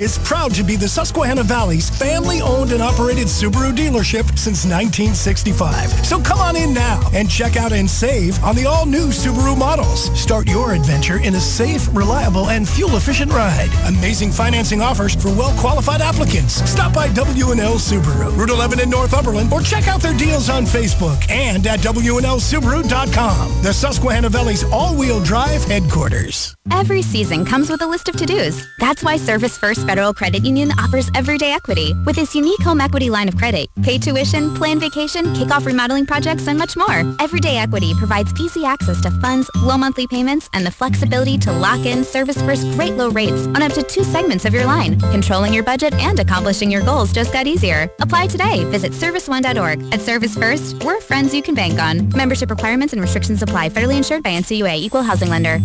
is proud to be the Susquehanna Valley's family-owned and operated Subaru dealership since 1965. So come on in now and check out and save on the all-new Subaru models. Start your adventure in a safe, reliable, and fuel-efficient ride. Amazing financing offers for well-qualified applicants. Stop by WNL Subaru, Route 11 in Northumberland, or check out their deals on Facebook and at WNLSubaru.com, the Susquehanna Valley's all-wheel drive headquarters. Every season comes with a list of to-dos. That's why Service First Federal Credit Union offers everyday equity. With its unique home equity line of credit, pay tuition, plan vacation, kick off remodeling projects, and much more. Everyday equity provides easy access to funds, low monthly payments, and the flexibility to lock in Service First great low rates on up to two segments of your line. Controlling your budget and accomplishing your goals just got easier. Apply today. Visit serviceone.org. At Service First, we're friends you can bank on. Membership requirements and restrictions apply. Federally insured by NCUA. Equal housing lender.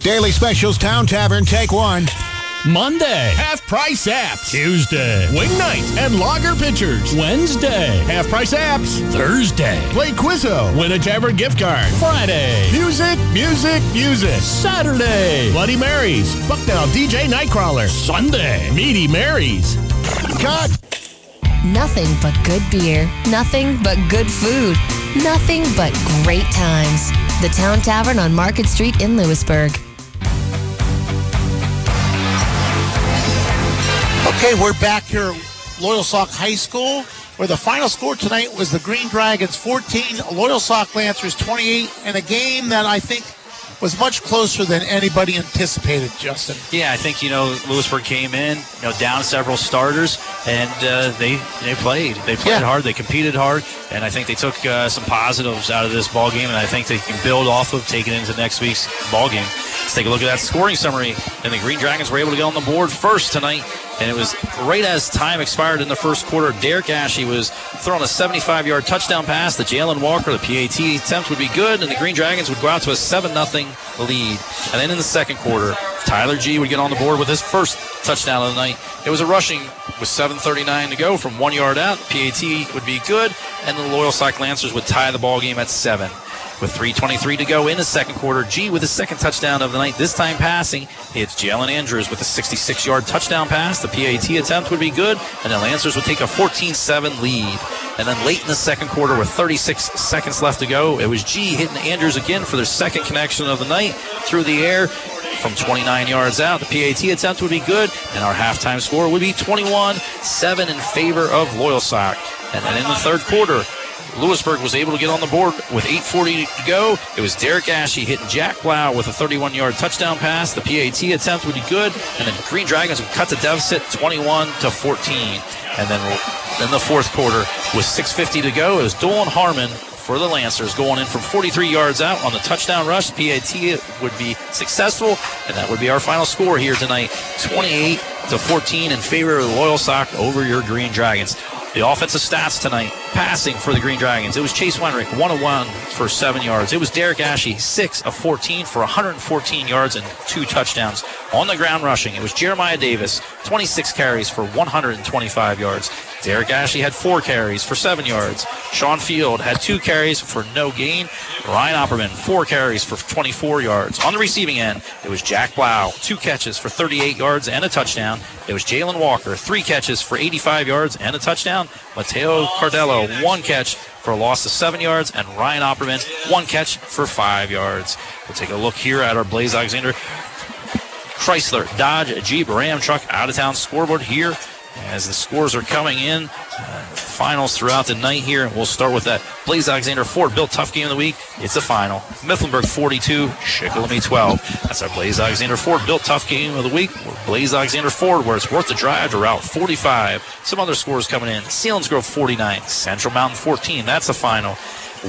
Daily Specials Town Tavern, take one. Monday, half price apps. Tuesday, wing night and lager pitchers. Wednesday, half price apps. Thursday, play Quizzo, win a tavern gift card. Friday, music, music, music. Saturday, Bloody Marys, Bucknell DJ Nightcrawler. Sunday, Meaty Marys. Cut. Nothing but good beer. Nothing but good food. Nothing but great times. The Town Tavern on Market Street in Lewisburg. Okay, we're back here at Loyalsock High School, where the final score tonight was the Green Dragons 14, Loyalsock Lancers 28, and a game that I think was much closer than anybody anticipated, Justin. Yeah, I think you know Lewisburg came in, you know, down several starters, and uh, they they played. They played Yeah. hard. They competed hard, and I think they took uh, some positives out of this ball game, and I think they can build off of taking it into next week's ball game. Let's take a look at that scoring summary. And the Green Dragons were able to get on the board first tonight, and it was right as time expired in the first quarter. Derek Ashe was throwing a 75-yard touchdown pass to Jalen Walker. The PAT attempt would be good, and the Green Dragons would go out to a 7 0 lead. And then in the second quarter, Tyler G would get on the board with his first touchdown of the night. It was a rushing with 7:39 to go from one yard out. PAT would be good, and the Loyalsock Lancers would tie the ball game at seven. With 3.23 to go in the second quarter, G with his second touchdown of the night, this time passing. It's Jalen Andrews with a 66 yard touchdown pass. The PAT attempt would be good, and the Lancers would take a 14 7 lead. And then late in the second quarter, with 36 seconds left to go, it was G hitting Andrews again for their second connection of the night through the air from 29 yards out. The PAT attempt would be good, and our halftime score would be 21 7 in favor of Loyalsock. And then in the third quarter, Lewisburg was able to get on the board with 8.40 to go. It was Derek Ashe hitting Jack Blau with a 31 yard touchdown pass. The PAT attempt would be good, and then Green Dragons would cut the deficit 21 to 14. And then in the fourth quarter, with 6.50 to go, it was Dolan Harmon for the Lancers going in from 43 yards out on the touchdown rush. PAT would be successful, and that would be our final score here tonight 28 to 14 in favor of the Loyalsock over your Green Dragons. The offensive stats tonight, passing for the Green Dragons. It was Chase Wenrick, 1 of 1 for 7 yards. It was Derek Ashe, 6 of 14 for 114 yards and 2 touchdowns. On the ground rushing, it was Jeremiah Davis, 26 carries for 125 yards. Derek Ashe had 4 carries for 7 yards. Sean Field had 2 carries for no gain. Ryan Opperman, 4 carries for 24 yards. On the receiving end, it was Jack Blau, 2 catches for 38 yards and a touchdown. It was Jalen Walker, 3 catches for 85 yards and a touchdown. Mateo Cardello, 1 catch for a loss of 7 yards. And Ryan Opperman, 1 catch for 5 yards. We'll take a look here at our Blaise Alexander Chrysler, Dodge, Jeep, Ram truck out of town scoreboard here as the scores are coming in. Uh, finals throughout the night here. We'll start with that Blaise Alexander Ford Built Tough Game of the Week. It's a final. Mifflinburg 42, Shikellamy 12. That's our Blaise Alexander Ford Built Tough Game of the Week. Blaise Alexander Ford, where it's worth the drive to Route 45. Some other scores coming in. Selinsgrove 49, Central Mountain 14. That's the final.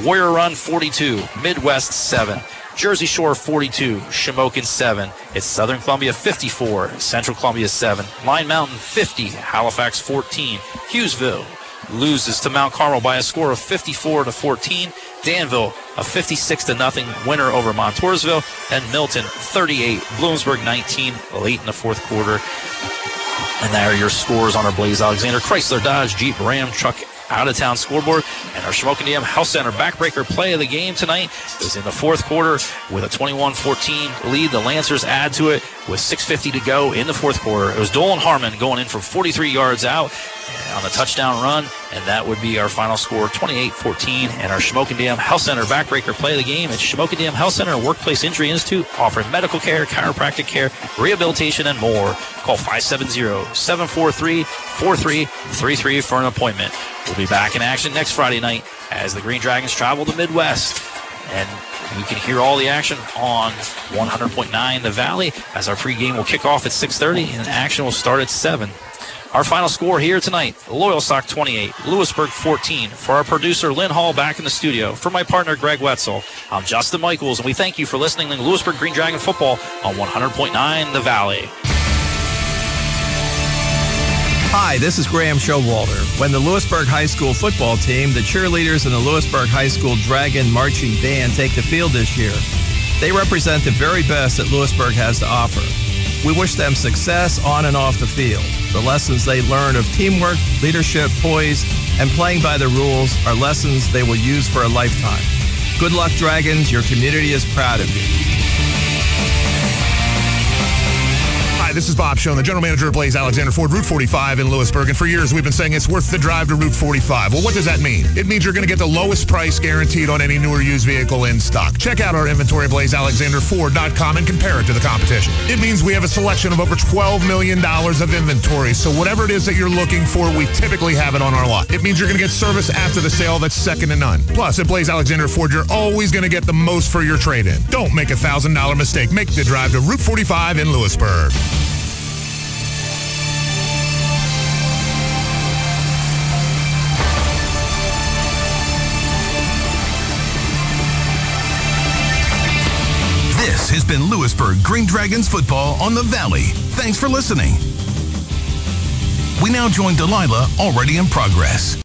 Warrior Run 42, Midd-West 7. Jersey Shore 42, Shamokin 7. It's Southern Columbia 54, Central Columbia 7. Line Mountain 50, Halifax 14. Hughesville loses to Mount Carmel by a score of 54 to 14. Danville a 56 to nothing winner over Montoursville and Milton 38, Bloomsburg 19 late in the fourth quarter. And there are your scores on our Blaise Alexander Chrysler Dodge Jeep Ram truck out of town scoreboard. And our Shamokin Dam Health Center backbreaker play of the game tonight is in the fourth quarter with a 21 14 lead. The Lancers add to it with 6.50 to go in the fourth quarter. It was Dolan Harmon going in from 43 yards out on the touchdown run, and that would be our final score 28 14. And our Shamokin Dam Health Center backbreaker play of the game. It's Shamokin Dam Health Center Workplace Injury Institute offering medical care, chiropractic care, rehabilitation, and more. Call 570 743 4333 for an appointment. We'll be back in action next Friday night as the Green Dragons travel to Midd-West. And you can hear all the action on 100.9 The Valley as our pregame will kick off at 6.30 and action will start at 7. Our final score here tonight, Loyalsock 28, Lewisburg 14. For our producer, Lynn Hall, back in the studio. For my partner, Greg Wetzel, I'm Justin Michaels, and we thank you for listening to Lewisburg Green Dragon Football on 100.9 The Valley. Hi, this is Graham Showalter. When the Lewisburg High School football team, the cheerleaders, and the Lewisburg High School Dragon Marching Band take the field this year, they represent the very best that Lewisburg has to offer. We wish them success on and off the field. The lessons they learn of teamwork, leadership, poise, and playing by the rules are lessons they will use for a lifetime. Good luck, Dragons. Your community is proud of you. Hi, this is Bob Schoen, the general manager of Blaise Alexander Ford, Route 45 in Lewisburg. And for years, we've been saying it's worth the drive to Route 45. Well, what does that mean? It means you're going to get the lowest price guaranteed on any newer used vehicle in stock. Check out our inventory at blaisealexanderford.com and compare it to the competition. It means we have a selection of over $12 million of inventory. So whatever it is that you're looking for, we typically have it on our lot. It means you're going to get service after the sale that's second to none. Plus, at Blaise Alexander Ford, you're always going to get the most for your trade-in. Don't make a $1,000 mistake. Make the drive to Route 45 in Lewisburg. Has been Lewisburg Green Dragons football on the Valley. Thanks for listening. We now join Delilah already in progress.